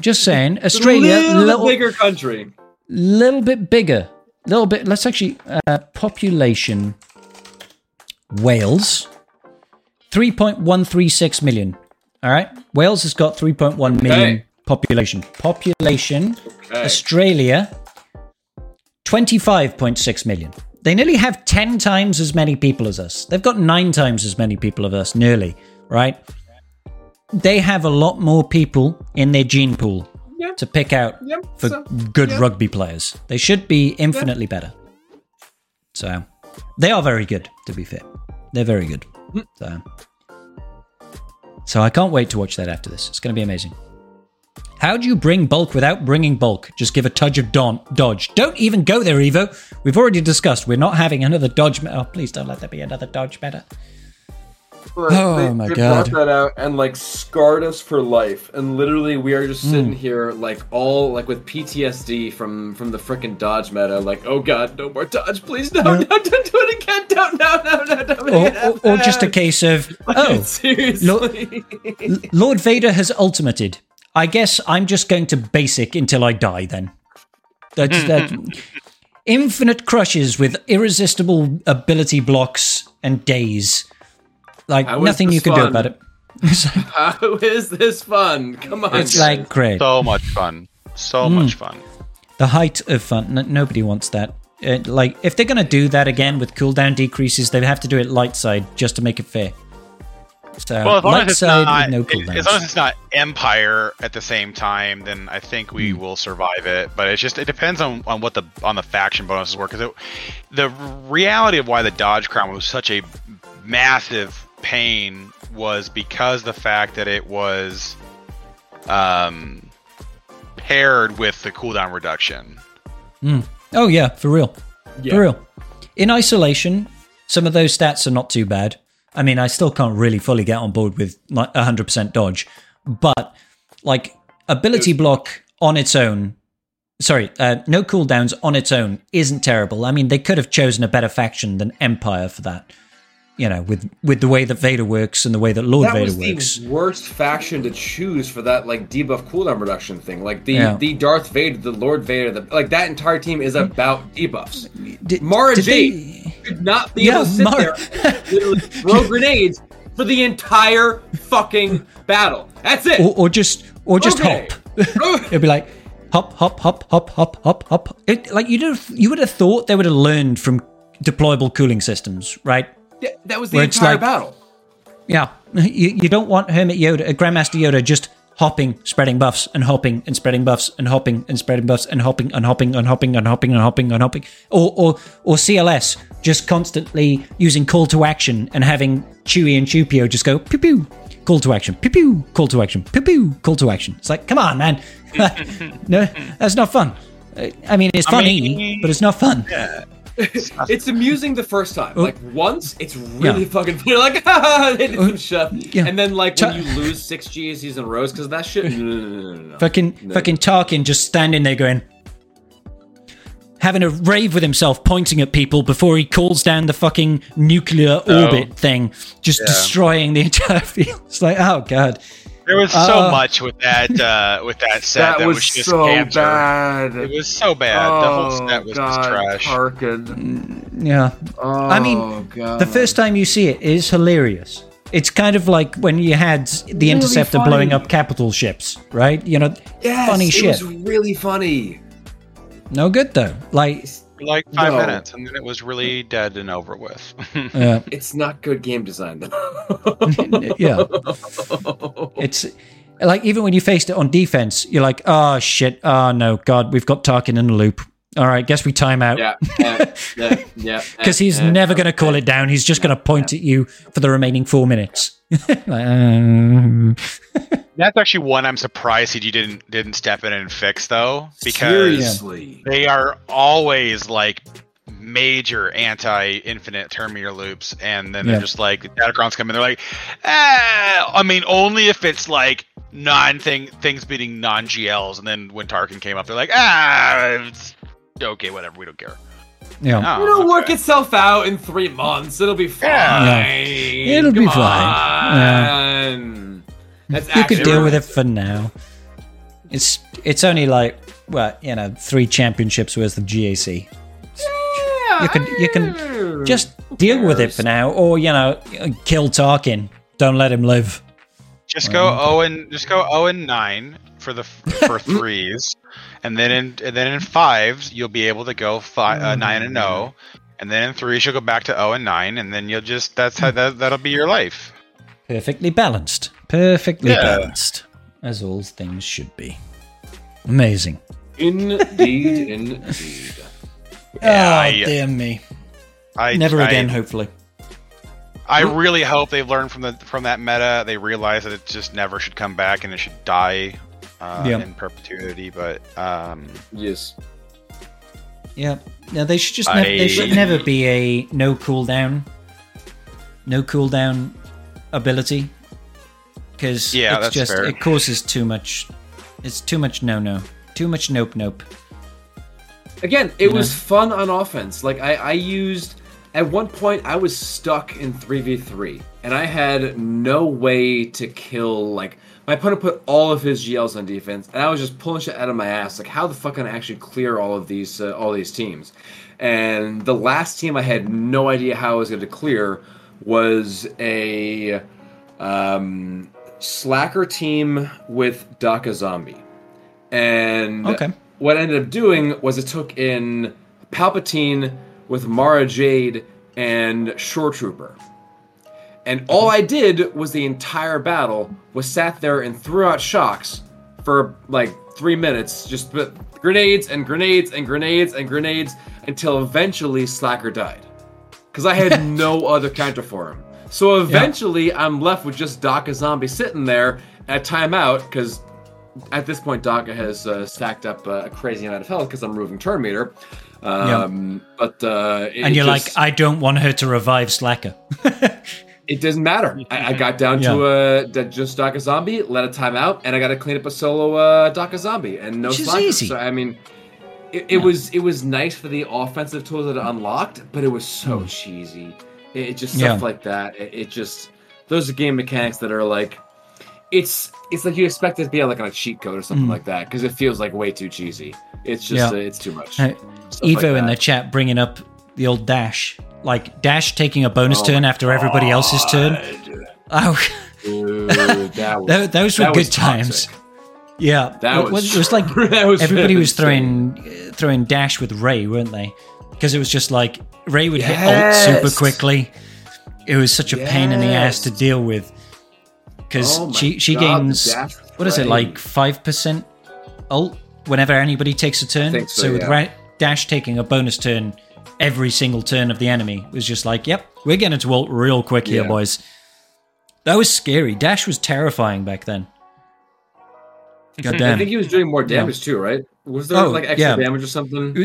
Just saying. Australia, a little, little, bigger country. little bit bigger. Little bit. Let's actually uh, population. Wales, three point one three six million. All right, Wales has got three point one million Okay. population. Population. Okay. Australia, twenty five point six million. They nearly have ten times as many people as us. They've got nine times as many people as us, nearly. Right. They have a lot more people in their gene pool Yeah. to pick out Yeah, for so- good yeah. rugby players. They should be infinitely better. So they are very good, to be fair. They're very good. Hmm. So, so I can't wait to watch that after this. It's going to be amazing. How do you bring bulk without bringing bulk? Just give a touch of don- dodge. Don't even go there, Evo. We've already discussed we're not having another dodge. Oh, please don't let there be another dodge meta. But Oh they, my they God. brought that out and like scarred us for life. And literally, we are just Hmm. sitting mm. here like all like with PTSD from from the freaking dodge meta. Like, oh god, no more dodge, please no, no, don't do it again, don't, no, no, no, don't make Or, it or, or just a case of, oh, seriously. Lord Vader has ultimated. I guess I'm just going to basic until I die then. That's that. Hmm, hmm, hmm. Infinite crushes with irresistible ability blocks and days. Like How is nothing you can do about it. It's How is this fun? Come on, it's like great. so much fun. So Hmm. much fun. The height of fun. N- nobody wants that. Uh, like if they're going to do that again with cooldown decreases, they have to do it light side just to make it fair. So Well, as long light as it's side not, with no as long as it's not Empire at the same time, then I think we Hmm. will survive it. But it's just it depends on, on what the on the faction bonuses work. Because the reality of why the Dodge Crown was such a massive pain was because the fact that it was um, paired with the cooldown reduction. Oh yeah, for real. Yeah. For real. In isolation, some of those stats are not too bad. I mean, I still can't really fully get on board with like 100% dodge, but like ability block on its own, sorry, uh, no cooldowns on its own isn't terrible. I mean, they could have chosen a better faction than Empire for that. You know, with with the way that Vader works and the way that Lord That Vader was works. the worst faction to choose for that like debuff cooldown reduction thing. Like the Yeah. the Darth Vader, the Lord Vader, the, like that entire team is about debuffs. Did- Mara did Jade they- could not be Yeah, able to sit there and literally throw grenades for the entire fucking battle. That's it. or, or just or just Okay. hop. It'd be like hop, hop, hop, hop, hop, hop, hop. It, like you would you would have thought they would have learned from deployable cooling systems, right? Yeah, that was the Where entire like- battle. Yeah, you, you don't want Hermit Yoda, uh, Grandmaster Yoda, just hopping, spreading buffs, and hopping, and spreading buffs, and hopping, and spreading buffs, and hopping, and hopping, and hopping, and hopping, and hopping, and hopping, or or or CLS just constantly using call to action and having Chewie and Chewpio just go pew pew, call to action, pew pew, call to action, pew pew, call to action. It's like, come on, man, no, that's not fun. Uh, I mean, it's funny, mean- but it's not fun. It's amusing the first time. Oh. Like once, it's really Yeah. fucking funny. Like, ha, they did some stuff. yeah. And then like when you lose six GSCs in rows because that shit. No, no, no, no, no, no. Fucking fucking Tarkin just standing there going having a rave with himself pointing at people before he calls down the fucking nuclear oh. orbit thing, just destroying the entire field. It's like, oh god. There was so Uh, much with that uh, with that set that, was, just cancer. It was so bad. Oh, the whole set was just trash. Tarkin. Yeah. I mean, Oh, God. the first time you see it is hilarious. It's kind of like when you had the Interceptor funny. blowing up capital ships, right? You know, Yes, funny it shit. was really funny. No good though. Like, For like five No. minutes, and then it was really dead and over with. uh, It's not good game design though. yeah, it's like even when you faced it on defense, you're like, oh shit, oh no, god, we've got Tarkin in the loop. All right, guess we time out. yeah, yeah, yeah, yeah. Because he's never going to call it down. He's just going to point at you for the remaining four minutes. Like, um, That's actually one I'm surprised he didn't didn't step in and fix though, because Seriously. they are always like major anti-infinite Terminator loops, and then Yeah. they're just like the Datacrons come in, they're like, ah, I mean, only if it's like non thing things beating non GLs, and then when Tarkin came up, they're like, ah, it's okay, whatever, we don't care. yeah. Oh, It'll okay. work itself out in three months. It'll be fine. Yeah. It'll be Come fine. on. That's You could action. deal with it for now. It's it's only like well, you know, three championships worth of GAC. You can you can just deal with it for now, or you know, kill Tarkin. Don't let him live. Just go oh and just go oh and nine for the for threes, and then in and then in fives you'll be able to go five uh, nine and zero, and then in threes you'll go back to zero and nine, and then you'll just that's how that that'll be your life. Perfectly balanced. Perfectly Yeah. balanced. As all things should be. Amazing. Indeed, indeed. Yeah, oh, I- dear me. I Never I- again, hopefully. I really hope they've learned from the from that meta. They realize that it just never should come back and it should die uh, Yeah. in perpetuity. But um, Yes. Yeah. Yeah, they should just never, they should never be a no cooldown, no cooldown ability. Because Yeah, it's that's just fair. it causes too much. It's too much no no, too much nope nope. Again, it You was know? fun on offense. Like I, I used at one point I was stuck in 3v3 and I had no way to kill like my opponent put all of his GLs on defense and I was just pulling shit out of my ass like how the fuck can I actually clear all of these uh, all these teams. And the last team I had no idea how I was going to clear was a um, slacker team with Daka Zombie. And Okay. what I ended up doing was it took in Palpatine with Mara Jade and Shore Trooper. And all I did was the entire battle was sat there and threw out shocks for like three minutes, just grenades and grenades and grenades and grenades until eventually Slacker died. Because I had no other counter for him. So eventually I'm left with just Daka Zombie sitting there at timeout because at this point, Daka has uh, stacked up uh, a crazy amount of health because I'm removing turn meter. Um, But uh, it, And you're just- like, I don't want her to revive Slacker. it doesn't matter. I, I got down to uh, d- just Daka Zombie, let a timeout, and I got to clean up a solo uh, Daka Zombie and no Which is slackers. easy. So I mean, it, it was it was nice for the offensive tools that it unlocked, but it was so cheesy. It, it just stuff. Yeah. like that. It, it just those are game mechanics that are like. It's it's like you expect it to be like on a cheat code or something like that because it feels like way too cheesy. It's just. Yeah. uh, it's too much. Uh, Stuff like Evo in the chat bringing up the old dash, like dash taking a bonus Oh turn after everybody else's turn. Oh, Dude, that was, those were good times. Yeah, That it was, it was like everybody was throwing throwing dash with Rey, weren't they? Because it was just like Rey would hit alt super quickly. It was such a pain in the ass to deal with. Because Oh she she God, gains what is it like five percent ult whenever anybody takes a turn. think so, with yeah. Ra- dash taking a bonus turn every single turn of the enemy was just like, yep, we're getting to ult real quick here, Yeah. boys. That was scary. Dash was terrifying back then. God I think he was doing more damage too, right? Was there Oh, like extra yeah. damage or something?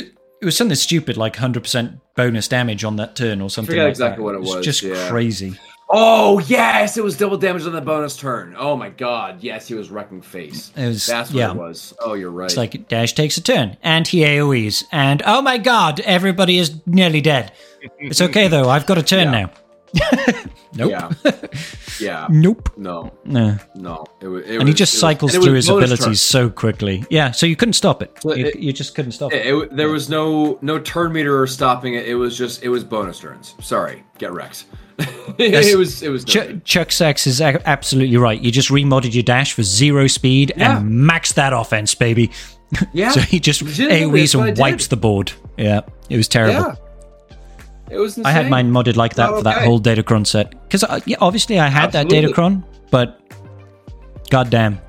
It was- something stupid like 100% bonus damage on that turn or something forget like exactly that. what it was, just yeah. crazy. Oh yes, it was double damage on the bonus turn. Oh my god, yes, he was wrecking face. It was- That's what yeah. it was. Oh, you're right. It's like Dash takes a turn and he AoEs and oh my god, everybody is nearly dead. It's okay though, I've got a turn Yeah. now. nope. yeah, yeah. Nope. No, No. no. It was. It And he just it was- cycles through his abilities so quickly. Yeah, so you couldn't stop it. Well, you, it- you just couldn't stop it. It, there was no no turn meter or stopping it. It was just it was bonus turns. Sorry, get wrecked. it was it was. Ch- Chuck Sachs is a- absolutely right. You just remodded your dash for zero speed Yeah. and max that offense, baby. Yeah. so he just AoEs that's what I and wipes the board. Yeah, it was terrible. Yeah. It was. Insane. I had mine modded like that Not for that okay. whole Datacron set because uh, yeah, obviously I had Absolutely. that Datacron, but goddamn,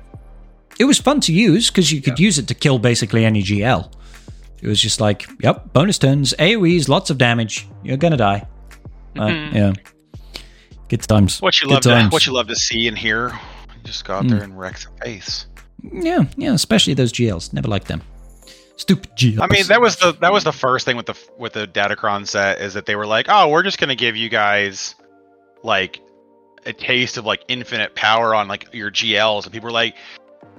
it was fun to use because you could use it to kill basically any GL. It was just like, yep, bonus turns, AOE's, lots of damage. You're gonna die. Uh, yeah, good times. What you Good love to what you love to see and hear. You just go out there and wreck some face. Yeah, yeah, especially those GLs. Never liked them. Stupid GLs. I mean, that was the that was the first thing with the with the Datacron set is that they were like, oh, we're just gonna give you guys like a taste of like infinite power on like your GLs, and people were like,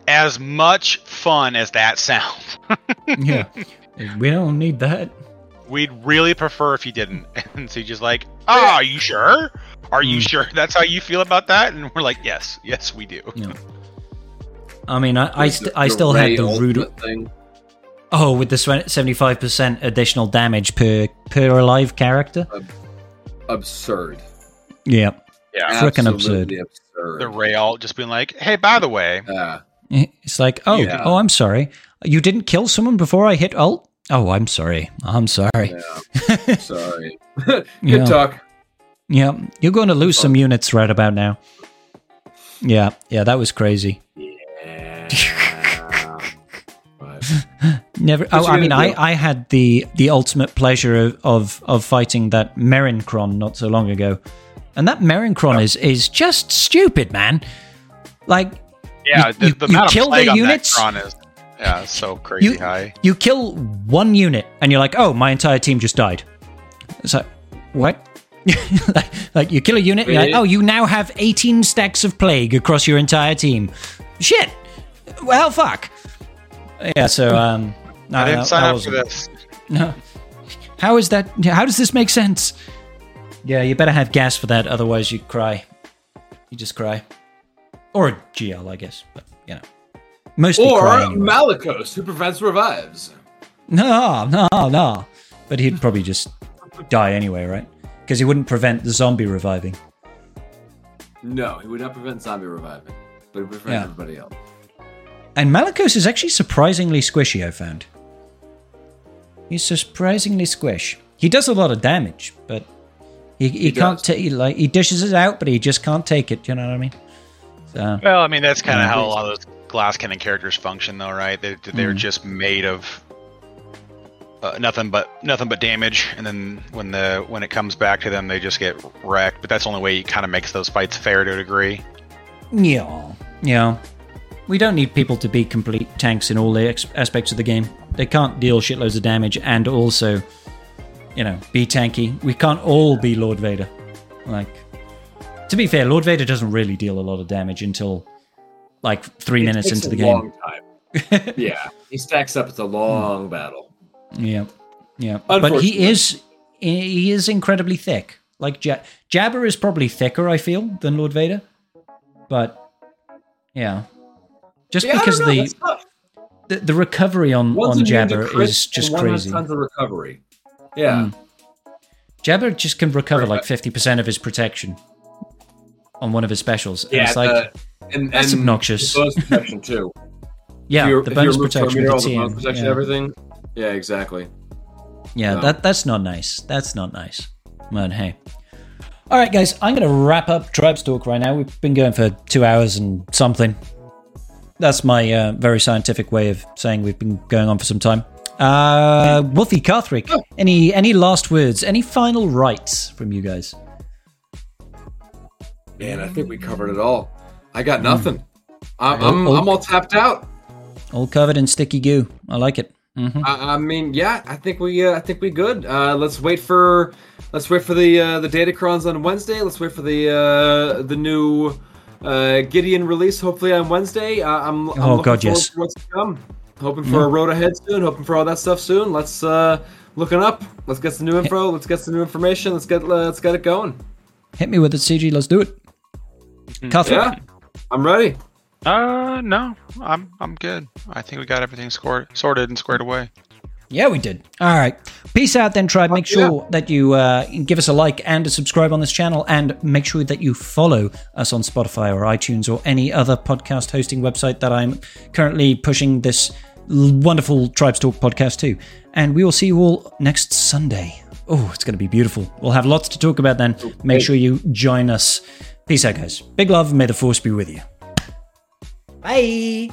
as much fun as that sounds, yeah. We don't need that. we'd really prefer if you didn't. And so you just like, oh, are you sure? Are you Mm. sure that's how you feel about that? And we're like, yes, yes, we do. Yeah. I mean, I I, st- I still had the rude. Ultimate thing. Oh, with the seventy-five percent additional damage per per alive character. Absurd. Yeah, Yeah. Frickin' Absolutely absurd. The Rail just being like, hey, by the way, Yeah. it's like, oh, Yeah. oh, I'm sorry. You didn't kill someone before I hit ult. Oh, I'm sorry. I'm sorry. Yeah. Sorry. Good Yeah. talk. Yeah, you're going to lose some units right about now. Yeah, yeah, that was crazy. Yeah. Never. Oh, I mean, I. I had the the ultimate pleasure of of, of fighting that Merincron not so long ago, and that Merincron is is just stupid, man. Like yeah, You- the, you- the you amount kill the units? is yeah, so crazy you high. you kill one unit, and you're like, oh, my entire team just died. It's like what? like, like you kill a unit, and you're like, oh, you now have 18 stacks of plague across your entire team. Shit. Well, fuck. Yeah. So um, no, I didn't that- sign that up for this. No. How is that? How does this make sense? Yeah, you better have gas for that, otherwise you cry. You just cry, or a GL, I guess. But you know, mostly or cry anyway. Malicos, who prevents revives. no, no, no. But he'd probably just die anyway, right? Because he wouldn't prevent the zombie reviving. No, he would not prevent zombie reviving, but he would prevent Yeah. everybody else. And Malicos is actually surprisingly squishy. I found. He's surprisingly squish. He does a lot of damage, but he, he, can't take like he dishes it out, but he just can't take it. You know what I mean? So Well, I mean, that's kind of Yeah. how a lot of those glass cannon characters function, though, right? They, they're Mm. just made of uh, nothing but nothing but damage, and then when the when it comes back to them, they just get wrecked. But that's the only way he kind of makes those fights fair to a degree. Yeah, yeah. We don't need people to be complete tanks in all the ex- aspects of the game. They can't deal shitloads of damage and also, you know, be tanky. We can't all be Lord Vader. Like, to be fair, Lord Vader doesn't really deal a lot of damage until like three It minutes into the game. long time. yeah, he stacks up. It's a long hmm. battle. Yeah, yeah. But he is he is incredibly thick. Like ja- Jabba is probably thicker, I feel, than Lord Vader. But yeah, just Yeah, because the the, the recovery on, One's on Jabba is just and one has crazy. Tons of recovery. Yeah, Mm. Jabba just can recover Right. like 50% of his protection on one of his specials. And yeah. it's like, the, and, that's and obnoxious. The bonus protection too. yeah, the bonus protection meter, of all the the bonus protection, Yeah, everything. Yeah, exactly. yeah No. that, that's not nice. That's not nice. But hey. All right, guys, I'm going to wrap up Tribes Talk right now. We've been going for two hours and something. That's my uh, very scientific way of saying we've been going on for some time. Uh, Wolfie Carthrick, any any last words? Any final rights from you guys? Man, I think we covered it all. I got nothing. I'm, I'm, Oh, oh. I'm all tapped out. All covered in sticky goo. I like it. hmm I, I mean, yeah, I think we, uh, I think we good. Uh, let's wait for, let's wait for the uh, the Datacrons on Wednesday. Let's wait for the uh, the new uh, Gideon release. Hopefully on Wednesday. Uh, I'm, I'm Oh, looking God, yes. to what's to come. Hoping for a road ahead soon. Hoping for all that stuff soon. Let's uh, looking up. Let's get some new info. Let's get some new information. Let's get uh, let's get it going. Hit me with it, CG. Let's do it. Carthrick. Yeah, I'm ready. Uh, no, I'm I'm good. I think we got everything scored, sorted and squared away. Yeah, we did. All right. Peace out then, tribe. Make sure that you uh, give us a like and a subscribe on this channel, and make sure that you follow us on Spotify or iTunes or any other podcast hosting website that I'm currently pushing this wonderful Tribes Talk podcast to. And we will see you all next Sunday. Oh, it's going to be beautiful. We'll have lots to talk about then. Make sure you join us. Peace out, guys. Big love. May the force be with you. Bye.